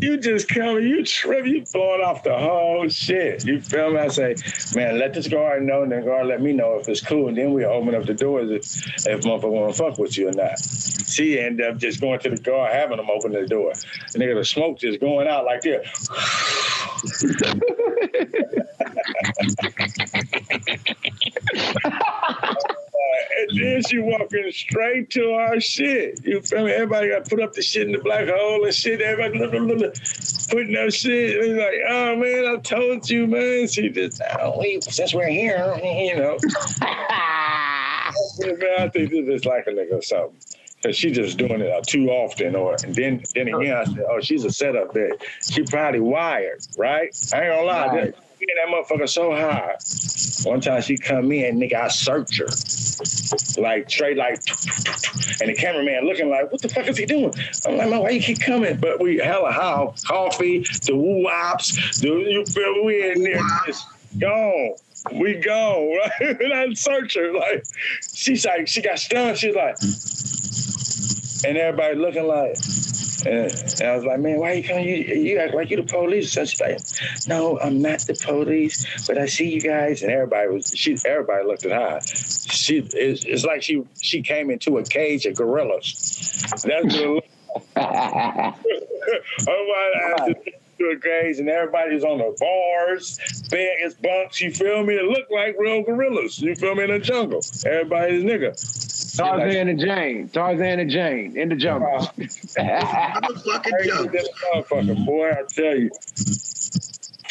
you just come, you trip, you blowing off the whole shit. You feel me? I say, man, let this guard know, and then guard let me know if it's cool, and then we open up the doors if, if motherfucker want to fuck with you or not. She end up just going to the guard, having them open the door. And nigga, the smoke just going out like this. *laughs* *laughs* It then she walking straight to our shit. You feel me? Everybody got put up the shit in the black hole and shit. Everybody look, look, look, putting up shit. It's like, oh man, I told you, man. She just, oh, we, since we're here, you know. *laughs* I think this is like a nigga or something. Cause she just doing it uh, too often, or and then then again I said, oh, she's a setup bitch. She probably wired, right? I ain't gonna lie, Right. That, that motherfucker so high. One time she come in, nigga, I search her, like straight like, and the cameraman looking like, what the fuck is he doing? I'm like, man, why you keep coming? But we hella how coffee, the woo wops, the you feel we in there just gone. We gone, *laughs* right? And I search her like she's like she got stunned. She's like, and everybody looking like. And, and I was like, man, why you coming? You, you act like you the police. So she's like, no, I'm not the police, but I see you guys. And everybody was, she, everybody looked at her. She, it's, it's like she, she came into a cage of gorillas. That's what it looked Everybody *laughs* *laughs* oh to a cage and everybody's on the bars, bed as bunks, you feel me? It looked like real gorillas, you feel me, in the jungle. Everybody's nigga. Tarzan and Jane. Tarzan and Jane in the jungle. Uh, Motherfucking motherfucker, boy, I tell you.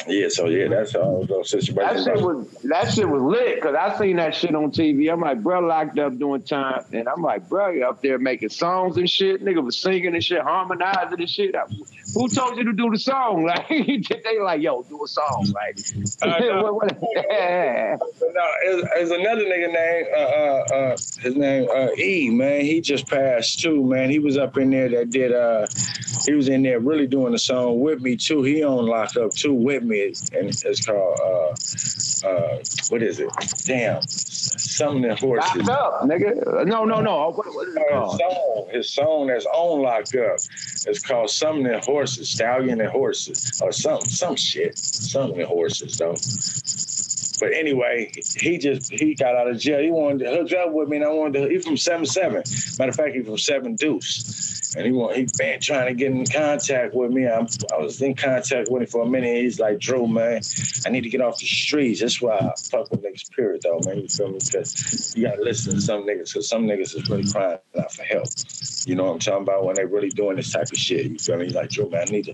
Yeah, so yeah, that's all those That situations. shit was that shit was lit because I seen that shit on TV. I'm like, bro, locked up doing time, and I'm like, bro, you up there making songs and shit. Nigga was singing and shit, harmonizing and shit. I- who told you to do the song? *laughs* Like they like, yo, do a song. Like, Uh, *laughs* no. what- what- no, there's, another nigga named uh, uh, uh, his name uh, E man. He just passed too, man. He was up in there that did uh, he was in there really doing the song with me too. He on lock up too with me, and it's called uh, uh, what is it? Damn, something that horses. Locked up, nigga. No, no, no. What, what is it his song, his song that's on locked up. It's called Something that Horses, Horses, stallion and Horses, or something, some shit, something in horses though. But anyway, he just he got out of jail. He wanted to hook up with me, and I wanted to. He from seven seven. Matter of fact, he from seven Deuce, and he want he been trying to get in contact with me. I'm, I was in contact with him for a minute. He's like, Dru, man, I need to get off the streets. That's why I fuck with niggas. Period, though, man. You feel me? Because you gotta listen to some niggas, because some niggas is really crying out for help. You know what I'm talking about? When they really doing this type of shit. You feel me? He's Like, Dru, man, I need to.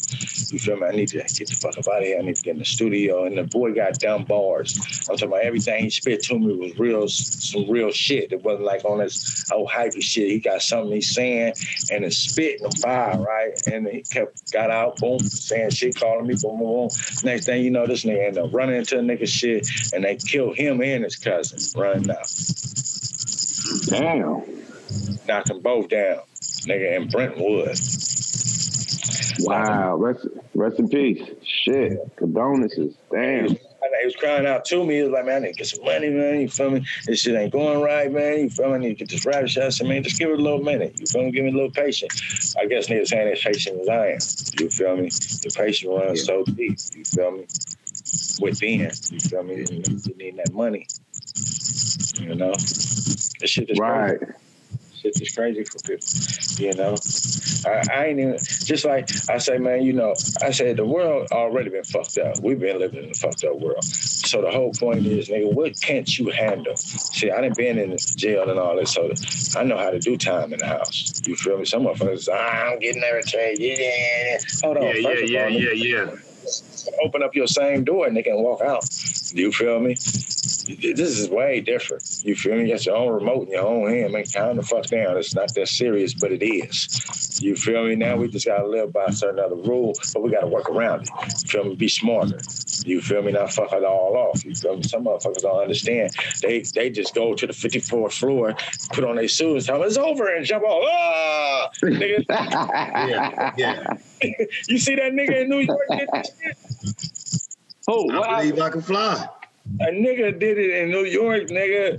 You feel me? I need to get the fuck up out of here. I need to get in the studio. And the boy got dumb bars. I'm talking about everything he spit to me was real, some real shit. It wasn't like on this old hypey shit. He got something he's saying and it's spitting him fire, right? And he kept got out, boom, saying shit, calling me, boom, boom, boom. Next thing you know, this nigga ended up running into a nigga shit, and they killed him and his cousin running out. Damn. Knocked them both down, nigga, in Brentwood. Wow. Rest, rest in peace. Shit. Condolences. Damn. He was crying out to me. He was like, man, I need to get some money, man. You feel me? This shit ain't going right, man. You feel me? I need to get this rap shot. I said, man, just give it a little minute. You feel me? Give me a little patience. I guess niggas ain't as patient as I am. You feel me? The patience runs so deep. You feel me? Within. You feel me? You you need that money. You know? This shit is Right. crazy. Shit is crazy for people. You know? I, I ain't even just like I say, man, you know, I said the world already been fucked up. We've been living in a fucked up world. So the whole point is, nigga, what can't you handle? See, I done been in jail and all this, so I know how to do time in the house. You feel me? Some motherfuckers, ah, I'm getting everything. Yeah, hold on. Yeah, yeah, First yeah, all, yeah, yeah. Open up your same door and they can walk out. You feel me? This is way different. You feel me? You got your own remote in your own hand, man. Calm the fuck down. It's not that serious, but it is. You feel me? Now we just gotta live by a certain other rule, but we gotta work around it. You feel me? Be smarter. You feel me? Not fuck it all off. You feel me? Some motherfuckers don't understand. They they just go to the 54th floor, put on their suits, tell them it's over, and jump off. Ah, *laughs* nigga. yeah, yeah. *laughs* you see that nigga in New York did this shit? Oh, I believe I can fly. A nigga did it in New York, nigga.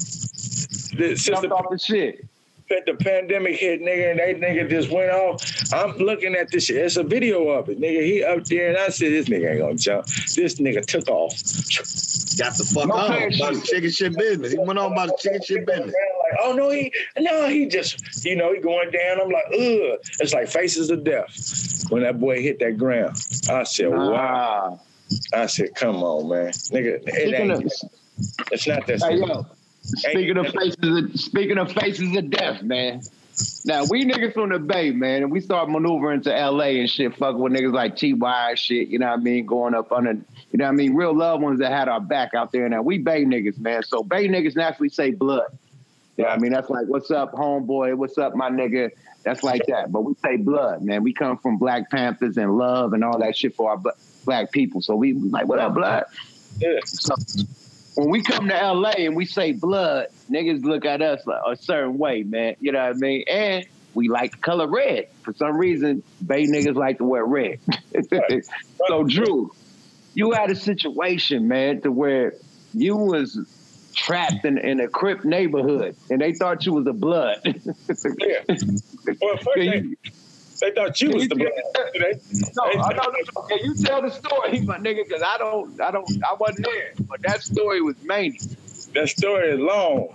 The, since the, off the shit. That the pandemic hit, nigga, and that nigga just went off. I'm looking at this shit. It's a video of it, nigga. He up there, and I said, this nigga ain't gonna jump. This nigga took off. Got the fuck No off parachute. about the chicken shit business. He went on about the chicken shit business. Like, oh no, he no, he just, you know, he going down. I'm like, ugh. It's like faces of death. When that boy hit that ground, I said, wow. I said, come on, man, nigga. It ain't. of- It's not that. Hey, yo. Speaking of faces, of, speaking of faces of death, man. Now we niggas from the Bay, man, and we start maneuvering to LA and shit, fucking with niggas like Ty and shit. You know what I mean? Going up under, you know what I mean? Real loved ones that had our back out there. Now we Bay niggas, man. So Bay niggas naturally say blood. Yeah, I mean that's like, what's up, homeboy? What's up, my nigga? That's like that. But we say blood, man. We come from Black Panthers and love and all that shit for our black people. So we like, what up, blood? Yeah. So when we come to LA and we say blood, niggas look at us like a certain way, man. You know what I mean? And we like the color red. For some reason, Bay niggas like to wear red. *laughs* so Dru, you had a situation, man, to where you was trapped in, in a Crip neighborhood and they thought you was a blood. *laughs* yeah. Well, first they, they thought you was the. *laughs* They, no, I don't. Can you tell the story, *laughs* my nigga? Because I don't, I don't, I wasn't there. But that story was many. That story is long.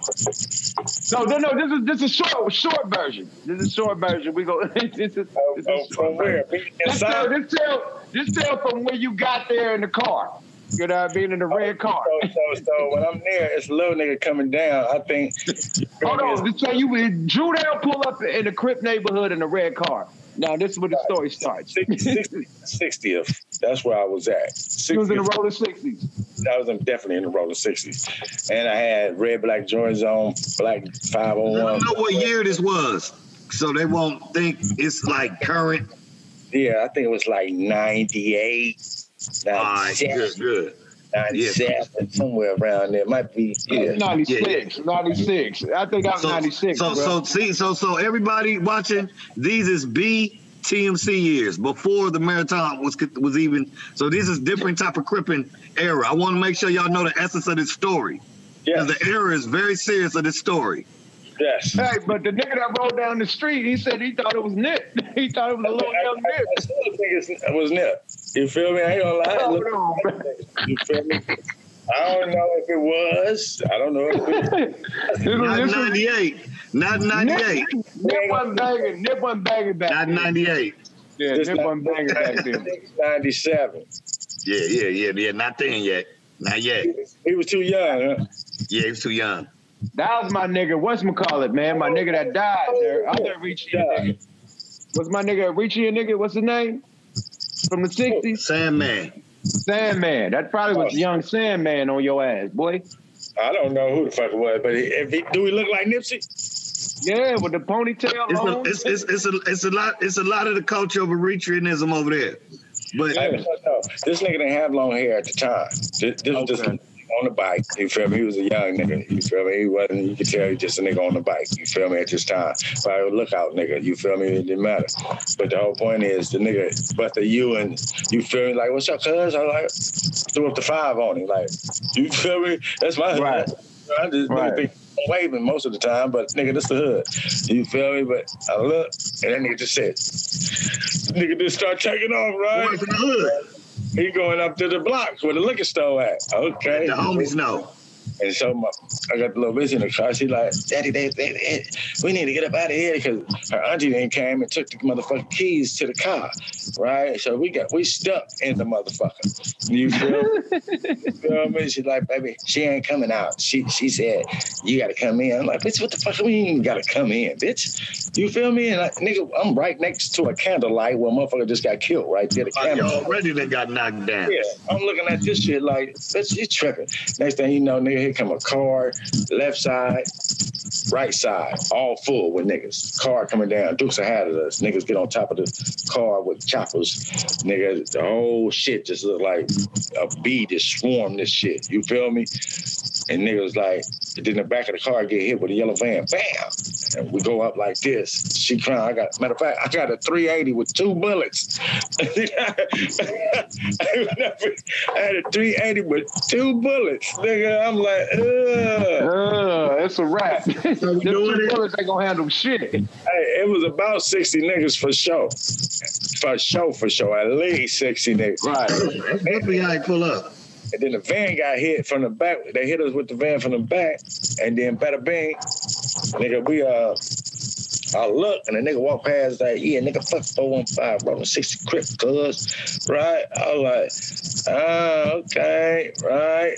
No, no, no. This is this is short, short version. This is short version. We go. *laughs* This is, oh, this oh, is from where? Just tell, just tell, tell from where you got there in the car. You know what I mean? In the oh, red car. So, so, so when I'm there, it's a little nigga coming down. I think. Hold on. Tell you, Drew Dale pull up in the Crip neighborhood in the red car. Now this is where the story starts. 60th. That's where I was at. 60th. You was in the rolling sixties. I was in, definitely in the rolling sixties, and I had red black Jordans on, black five hundred Let one. them know what year this was, so they won't think it's like current. Yeah, I think it was like ninety eight. All right, good, good. 97, somewhere around there. Might be yeah. 96, 96. I think I was So, 96. so, bro. so see, so, so everybody watching, these is B TMC years before the marathon was was even. So this is different type of cripping era. I want to make sure y'all know the essence of this story. Because the era is very serious of this story. Yes. Hey, but the nigga that rolled down the street, he said he thought it was Nip. *laughs* He thought it was a little young Nip. I still think it's- it was Nip. You feel me? I ain't gonna lie. Look- on, You feel me? I don't know if it was. I don't know if it Not *laughs* 98. Not 98. Nip, Nip wasn't banging. Nip wasn't banging back Not 98. Yeah, This Nip wasn't banging back then. 97. Yeah, yeah, yeah, yeah. Not then yet. Not yet. He was too young, huh? Yeah, he was too young. That was my nigga. What's call it, man? My nigga that died there. Other Richie nigga. What's my nigga Richie nigga? What's his name? From the 60s? Sandman. Sandman. That probably was the young Sandman on your ass, boy. I don't know who the fuck it was, but if he, do he look like Nipsey? Yeah, with the ponytail It's a, it's, it's, it's, a, it's a lot. It's a lot of the culture of Eritreanism over there. But Hey, no, no. This nigga didn't have long hair at the time. This, this was just a nigga on the bike. You feel me? He was a young nigga. You feel me? He wasn't. You could tell he just a nigga on the bike. You feel me? At this time, probably a lookout nigga. You feel me? It didn't matter. But the whole point is the nigga busted you and you feel me? Like what's up, cuz? I like threw up the five on him. Like you feel me? That's my Right. I just Right. nigga think I'm waving most of the time, but nigga, this the hood. You feel me? But I look, and that nigga just said, nigga just start taking off, right? Boy from the hood. He going up to the blocks where the liquor store at. Okay. the homies know. And so my, I got the little bitch in the car. She like, Daddy, they, they, they- we need to get up out of here because her auntie then came and took the motherfucking keys to the car, right? So we got we stuck in the motherfucker. You feel? you feel me? She's like, baby, she ain't coming out. She she said, you got to come in. I'm like, bitch, what the fuck? We ain't got to come in, bitch. You feel me? And I, nigga, I'm right next to a candlelight where a motherfucker just got killed right there. The candle. already they got knocked down. Yeah, I'm looking at this shit like, bitch, you tripping. Next thing you know, nigga, here come a car, left side, right side, all full with niggas. Car coming down, Dukes ahead of us. Niggas get on top of the car with choppers. Nigga, the whole shit just look like a bee just swarmed this shit. You feel me? And niggas like, then the back of the car get hit with a yellow van. Bam! And we go up like this. She crying. I got matter of fact, I got a 380 with two bullets. *laughs* I had a 380 with two bullets. Nigga, I'm like, ugh. Uh, it's a wrap. So we *laughs* doing it? They gonna handle shit. Hey, it was about 60 niggas for sure. For sure, for sure. At least 60 niggas. Right. That's definitely how he pull up. And then the van got hit from the back. They hit us with the van from the back. And then bada bang, nigga, we uh I look and the nigga walk past like, yeah, nigga, fuck 415, bro, 60 crip, cuz, right? I was like, ah, okay, right.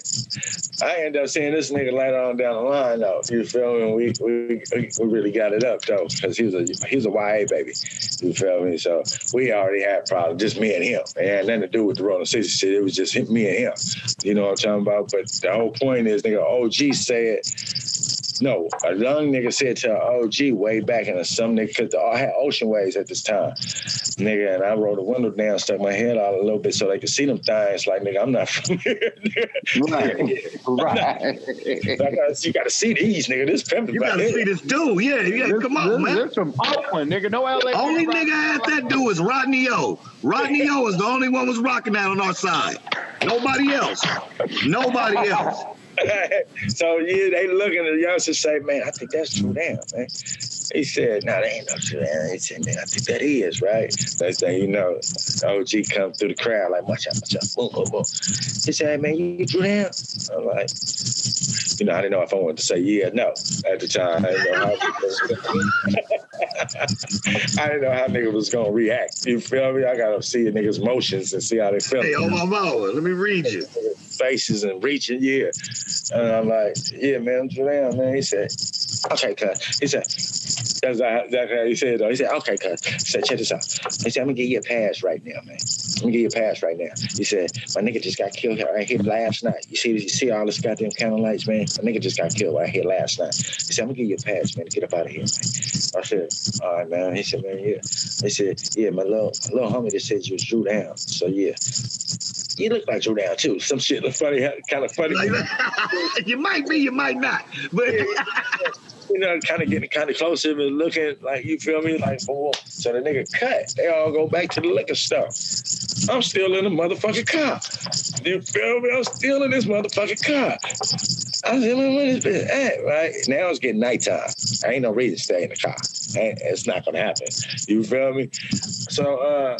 I end up seeing this nigga later on down the line, though. You feel me? We we, we, really got it up though, because he was a he was a YA baby. You feel me? So we already had problems, just me and him. It had nothing to do with the Rolling 60 shit. It was just me and him. You know what I'm talking about? But the whole point is, nigga, OG said. No, a young nigga said to an OG way back in the some nigga, because I had ocean waves at this time, nigga, and I rolled the window down, stuck my head out a little bit so they could see them things. Like, nigga, I'm not *laughs* from here. Right, *laughs* right. you got to see these, nigga. This pimping. You gotta see this dude. Yeah, yeah. Come on, this, man. This from Oakland, nigga. No LA. Only nigga had that dude is Rodney O. Rodney O is the only one was rocking that on our side. Nobody else. Nobody else. *laughs* so yeah, they looking at the youngsters say, man, I think that's Dru Down, man. He said, no, nah, that ain't no Dru Down. He said, man, I think that is, right? Next thing you know, OG come through the crowd like, watch out, watch out, boom, boom, boom. He said, hey, man, you Dru Down? I'm like, you know, I didn't know if I wanted to say yeah or no at the time. I didn't know how *laughs* I didn't know how nigga was gonna react. You feel me? I gotta see a nigga's motions and see how they feel. Hey, oh my mama, let me read you. Faces and reaching, yeah. And I'm like, yeah, man, I'm man. He said, okay, cuz. He said, that's how, that's how he said though. He said, okay, cuz. He said, check this out. He said, I'm gonna give you a pass right now, man. I'm gonna give you a pass right now. He said, my nigga just got killed right here last night. You see, you see all this goddamn counter lights, man? My nigga just got killed right here last night. He said, I'm gonna give you a pass, man, to get up out of here, man. I said, all right, man. He said, man, yeah. He said, yeah, my little, my little homie just said you was Dru Down. So yeah. You look like Dru Down too. Some shit funny, kind of funny. *laughs* you might be, you might not. But you know, kind of getting kind of closer and looking like you feel me, like oh, so the nigga cut. They all go back to the liquor store. I'm still in the motherfucking car. You feel me? I'm still in this motherfucking car. I said, man, where this bitch at? Right now it's getting nighttime. I ain't no reason to stay in the car. It's not gonna happen. You feel me? So uh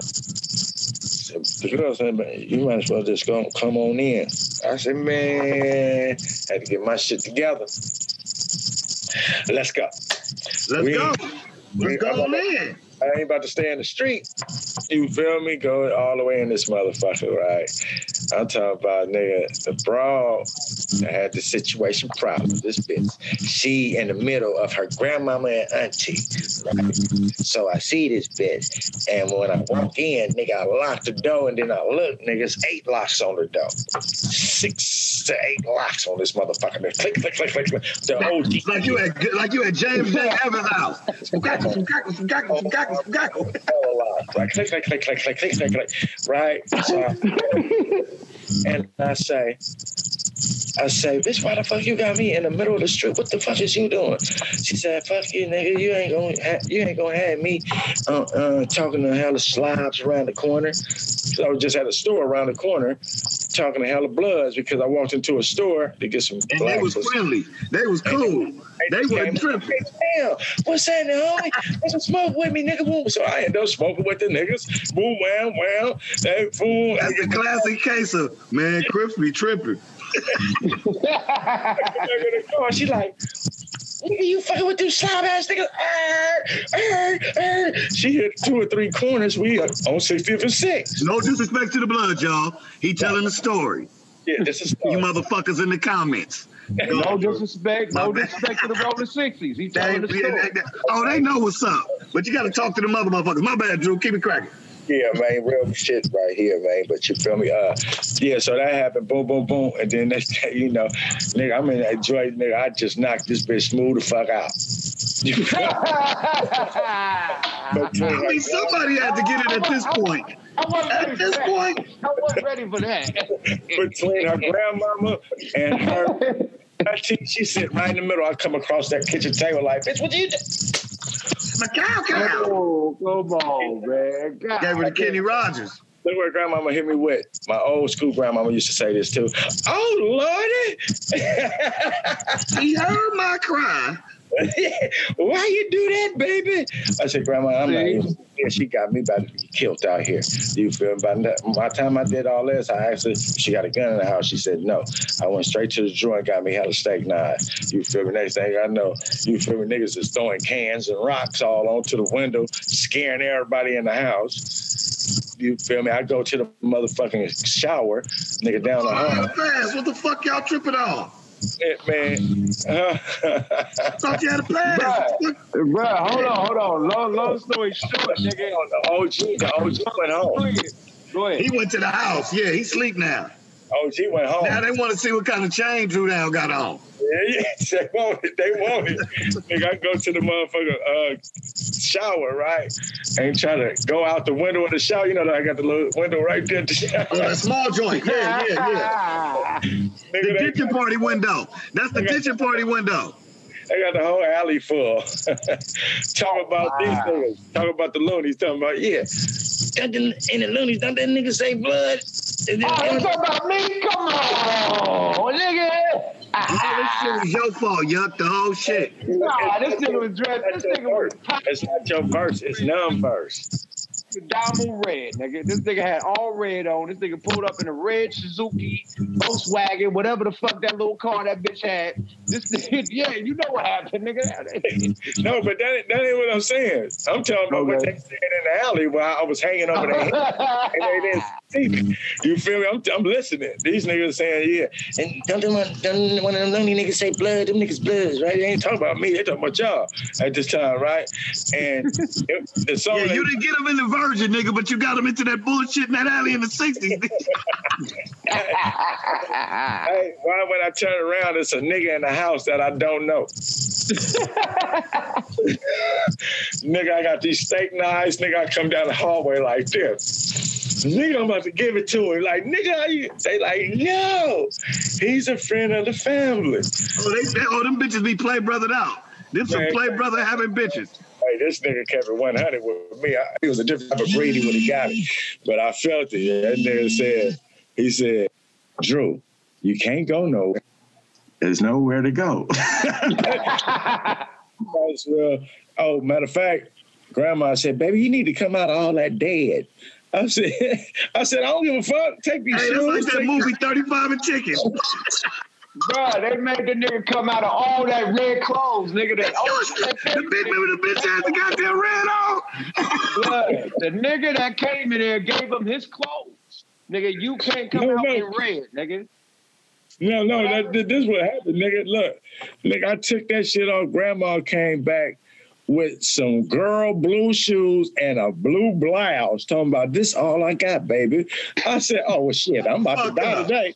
the girl said, man, you might as well just go come on in. I said, man, I had to get my shit together. Let's go. Let's We- go. Let's go on in. I ain't about to stay in the street. You feel me? Going all the way in this motherfucker, right? I'm talking about nigga, the broad that had the situation problem. This bitch, she in the middle of her grandmama and auntie. Right? So I see this bitch, and when I walk in, nigga, I lock the door, and then I look, niggas, eight locks on the door, six to eight locks on this motherfucker. Then Click, click, click, click, click. The OG. Like you at like you at James J. Evans' *laughs* house. Spaghetti, spaghetti, spaghetti, spaghetti, spaghetti. Like click, click, click, click, click, click, click, click. Right? So, *laughs* and I say, I say, bitch, why the fuck you got me in the middle of the street? What the fuck is you doing? She said, fuck you, nigga. You ain't gonna, ha- you ain't gonna have me uh, uh, talking to hella slobs around the corner. So I was just at a store around the corner talking to hella bloods because I walked into a store to get some. And they was friendly. They was cool. They weren't tripping. Damn, what's that, homie? Want some smoke with me, nigga? Boom. So I end up smoking with the niggas. Boom, wham, wham. That fool. That's a classic case of man, Crips be tripping. *laughs* She like, nigga, you fucking with them slob ass niggas. Arr, arr, arr. She hit two or three corners. We on 65th and 6th. No disrespect to the blood, y'all. He telling the story. Yeah, this is you motherfuckers in the comments. No disrespect, no disrespect to the rolling sixties. He They- telling the they- story. they- oh, they know what's up. But you got to talk to the other motherfuckers. My bad, Dru. Keep it cracking. Yeah, man, real shit right here, man. But you feel me? Uh, yeah. So that happened. Boom, boom, boom. And then next thing you know, nigga, I'm in that joint, nigga. I just knocked this bitch smooth the fuck out. You feel me? I mean, somebody had to get it at this point. I wasn't ready At this for point, that. I wasn't ready for that. *laughs* between her grandmama and her. She, she sit right in the middle. I come across that kitchen table like, bitch, what you do? my cow cow. Oh, come on, man. God. Gave her to Kenny Rogers. Look where grandmama hit me with. My old school grandmama used to say this too. Oh, Lordy. He heard my cry. Why you do that, baby? I said, Grandma, I'm not even. Yeah, she got me about to be killed out here. You feel me? By the- by the time I did all this, I actually she got a gun in the house. She said no. I went straight to the drawer and got me hella steak knife. You feel me? Next thing I know, you feel me? Niggas is throwing cans and rocks all onto the window, scaring everybody in the house. You feel me? I go to the motherfucking shower, nigga down the hall. Pass. What the fuck y'all tripping on? Eh, man. *laughs* Thought you had a pass. Bruh, hold on, hold on. Long, long story short, nigga. on The OG, the OG went home. Go ahead. He went to the house. Yeah, he sleep now. OG went home. Now they want to see what kind of chain Dru Down got on. Yeah, yeah, *laughs* they want it. They want it. Nigga, I go to the motherfucker uh, shower, right? And try to go out the window of the shower. You know that I got the little window right there. the shower. Oh, that small joint. Yeah, yeah, yeah. *laughs* the kitchen party window. That's the kitchen party window. They got the whole alley full. *laughs* Talk oh, about these niggas. Talk about the Luniz. Talking about, yeah. That the, in the Luniz, don't that nigga say blood? Oh, you talking about me? Come on, nigga. this shit was your fault, Yuk. The whole shit. Nah, this nigga was dressed. This nigga was It's not your verse. It's none verse. Diamond red, nigga. This nigga had all red on. This nigga pulled up in a red Suzuki, Volkswagen, whatever the fuck that little car that bitch had. This *laughs* nigga, yeah, you know what happened, nigga. *laughs* No, but that, ain't- that ain't what I'm saying. I'm talking about what they said in the alley while I was hanging over there. and *laughs* they didn't see me. You feel me? I'm, I'm listening. These niggas saying, yeah. And don't, them, don't one of them lonely niggas say blood, them niggas bloods, right? They ain't talking about me. They talking about y'all at this time, right? And it, the song Yeah, you didn't get them in the virgin, nigga, but you got him into that bullshit in that alley in the 60s. Hey, why would I turn around, it's a nigga in the house that I don't know. *laughs* nigga, I got these steak knives. Nigga, I come down the hallway like this. Nigga, I'm about to give it to him. Like, nigga, how you? They like, no, he's a friend of the family. oh, they, they, oh, them bitches be play brothered out. Them some play brother having bitches. Hey, this nigga kept it 100 with me. I, he was a different type of Brady when he got it, but I felt it. That nigga said, he said, Dru, you can't go nowhere. There's nowhere to go. *laughs* Well- oh, matter of fact, grandma said, baby, you need to come out of all that dead. I said, *laughs* I said, I don't give a fuck. Take these Hey, that's shoes. like that movie 35 and Chicken. *laughs* Bruh, they made the nigga come out of all that red clothes, nigga. *laughs* That, oh, the bitch, remember the bitch had the goddamn red on? Blood. The nigga that came in there gave him his clothes. Nigga, you can't come No, out no. in red, nigga. No, no, that, that- this what happened, nigga. Look, nigga, I took that shit off. Grandma came back with some girl blue shoes and a blue blouse, talking about this all I got, baby. I said, oh well, shit, I'm about to die up. today.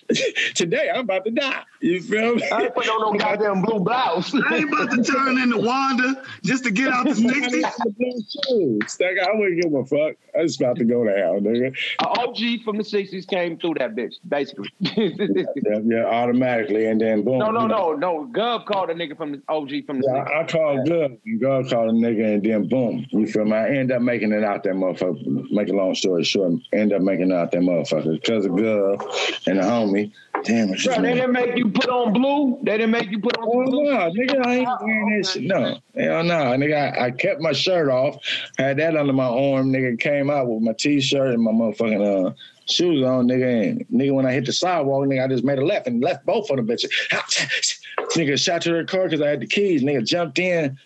*laughs* today I'm about to die. You feel me? I ain't put on no *laughs* goddamn blue blouse. I ain't about to turn into Wanda just to get out the 60s. blue shoes. Nigga, I wouldn't give a fuck. I was about to go to hell, nigga. A OG from the 60s came through that bitch, basically. *laughs* Yeah, yeah, automatically, and then boom. no, no, no, no. Gov called a nigga from the OG from the Yeah, 60s. I, I called good. and God called a nigga, and then boom. You feel me? I end up making it out that motherfucker. Make a long story short, end up making it out that motherfucker because of Gov and the homie. Damn, it's just Bro, they didn't make you put on blue. They didn't make you put on Oh, blue. no, nigga, I ain't wearing that shit. No, hell no, nigga. I, I kept my shirt off, had that under my arm. Nigga came out with my t-shirt and my motherfucking uh, shoes on, nigga. And nigga, when I hit the sidewalk, nigga, I just made a left and left both of them bitches. *laughs* nigga shot to her car because I had the keys. Nigga jumped in.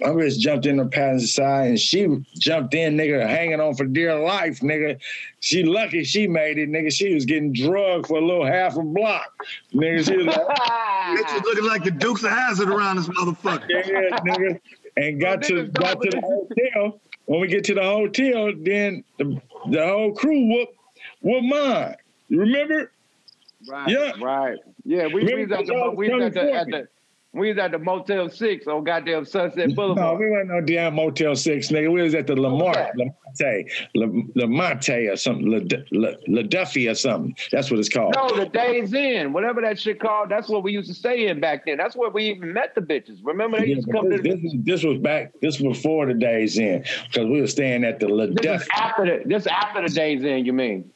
My just jumped in the passenger side and she jumped in, nigga, hanging on for dear life, nigga. She lucky she made it, nigga. She was getting drugged for a little half a block. Nigga, she was like, *laughs* Bitch was looking like the Dukes of Hazzard around this motherfucker. yeah, nigga. And got to got to the hotel. When we get to the hotel, then the, the whole crew whoop whoop mine. You remember? Right, Yeah. right. Yeah, we, we was at the we was at the, at the we was at the Motel Six on goddamn Sunset Boulevard. No, we weren't no damn Motel Six, nigga. We was at the Lamar, Lamonte, La- Lamonte or something, La, La, La Duffy or something. That's what it's called. No, the Days Inn, whatever that shit called. That's what we used to stay in back then. That's where we even met the bitches. Remember they Yeah, used to come this, to the, this, was- this was back. This was before the Days Inn because we were staying at the La this is after the this after the Days Inn. You mean?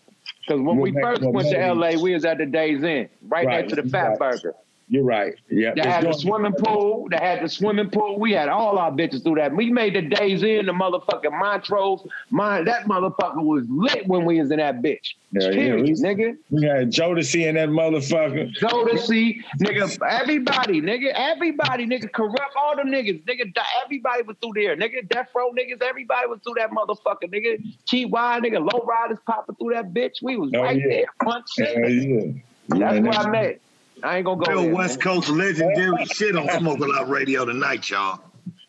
Because when Well, we first well, went to LA, we was at the Days Inn, right, Right, next to the Fat right. Burger. You're right. Yeah. That had the swimming pool. They had the swimming pool. We had all our bitches through that. We made the Days Inn the motherfucking Montrose. Mine, that motherfucker was lit when we was in that bitch. Yeah, yeah, Period, we- nigga. We had Jodeci in that motherfucker. Jodeci, nigga, everybody, nigga, everybody, nigga, Kurupt all the niggas, nigga, everybody was through there, nigga, death row niggas, everybody was through that motherfucker, nigga, cheap wide, nigga, low riders popping through that bitch. We was Oh, right yeah. there, front Yeah, yeah. That's Yeah, where I met. I ain't gonna go Real there, West man. Coast legendary shit on Smoking Out Radio tonight, y'all.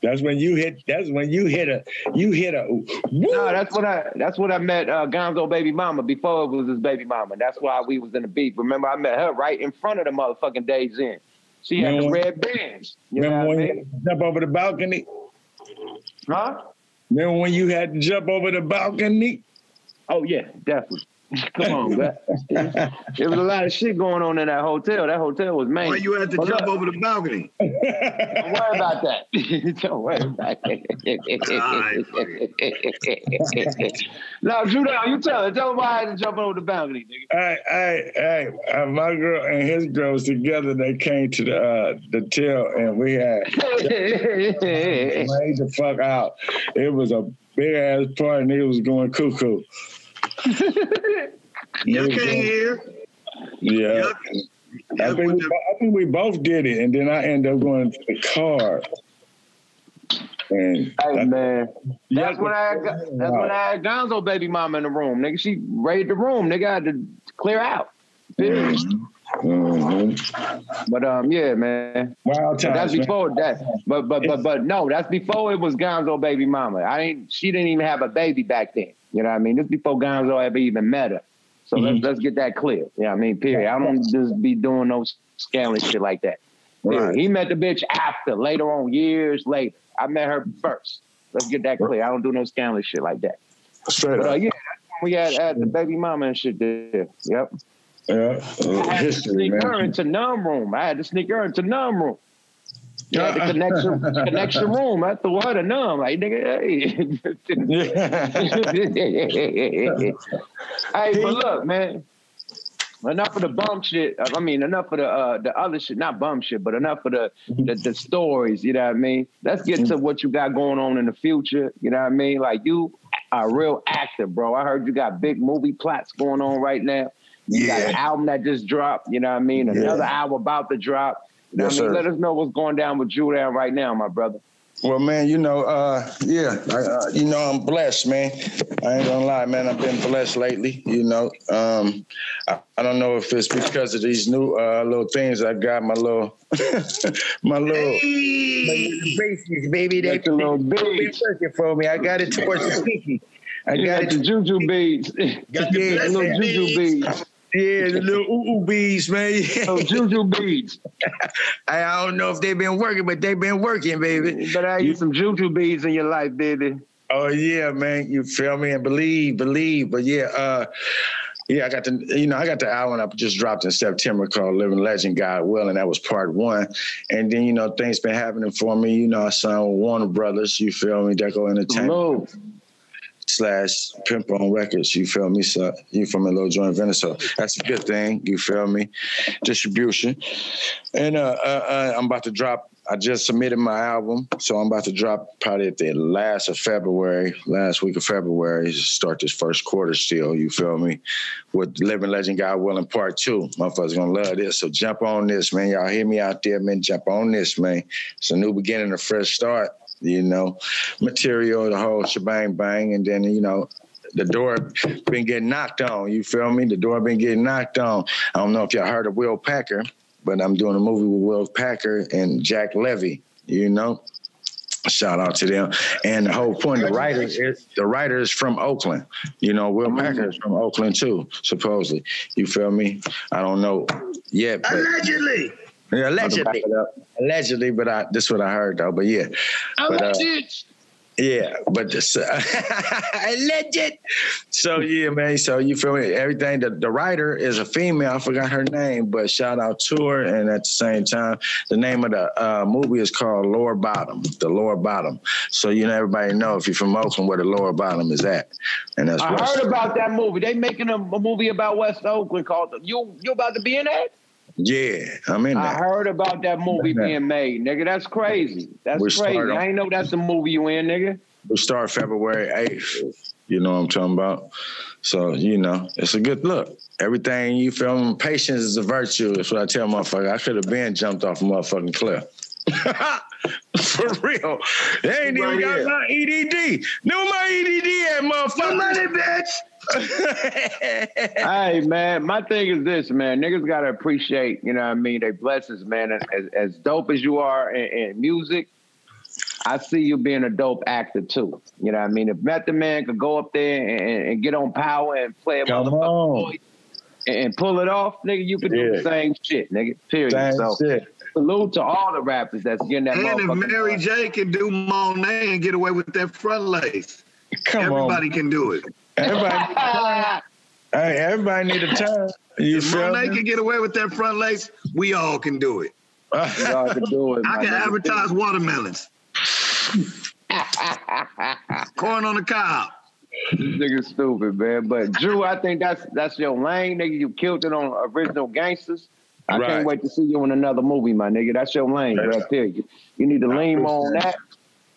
That's when you hit. That's when you hit a. You hit a. No, that's what I. That's what I met uh, Gonzo baby mama before it was his baby mama. That's why we was in the beef. Remember, I met her right in front of the motherfucking Days Inn. She had the Remember when- red bands. You know Remember what I when mean? you jump over the balcony? Huh? Remember when you had to jump over the balcony? Oh yeah, definitely. *laughs* Come on, man. *laughs* there was a lot of shit going on in that hotel. That hotel was man. Why you had to But jump look, over the balcony? *laughs* Don't worry about that. Don't worry about it. no, Dru, down. You tell her. Tell her why I had to jump over the balcony, nigga. Hey, hey, hey! Uh, my girl and his girl was together. They came to the uh, the till, and we had laid the fuck out. It was a big ass party, and it was going cuckoo. *laughs* You can't hear. Yeah. I think, we, I think we both did it, and then I end up going to the car. And Hey man, that's when I had, that's when I had Gonzo baby mama in the room, nigga. She raided the room, nigga. I had to clear out. Period. But um, yeah, man. Wild But that's times, man. before that. But but but but no, that's before it was Gonzo baby mama. I ain't. She didn't even have a baby back then. You know what I mean? This before Gonzo ever even met her. So let's let's get that clear. Yeah, I mean, period. I don't just be doing no scandalous shit like that. Period. He met the bitch after, later on, years later. I met her first. Let's get that clear. I don't do no scandalous shit like that. Straight But uh, up. yeah, we had, had the baby mama and shit there. Yep. Yeah. I had to History, sneak her into Numb room. I had to sneak her into Numb room. Yeah, *laughs* the connection connection room. I threw her to Numb. Like nigga, hey. *laughs* hey, but look, man. Enough of the bum shit. I mean, enough of the uh, the other shit. Not bum shit, but enough of the, the the stories. You know what I mean? Let's get to what you got going on in the future. You know what I mean? Like you are a real actor, bro. I heard you got big movie plots going on right now. You got an album that just dropped. You know what I mean? Another album about to drop. You know Yes, what I mean? sir. Let us know what's going down with Dru Down right now, my brother. Well, man, you know, uh, yeah, I, uh, you know, I'm blessed, man. I ain't gonna lie, man. I've been blessed lately. You know, um, I, I don't know if it's because of these new uh, little things I got. My little, *laughs* my little, basics, baby. They Got your little they been beads. working for me. I got it towards the pinky. I got got it. the juju beads. Got the *laughs* yeah, little blessed juju beads. Yeah, the little ooh beads, man. Little *laughs* juju beads. I, don't know if they've been working, but they've been working, baby. But I use some juju beads in your life, baby. Oh yeah, man. You feel me? And believe, believe. But yeah, uh, yeah, I got the you know, I got the album I just dropped in September called Living Legend God Will, and that was part one. And then, you know, things been happening for me. You know, I signed with Warner Brothers, you feel me, Deco Entertainment. Slash Pimp on Records, you feel me? So you from a little joint venture. So that's a good thing, you feel me? Distribution. And uh, uh, uh I'm about to drop I just submitted my album, so I'm about to drop probably at the last of February, last week of February, start this first quarter still, you feel me? With Living Legend God Willing Part 2. Motherfuckers gonna love this. So jump on this, man. Y'all hear me out there, man. Jump on this, man. It's a new beginning, a fresh start, you know. Material, the whole shebang bang, and then, you know, the door been getting knocked on. You feel me? The door been getting knocked on. I don't know if y'all heard of Will Packer, but I'm doing a movie with Will Packer and Jack Levy. You know, shout out to them. And the whole point, the writer is the writer is from Oakland. You know, Will Packer is from Oakland too, supposedly. You feel me? I don't know yet, Allegedly. Yeah, allegedly, allegedly. But I, this is what I heard though. But yeah, but, uh, yeah, but just *laughs* uh, legend. So yeah, man. So you feel me? Everything. The, the writer is a female. I forgot her name, but shout out to her. And at the same time, the name of the uh, movie is called Lower Bottom. The Lower Bottom. So you know, everybody know if you're from Oakland where the Lower Bottom is at, and that's I West. heard about that movie. They making a, a movie about West Oakland called You You about to be in that? Yeah, I'm in I there. heard about that movie being made, nigga. That's crazy. That's We crazy. started- I ain't know that's the movie you in, nigga. We start February 8th. You know what I'm talking about? So, you know, it's a good look. Everything you feel? Patience is a virtue. That's what I tell motherfucker. I could have been jumped off a motherfucking cliff. *laughs* For real. They ain't even got here. my EDD. No my EDD at motherfucker. money, bitch. Hey man, my thing is this, man. Niggas gotta appreciate, you know what I mean, they blessings, man. As, as dope as you are in, in music, I see you being a dope actor too. You know what I mean? If Method Man could go up there and, and get on power and play a Come motherfucking voice and, and pull it off, nigga, you can do the same shit, nigga. Period. Same so shit. salute to all the rappers that's getting that And if Mary J can do Monet and get away with that front lace, Come everybody on. can do it. Everybody, *laughs* hey, everybody need a turn. You If feel Monet can get away with that front lace, we all can do it. *laughs* Y'all can do it. I can nigga. advertise watermelons. *laughs* Corn on the cob. This nigga stupid, man. But Dru, I think that's that's your lane, nigga. You killed it on Original Gangstas. I Right. can't wait to see you in another movie, my nigga. That's your lane right there. You, you need to I lean on appreciate that.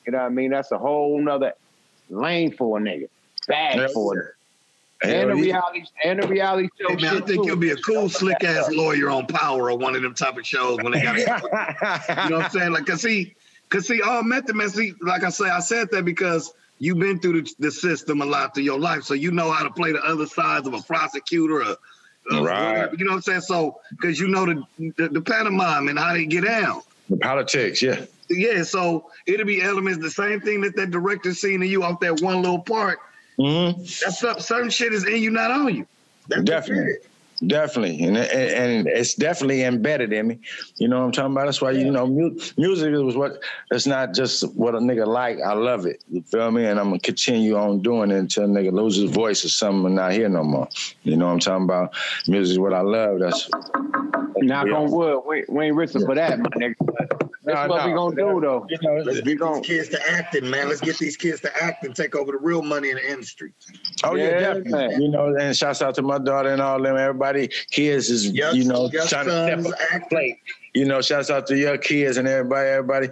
You know what I mean? That's a whole nother lane for a nigga. bad Hell for yeah. it. And the reality and the reality show Hey, man, I think too. you'll be a cool, slick ass lawyer on Power or one of them type of shows when they got. *laughs* you know what I'm saying? Like, cause see, cause see, all Method Man. See, like I say, I said that because you've been through the, the system a lot through your life, so you know how to play the other sides of a prosecutor. Or, or Right. whatever, You know what I'm saying? So, because you know the, the the pantomime and how they get down. The politics, yeah. Yeah, so it'll be elements, the same thing that that director seen in you off that one little part. Mm-hmm. That's some- certain shit is in you, not on you. That's Definitely. It. Definitely, and, and and it's definitely embedded in me. You know what I'm talking about? That's why you know mu- music is what. It's not just what a nigga like. I love it. You feel me? And I'm gonna continue on doing it until a nigga loses his voice or something and not here no more. You know what I'm talking about? Music is what I love. That's Knock on wood. We, we ain't risking for that, my nigga. That's No, what we gonna do though. you know. Let's get these kids to acting, man. Let's get these kids to act and take over the real money in the industry. Oh yeah, Yeah, definitely. man. You know, and shouts out to my daughter and all them. Everybody, kids is Your- you know your trying to step up act- plate. You know, shouts out to your kids and everybody, everybody,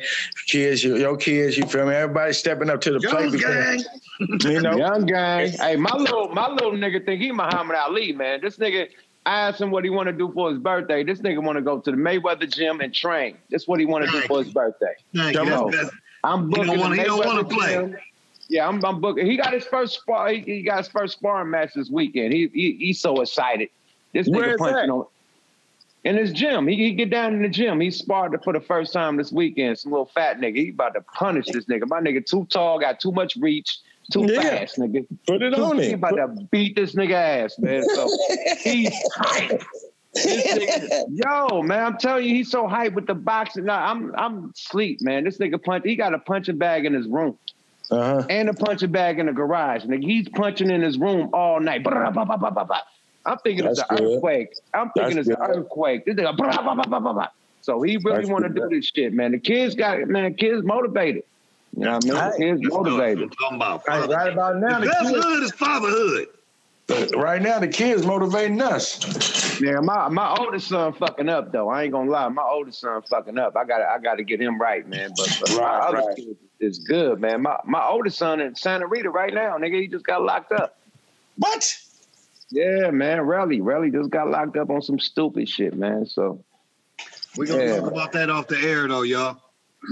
kids, your, your kids. You feel me? Everybody stepping up to the plate. Jones gang. because, You know, *laughs* Young gang. Hey, my little my little nigga think he Muhammad Ali, man. This nigga, I asked him what he want to do for his birthday. This nigga want to go to the Mayweather gym and train. That's what he want to do for his birthday. Thank Come you. on. That's- I'm He booking. don't wanna- the he don't wanna Mayweather play. gym. Yeah, I'm, I'm booking. He got his first spar. He, he got his first sparring match this weekend. He, he he's so excited. This nigga punching on. In his gym, he, he get down in the gym. He sparred for the first time this weekend. Some little fat nigga. He about to punish this nigga. My nigga too tall, got too much reach, too Yeah. fast, nigga. put it on He it. about to beat this nigga ass, man. So *laughs* he's. This nigga- yo, man, I'm telling you, he's so hype with the boxing. Nah, I'm I'm sleep, man. This nigga punch. He got a punching bag in his room Uh-huh. and a punching bag in the garage. Nigga, he's punching in his room all night. Bah, bah, bah. I'm thinking it's That's an good. earthquake. I'm thinking That's it's an good. earthquake. This nigga, bah, bah, bah, bah, bah, bah. So he really want to do this shit, man. The kids got it, man. Kids motivated. You know what I mean? The kids motivated. Talking about Hey, father. right about now, The the best kids, hood is fatherhood. right now, the kids motivating us. Yeah, my my oldest son fucking up though. I ain't gonna lie, my oldest son fucking up. I got to I got to get him right, man. But, but my other right. kid is good, man. My my oldest son in Santa Rita right now, nigga, he just got locked up. What? Yeah, man, Rally, Rally just got locked up on some stupid shit, man. So We're gonna Yeah. talk about that off the air though, y'all.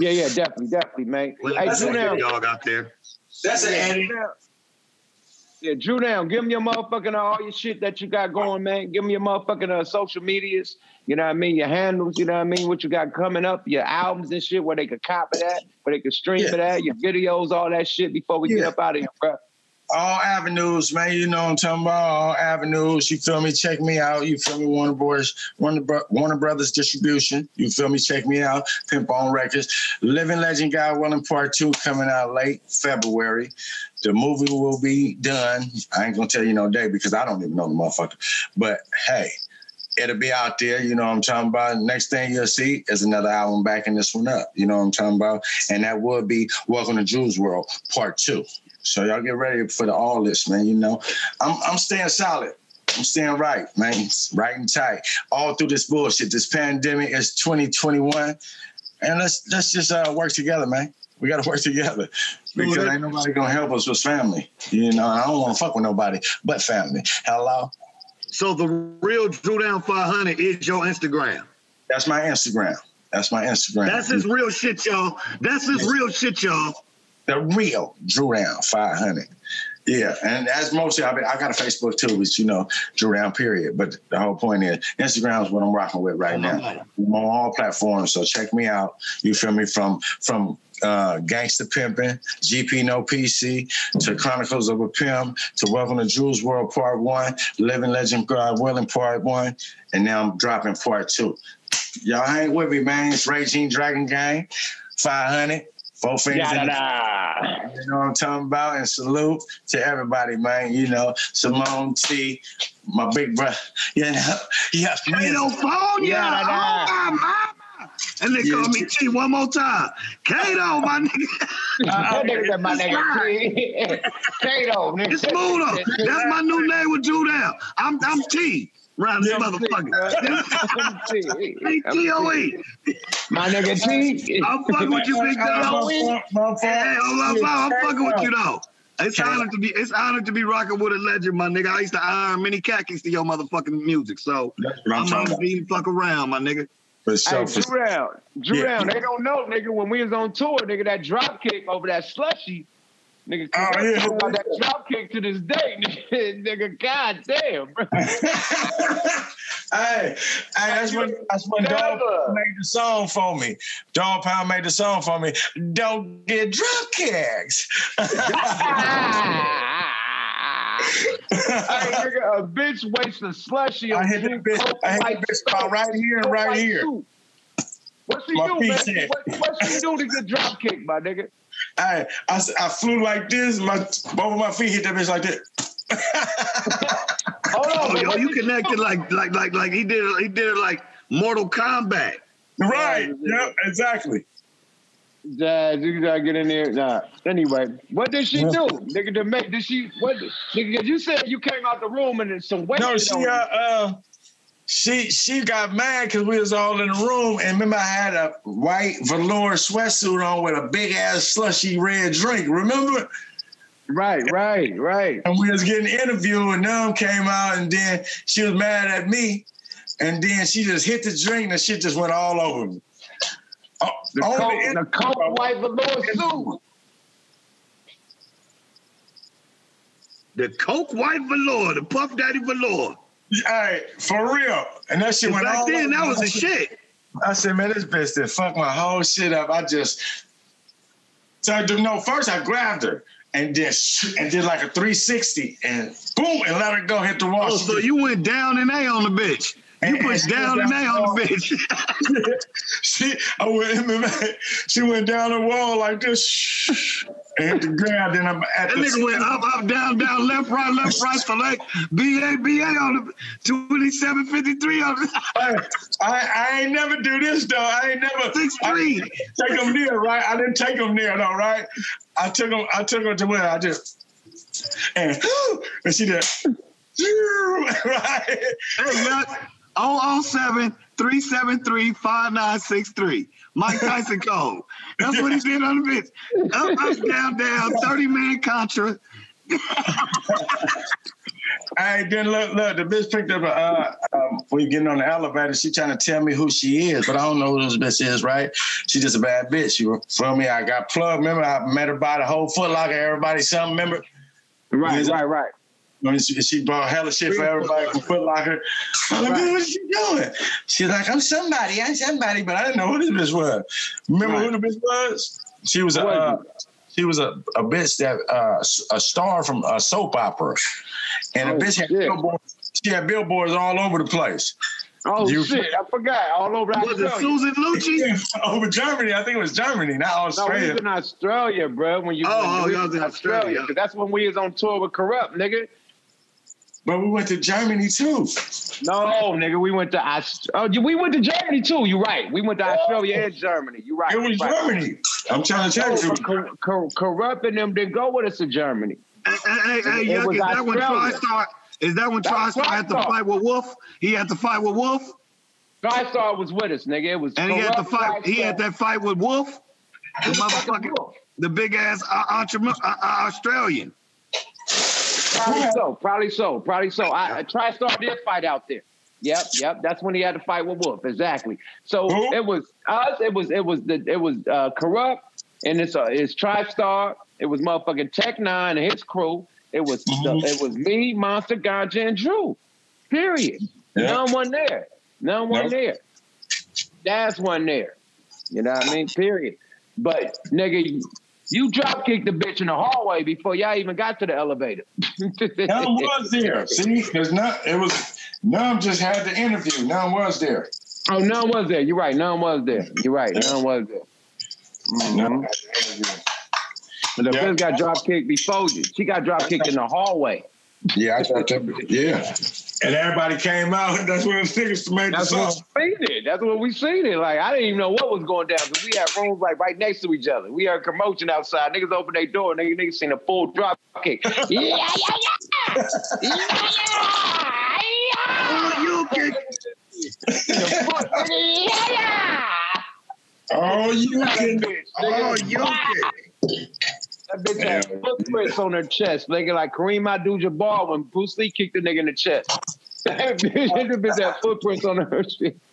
yeah, yeah, definitely, definitely, man. Well, hey, that's Dru a down, good dog out there. That's yeah, Dru Down. Yeah, Dru Down. Give me your motherfucking uh, all your shit that you got going, man. Give me your motherfucking uh, social medias. You know what I mean? Your handles. You know what I mean? What you got coming up? Your albums and shit, where they could copy that, where they could stream Yeah. it at. Your videos, all that shit. Before we get up out of here, bro. All avenues, man. You know what I'm talking about. All avenues. You feel me? Check me out. You feel me? Warner Boys, Warner, Warner Brothers Distribution. You feel me? Check me out. Pimp on Records. Living Legend God Willing Part Two coming out late February. The movie will be done. I ain't gonna tell you no day because I don't even know the motherfucker. But hey. It'll be out there, you know what I'm talking about. Next thing you'll see is another album backing this one up, you know what I'm talking about. And that will be Welcome to Dru's World Part Two. So y'all get ready for the all this, man. You know, I'm I'm staying solid. I'm staying right, man. Right and tight. All through this bullshit. This pandemic is 2021. And let's let's just uh, work together, man. We gotta work together. Because ain't nobody gonna help us with family. You know, I don't wanna fuck with nobody but family. Hello? So the real Dru Down 500 is your Instagram. That's my Instagram. That's my Instagram. That's his real shit, y'all. That's his real shit, y'all. The real Dru Down 500. Yeah, and that's mostly I, mean, I got a Facebook too, which you know Dru Down period. But the whole point is Instagram is what I'm rocking with right now. I'm on all platforms, so check me out. You feel me from from uh, Gangster Pimping, GP No PC, to Chronicles of a Pimp, to Welcome to Dru's World Part One, Living Legend God Willing Part One, and now I'm dropping Part Two. Y'all hang with me, man. It's Regine Dragon Gang, 500. Four fingers in the Yada-da. you know what I'm talking about? And salute to everybody, man. You know, Simone T, my big brother. You know, yeah, Kato phone, yeah. Oh, my mama. And they call me T one more time. Kato, my nigga. *laughs* That nigga said my nigga T. *laughs* Kato, nigga. It's Muda. That's my new name with Dru Down. I'm I'm T. Round this motherfucker. Uh, *laughs* T-O-E. My nigga T. I'm fucking with you, big dog. Hey, hold up, I'm fucking with you though. It's honored to be it's honored to be rocking with a legend, my nigga. I used to iron many khakis to your motherfucking music, so what I'm I'm talking not being fuck around, my nigga. For Hey, sure. for- Dru Down. Dru Yeah. Down. They don't know, nigga, when we was on tour, nigga, that drop kick over that slushy. Nigga, Oh, yeah. about that drop kick to this day, *laughs* nigga. god damn, bro. *laughs* Hey, hey, that's when that's when Dog made the song for me. Dogg Pound made the song for me. Don't get drop kicks. *laughs* hey, nigga, a bitch wastes a slushy on I hit pink bitch. I hit white bitch about right here and right here. What she My do, man? What, what she do to get drop kicked, my nigga? I, I s- I flew like this. My both of my feet hit that bitch like that. *laughs* Hold Oh, on, yo, you connected like like like like he did he did it like Mortal Kombat. Right. Yep. Exactly. Jazz, you gotta get in there. Nah. Anyway, what did she do, nigga? To make did she? What, nigga? 'cause You said you came out the room and there's some weight. No, she on uh, uh she she got mad because we was all in the room and remember I had a white velour sweatsuit on with a big ass slushy red drink. Remember? Right, right, right. And we was getting interviewed and them came out and then she was mad at me and then she just hit the drink and the shit just went all over me. Oh, The on coat, the the coat white velour suit. The Coke White Velour, the Puff Daddy Velour. Hey, for real. And that shit went Back all then, that was the shit. I said, man, this bitch did fuck my whole shit up. I just so I do no. First, I grabbed her and then and did like a 360 and boom and let her go hit the wall. Oh, so you went down and A on the bitch. You And- and down and A on the bitch. *laughs* she, I went MMA. She went down the wall like this and hit the ground. Then I'm at the. That the nigga went up, up, down, down, left, right, left, right, select, BA, BA on the 2753 on the *laughs* I, I, I ain't never do this though. I ain't never Six three. take them near, right? I didn't take them near though, right? I took them. I took them to where I just and and she did *laughs* right. Hey, Yuk. 007 373 5963. Mike Tyson *laughs* code. That's what he did on the bitch. Up, up, down, down, 30 man Contra. *laughs* Hey, then look, look, the bitch picked up a, uh, um, when you getting on the elevator, she trying to tell me who she is, but I don't know who this bitch is, right? She just a bad bitch. You feel me? I got plugged. Remember, I met her by the whole Foot Locker. Everybody, something. Remember? Right, right, right. When she, she bought hella shit for everybody from Foot Locker. I'm like, "Bitch, what you doing? She's like, I'm somebody. I'm somebody, but I didn't know who this bitch was. Remember who the bitch was? She was a. Uh, she was a, a bitch that uh, a star from a soap opera, and Oh, the bitch had shit. billboards. She had billboards all over the place. Oh You- shit, I forgot. All over Was it Susan Lucci? *laughs* over Germany. I think it was Germany, not No, we was Australia. in Australia, bro. When you Oh, oh, y'all was in Australia. that's when we was on tour with Kurupt, nigga. But we went to Germany too. No, nigga, we went to Aust- Oh, we went to Germany too. You're right. We went to Australia and Germany. You're right. It was right. Germany. I'm trying to tell you. but Cor- Cor- Kurupt and them didn't go with us to Germany. Hey, hey, hey, It was Yuk, is that when Australia. TriStar Is that when That was TriStar had to fight with Wolf? He had to fight with Wolf, TriStar was with us, nigga. It was and he had to Kurupt fight. He had that fight with Wolf, the Who the motherfucker, the big ass uh, entre- uh, uh, Australian. Probably so. Probably so. Probably so. I, I TriStar this fight out there. Yep, yep. That's when he had to fight with Wolf. Exactly. So it was us. It was it was the it was uh, Kurupt, and it's uh, it's TriStar. It was motherfucking Tech N9ne and his crew. It was Mm-hmm. it was me, Monster Ganja, and Drew. Period. None one there. None one Nope. there. That's one there. You know what I mean? Period. But nigga, you, drop kicked the bitch in the hallway before y'all even got to the elevator. *laughs* Numb was there. See, because none it was none just had the interview. Numb was there. Oh, Numb was there. You're right. Numb was there. You're right. Numb was there. Mhm. But the bitch got drop kicked before you. She got drop kicked in the hallway. Yeah, I thought that. Yeah, and everybody came out. *laughs* That's when the niggas made the That's song. what we seen it. That's what we seen it. Like I didn't even know what was going down because we had rooms like right next to each other. We had commotion outside. Niggas open their door. Niggas, niggas seen a full drop kick. *laughs* yeah, yeah, yeah. Oh, you kick. Oh, you can. Oh, you kick. That bitch had footprints on her chest, nigga, like Kareem Abdul-Jabbar when Bruce Lee kicked the nigga in the chest. That *laughs* bitch that bitch had footprints on her shit. *laughs*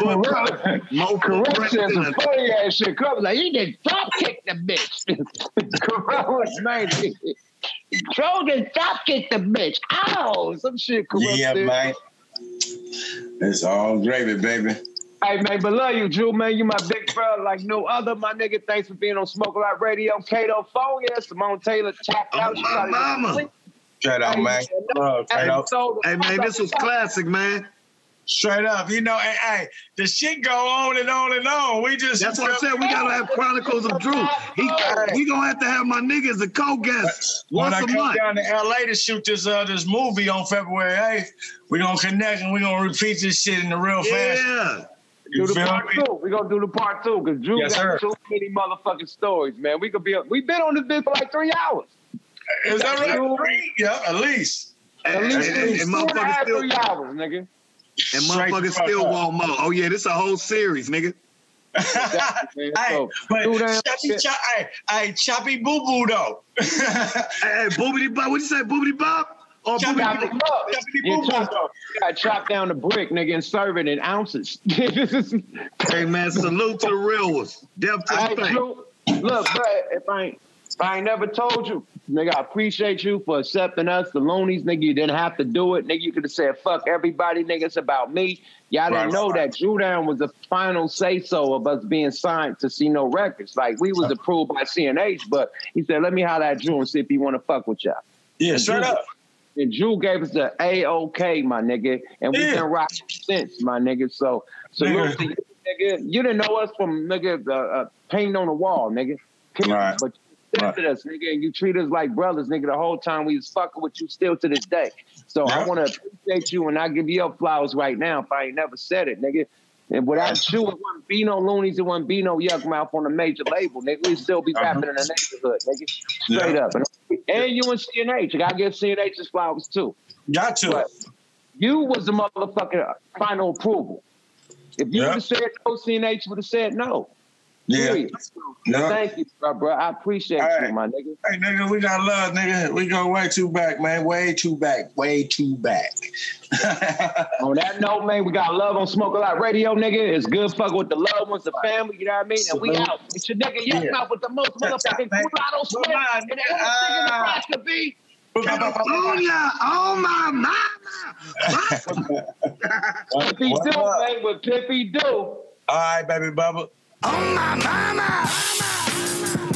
Mo Kurupt said some funny ass shit. Kurupt like, he just drop kicked the bitch. *laughs* Kurupt was made. Joe just drop kicked the bitch. Ow! Some shit correct Yeah, said. man. It's all gravy, baby. Hey man, but love you, Dru, man. You my big brother like no other, my nigga. Thanks for being on Smoke a Lot Radio. Kato phone, yeah. Simone Taylor tapped out. She my probably mama. asleep. Straight up, man. Uh, straight up. Hey man, this was classic, man. Straight up. You know, hey, hey, the shit go on and on and on. We just That's what I said. We gotta have Chronicles of Dru. He, we gonna have to have my nigga as a co-guest when once I a come month. down to LA to shoot this uh this movie on February 8th, we're gonna connect and we're gonna repeat this shit in the real fast. Yeah. Do the part me? two. We're gonna do the part two because Dru Yes, got sir. so many motherfucking stories, man. We could be we've been on this bitch for like three hours. Is that right? Three? Yeah, at least. At least And- and- and and motherfuckers still- three hours, nigga. And motherfuckers still up. want more. Oh yeah, this a whole series, nigga. *laughs* Man, Hey, so, but choppy, shit. chop, hey, hey, choppy boo boo though. *laughs* Hey, hey boobity bob. What you say, boobity bob? Or Choppy boobity boo bob? Yeah, boo boo chop, you gotta chop down the brick, nigga, and serve it in ounces. *laughs* Hey man, salute to the real ones. Death to Hey, the thing. Dru, look, bro, if I ain't, if I ain't never told you, nigga, I appreciate you for accepting us, the Luniz, nigga. You didn't have to do it, nigga. You could have said, fuck everybody, nigga. It's about me. Y'all Right, didn't know right. that Dru Down was the final say so of us being signed to C-Note records. Like, we was approved by CNH, but he said, let me holler at Dru and see if he want to fuck with y'all. Yeah, And straight up. And Dru gave us the A OK, my nigga, and we've been rocking since, my nigga. So salute to you, nigga. You didn't know us from nigga uh, uh, painting on the wall, nigga. Right. But you accepted us, nigga, and you treat us like brothers, nigga. The whole time we was fucking with you, still to this day. So I want to appreciate you, and I give you your flowers right now. If I ain't never said it, nigga. And without you, it wouldn't be no Luniz, it wouldn't be no Yukmouth on a major label, nigga. We'd still be Uh-huh. rapping in the neighborhood, nigga. Straight Yeah. up. And, and you and CNH. You gotta give CNH his flowers too. Got to. But you was the motherfucking final approval. If you Yeah. would have said no, CNH would have said no. Yeah. Period. Yeah. Thank you, bro, bro. I appreciate All you, my nigga. Hey, nigga, we got love, nigga. We go way too back, man. Way too back. Way too back. *laughs* On that note, man, we got love on Smoke a Lot Radio, nigga. It's good fucking with the loved ones, the family, you know what I mean? And we out. It's your nigga Yuck Yeah. Mouth with the most motherfucking man. mulatto sweat Come on, and nigga. everything in Ah. Nebraska, B. California, oh my mama. Pippy What do, up? man, what Pippy do. All right, baby Bubba. Oh my mama.